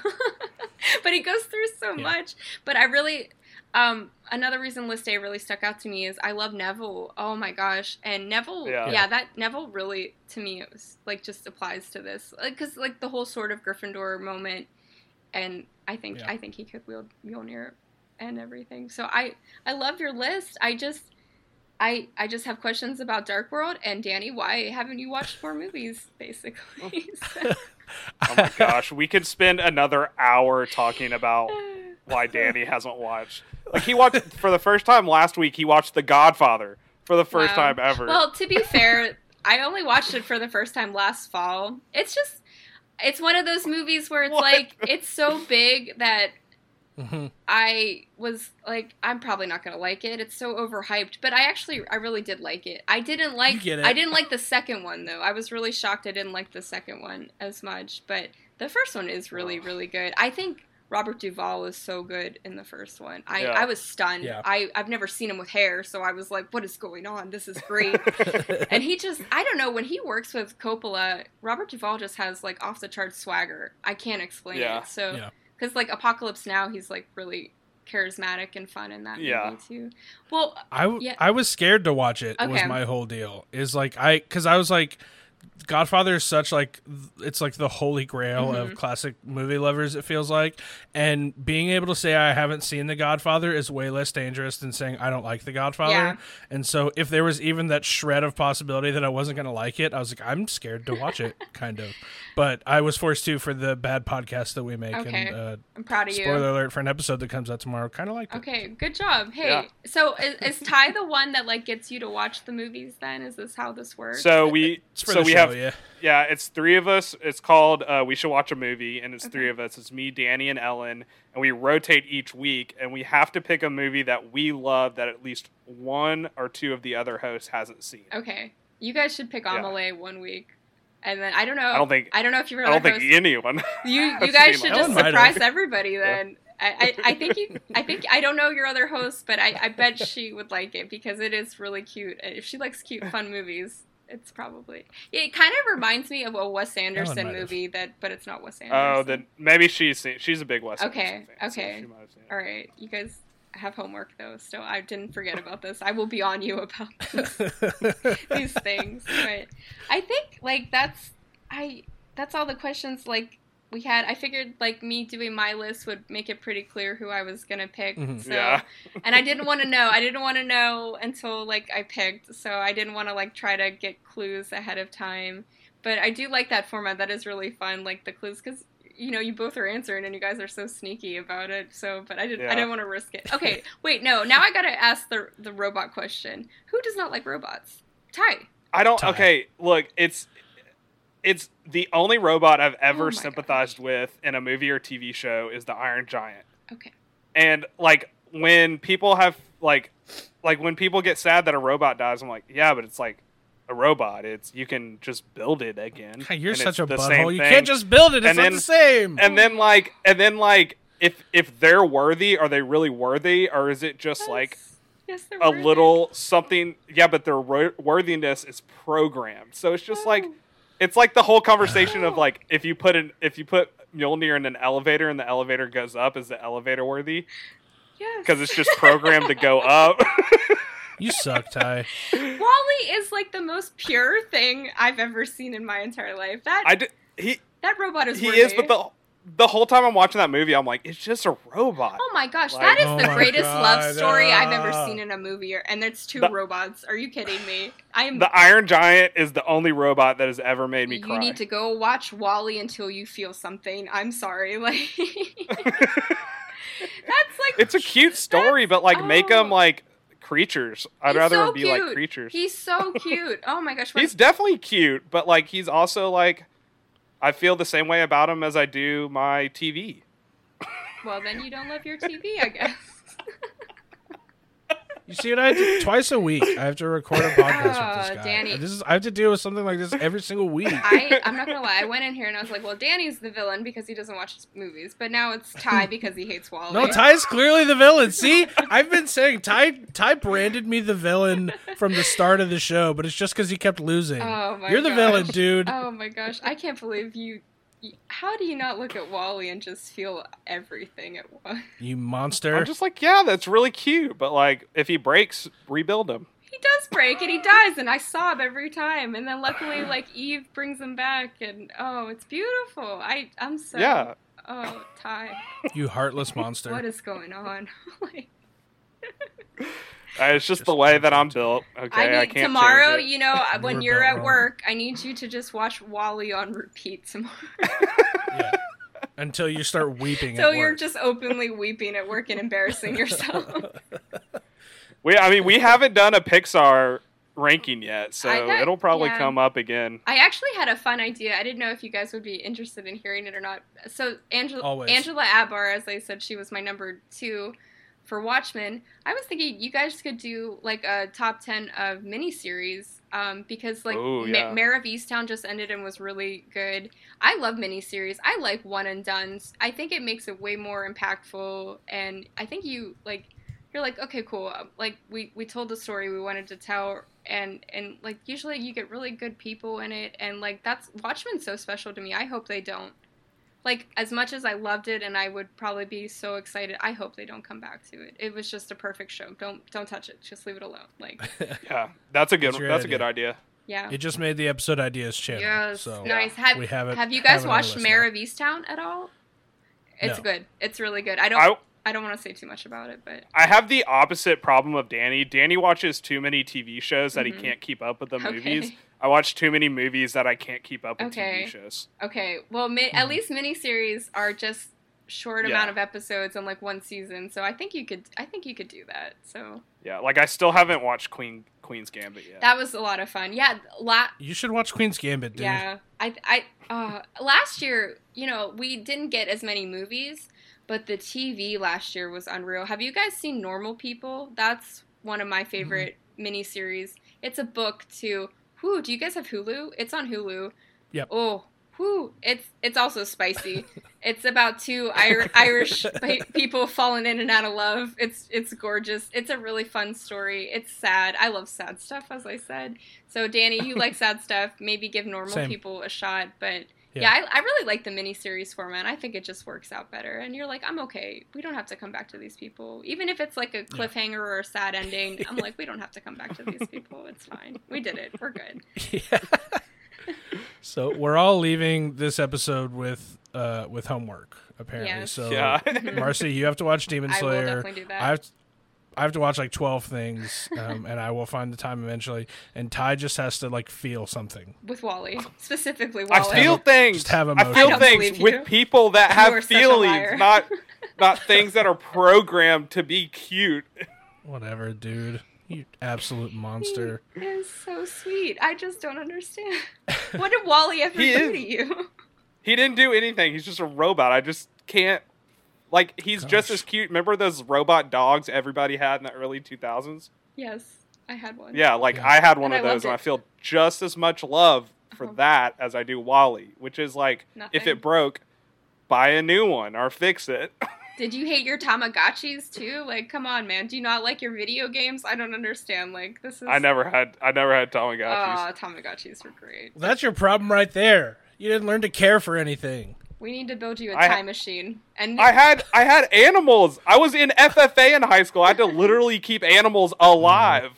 but he goes through so Yeah. much. But I really, um, another reason List A really stuck out to me is I love Neville. Oh my gosh, and Neville, Yeah. yeah, that Neville really to me it was like just applies to this because like the whole sort of Gryffindor moment, and I think Yeah. I think he could wield Mjolnir and everything. So I I love your list. I just I I just have questions about Dark World and Danny. Why haven't you watched more movies? Basically. So- Oh my gosh, we could spend another hour talking about why Danny hasn't watched. Like he watched for the first time last week. He watched The Godfather for the first Wow. time ever. Well, to be fair, I only watched it for the first time last fall. It's just it's one of those movies where it's What? like it's so big that Mhm. I was like, I'm probably not gonna like it. It's so overhyped, but I actually, I really did like it. I didn't like, get it. I didn't like the second one though. I was really shocked I didn't like the second one as much, but the first one is really, Ugh. really good. I think Robert Duvall was so good in the first one. I, Yeah. I was stunned. Yeah. I, I've never seen him with hair, so I was like, what is going on? This is great. and he just, I don't know, when he works with Coppola, Robert Duvall just has like off the charts swagger. I can't explain Yeah. it. So, Yeah. because like Apocalypse Now, he's like really charismatic and fun in that Yeah. movie too. Well, I, w- Yeah. I was scared to watch it. okay. Was my whole deal is like I because I was like, Godfather is such like it's like the holy grail Mm-hmm. of classic movie lovers. It feels like, and being able to say I haven't seen The Godfather is way less dangerous than saying I don't like The Godfather. Yeah. And so if there was even that shred of possibility that I wasn't going to like it, I was like I'm scared to watch it, kind of. But I was forced to for the bad podcast that we make. Okay. And uh, I'm proud of spoiler you. Spoiler alert for an episode that comes out tomorrow. Kind of liked it. Okay, good job. Hey, Yeah. so is, is Ty the one that like gets you to watch the movies? Then is this how this works? so we so the we show, have yeah. yeah, it's three of us. It's called uh, We Should Watch a Movie, and it's Okay. three of us. It's me, Danny, and Ellen, and we rotate each week, and we have to pick a movie that we love that at least one or two of the other hosts hasn't seen. Okay, you guys should pick Yeah. Amelie one week, and then I don't know. I don't think I don't know if you're. I don't think anyone. you you guys should just might have. surprise everybody then. I, I, I think you I think I don't know your other hosts, but I, I bet she would like it because it is really cute. If she likes cute, fun movies, it's probably it kind of reminds me of a Wes Anderson might have. movie that, but it's not Wes oh, Anderson. Oh, then maybe she's seen. She's a big Wes. Okay, Anderson fan, so okay. she might have seen it. All right, you guys have homework though, so I didn't forget about this. I will be on you about this. these things. But I think like that's I that's all the questions like we had. I figured like me doing my list would make it pretty clear who I was gonna pick. Mhm. So Yeah. and I didn't want to know. I didn't want to know until like I picked. So I didn't want to like try to get clues ahead of time. But I do like that format. That is really fun. Like the clues because. You know, you both are answering, and you guys are so sneaky about it. So, but I didn't. I didn't want to risk it. Okay, wait, no. Now I gotta ask the the robot question. Who does not like robots? Ty. I don't. Tie. Okay, look, it's it's the only robot I've Oh ever my sympathized with in a movie or TV show is the Iron Giant. Okay. And like when people have like like when people get sad that a robot dies, I'm like, yeah, but it's like a robot. It's you can just build it again. You're such a butthole. You can't just build it. It's And not then- the same. and then like and then like if if they're worthy, are they really worthy, or is it just like Yes. yes, a worthy. little something? Yeah, but their ro- worthiness is programmed, so it's just like Oh. It's like the whole conversation of like if you put an if you put Mjolnir in an elevator and the elevator goes up, is the elevator worthy? yes. Because it's just programmed to go up. you suck, Ty. WALL-E is like the most pure thing I've ever seen in my entire life. That I d- he that robot is he worthy. is, but the the whole time I'm watching that movie, I'm like, it's just a robot. Oh my gosh, Like- that is Oh the my greatest love God, story I've ever seen in a movie, and it's two The- robots. Are you kidding me? I am. The Iron Giant is the only robot that has ever made me you cry. You need to go watch WALL-E until you feel something. I'm sorry, like that's like it's a cute story, but like make oh. them like creatures. I'd He's rather so them be like creatures. He's so cute. Oh my gosh, He's definitely cute, but like he's also like I feel the same way about them as I do my TV. well then you don't love your TV, I guess. You see what I do? Twice a week, I have to record a podcast with Oh, this guy. Danny. This is I have to deal with something like this every single week. I, I'm not gonna lie. I went in here and I was like, well, Danny's the villain because he doesn't watch movies, but now it's Ty because he hates WALL-E. No, Ty's clearly the villain. See, I've been saying Ty Ty branded me the villain from the start of the show, but it's just because he kept losing. Oh my You're the gosh. villain, dude. Oh my gosh, I can't believe you. You- How do you not look at WALL-E and just feel everything at once? You monster. I'm just like, yeah, that's really cute, but like if he breaks, rebuild him. He does break and he dies, and I sob every time. And then luckily, like Eve brings him back, and oh, it's beautiful. I I'm so Yeah. Oh, Ty, you heartless monster. what is going on? like, Uh, it's just, Just the way that I'm built. Okay, I I, need can't tomorrow. change it. You know, uh, when were you're at wrong. work, I need you to just watch WALL-E on repeat tomorrow. Yeah. Until you start weeping. so at you're work. just openly weeping at work and embarrassing yourself. We, I mean, we haven't done a Pixar ranking yet, so got- it'll probably yeah. come up again. I actually had a fun idea. I didn't know if you guys would be interested in hearing it or not. So Angela Always. Angela Abar, as I said, she was my number two for Watchmen. I was thinking you guys could do like a top ten of miniseries. Um, because like Ooh, Ma- yeah. Mare of Easttown just ended and was really good. I love miniseries. I like one and dones. I think it makes it way more impactful, and I think you like you're like okay cool um, like we we told the story we wanted to tell and and like usually you get really good people in it and like that's watchmen's so special to me i hope they don't like as much as i loved it and i would probably be so excited i hope they don't come back to it it was just a perfect show don't don't touch it just leave it alone like Yeah, that's a good. That's your That's a good idea. yeah It just made the episode ideas channel. yes so nice have, we have it. have you guys have it watched list Mare now. of easttown at all it's No. good it's really good i don't I I don't want to say too much about it but I have the opposite problem of Danny. Danny watches too many TV shows that Mhm. he can't keep up with the Okay. movies. I watch too many movies that I can't keep up with Okay. TV shows. Okay, well, mi- at least miniseries are just short Yeah. amount of episodes and like one season, so I think you could. I think you could do that. So Yeah, like I still haven't watched Queen Queen's Gambit yet. That was a lot of fun. Yeah, la- You should watch Queen's Gambit, dude. yeah. I I uh, last year, you know, we didn't get as many movies, but the TV last year was unreal. Have you guys seen Normal People? That's one of my favorite miniseries. It's a book too. Whoo, do you guys have Hulu? It's on Hulu. Yep. Oh, whoo, it's it's also spicy. it's about two Ir- Irish people falling in and out of love. It's it's gorgeous. It's a really fun story. It's sad. I love sad stuff, as I said. So Danny, you like sad stuff. Maybe give normal Same. people a shot. But Yeah. yeah, I, I really like the miniseries format. I think it just works out better. And you're like, I'm okay. We don't have to come back to these people, even if it's like a cliffhanger or a sad ending. I'm like, we don't have to come back to these people. It's fine. We did it. We're good. Yeah. so we're all leaving this episode with uh with homework apparently. Yes. So yeah. Marcie, you have to watch Demon Slayer. I will Slayer. definitely do that. I have to, I have to watch like twelve things, um, and I will find the time eventually. And Ty just has to like feel something. With WALL-E, specifically I WALL-E. feel things. just have I emotions. I feel don't things with people that You have are such a liar. feelings, not not things that are programmed to be cute. Whatever, dude. You absolute monster. He is so sweet. I just don't understand. What did WALL-E ever do is. to you? He didn't do anything. He's just a robot. I just can't. Like he's just as cute. Remember those robot dogs everybody had in the early 2000s? yes, I had one. Yeah, like Yeah. I had one And of I those, and I feel just as much love for Uh-huh. that as I do WALL-E. Which is like, if it broke, buy a new one or fix it. Did you hate your Tamagotchis too? Like, come on, man. Do you not like your video games? I don't understand. Like, this is. I never had. I never had Tamagotchis. Aw, Tamagotchis were great. That's your problem right there. You didn't learn to care for anything. We need to build you a I- time machine. And I had I had animals. I was in FFA in high school. I had to literally keep animals alive.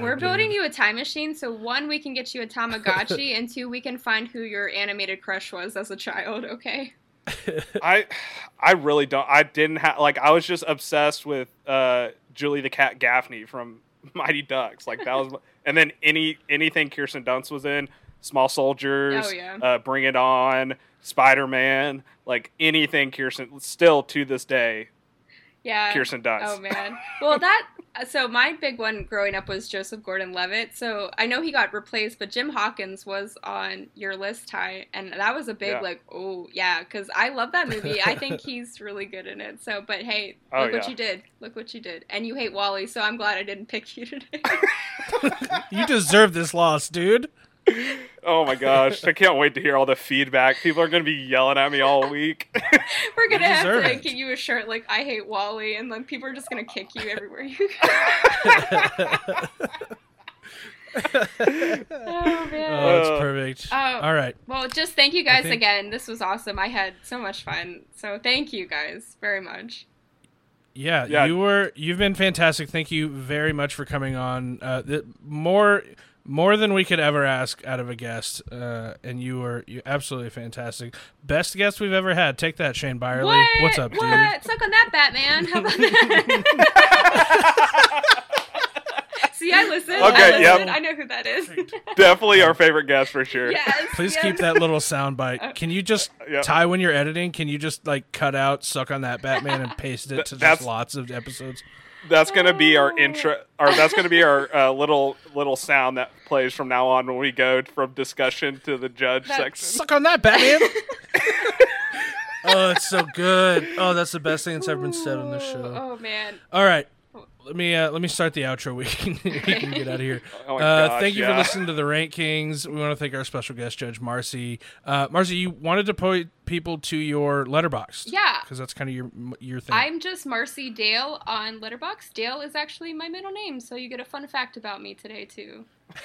We're building you a time machine, so one, we can get you a Tamagotchi, and two, we can find who your animated crush was as a child. Okay. I I really don't. I didn't have like I was just obsessed with uh, Julie the Cat Gaffney from Mighty Ducks. Like that was, and then any anything Kirsten Dunst was in, Small Soldiers, Oh, yeah. uh, Bring It On, Spider Man, like anything Kirsten. Still to this day, Yeah. Kirsten Dunst. Oh man. Well, that so my big one growing up was Joseph Gordon-Levitt. So I know he got replaced, but Jim Hawkins was on your list, Ty, and that was a big Yeah. like, oh yeah, because I love that movie. I think he's really good in it. So, but hey, Oh, look what you did. Look what you did, and you hate WALL-E. So I'm glad I didn't pick you today. You deserve this loss, dude. Oh my gosh, I can't wait to hear all the feedback. People are gonna be yelling at me all week. We're gonna have to it. get you a shirt like I hate WALL-E, and then people are just gonna kick you everywhere you go. oh man. Oh, that's Uh, perfect. Oh. All right. Well, just thank you guys think- again. This was awesome. I had so much fun. So thank you guys very much. Yeah, Yeah. you were you've been fantastic. Thank you very much for coming on. Uh, th- more more than we could ever ask out of a guest, uh, and you were you absolutely fantastic. Best guest we've ever had. Take that, Shane Byerly. What? What's up, dude? what? Suck on that, Batman. How about that? See, I listen. Okay, I yep. I know who that is. Definitely our favorite guest for sure. yes. Please yes. keep that little sound bite. Can you just Yeah. Ty when you're editing? Can you just like cut out "suck on that Batman" and paste it to just lots of episodes? That's gonna be our intro, or that's gonna be our uh, little little sound that plays from now on when we go from discussion to the judge That- section. Suck on that, Batman. oh, it's so good. Oh, that's the best thing that's ever been said on this show. Oh man. All right. Let me uh, let me start the outro. We can, we can get out of here. Oh my uh, gosh, thank you yeah. for listening to the Rank Kings. We want to thank our special guest, Judge Marcie. Uh, Marcie, you wanted to point people to your Letterboxd. Yeah. because that's kind of your your thing. I'm just Marcie Dale on Letterboxd. Dale is actually my middle name, so you get a fun fact about me today too.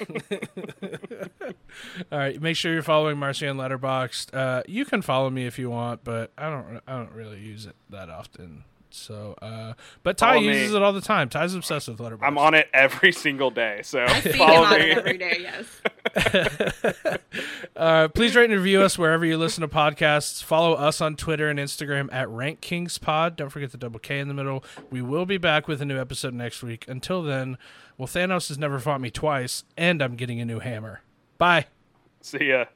All right, make sure you're following Marcie on Letterboxd. Uh, you can follow me if you want, but I don't I don't really use it that often. So, uh, but Ty Follow me. uses it all the time. Ty's obsessed with Letterboxd. I'm on it every single day, so I see him follow on me. it every day. Yes. Uh, please rate and review us wherever you listen to podcasts. Follow us on Twitter and Instagram at Rank Kings Pod. Don't forget the double K in the middle. We will be back with a new episode next week. Until then, well, Thanos has never fought me twice, and I'm getting a new hammer. Bye. See ya.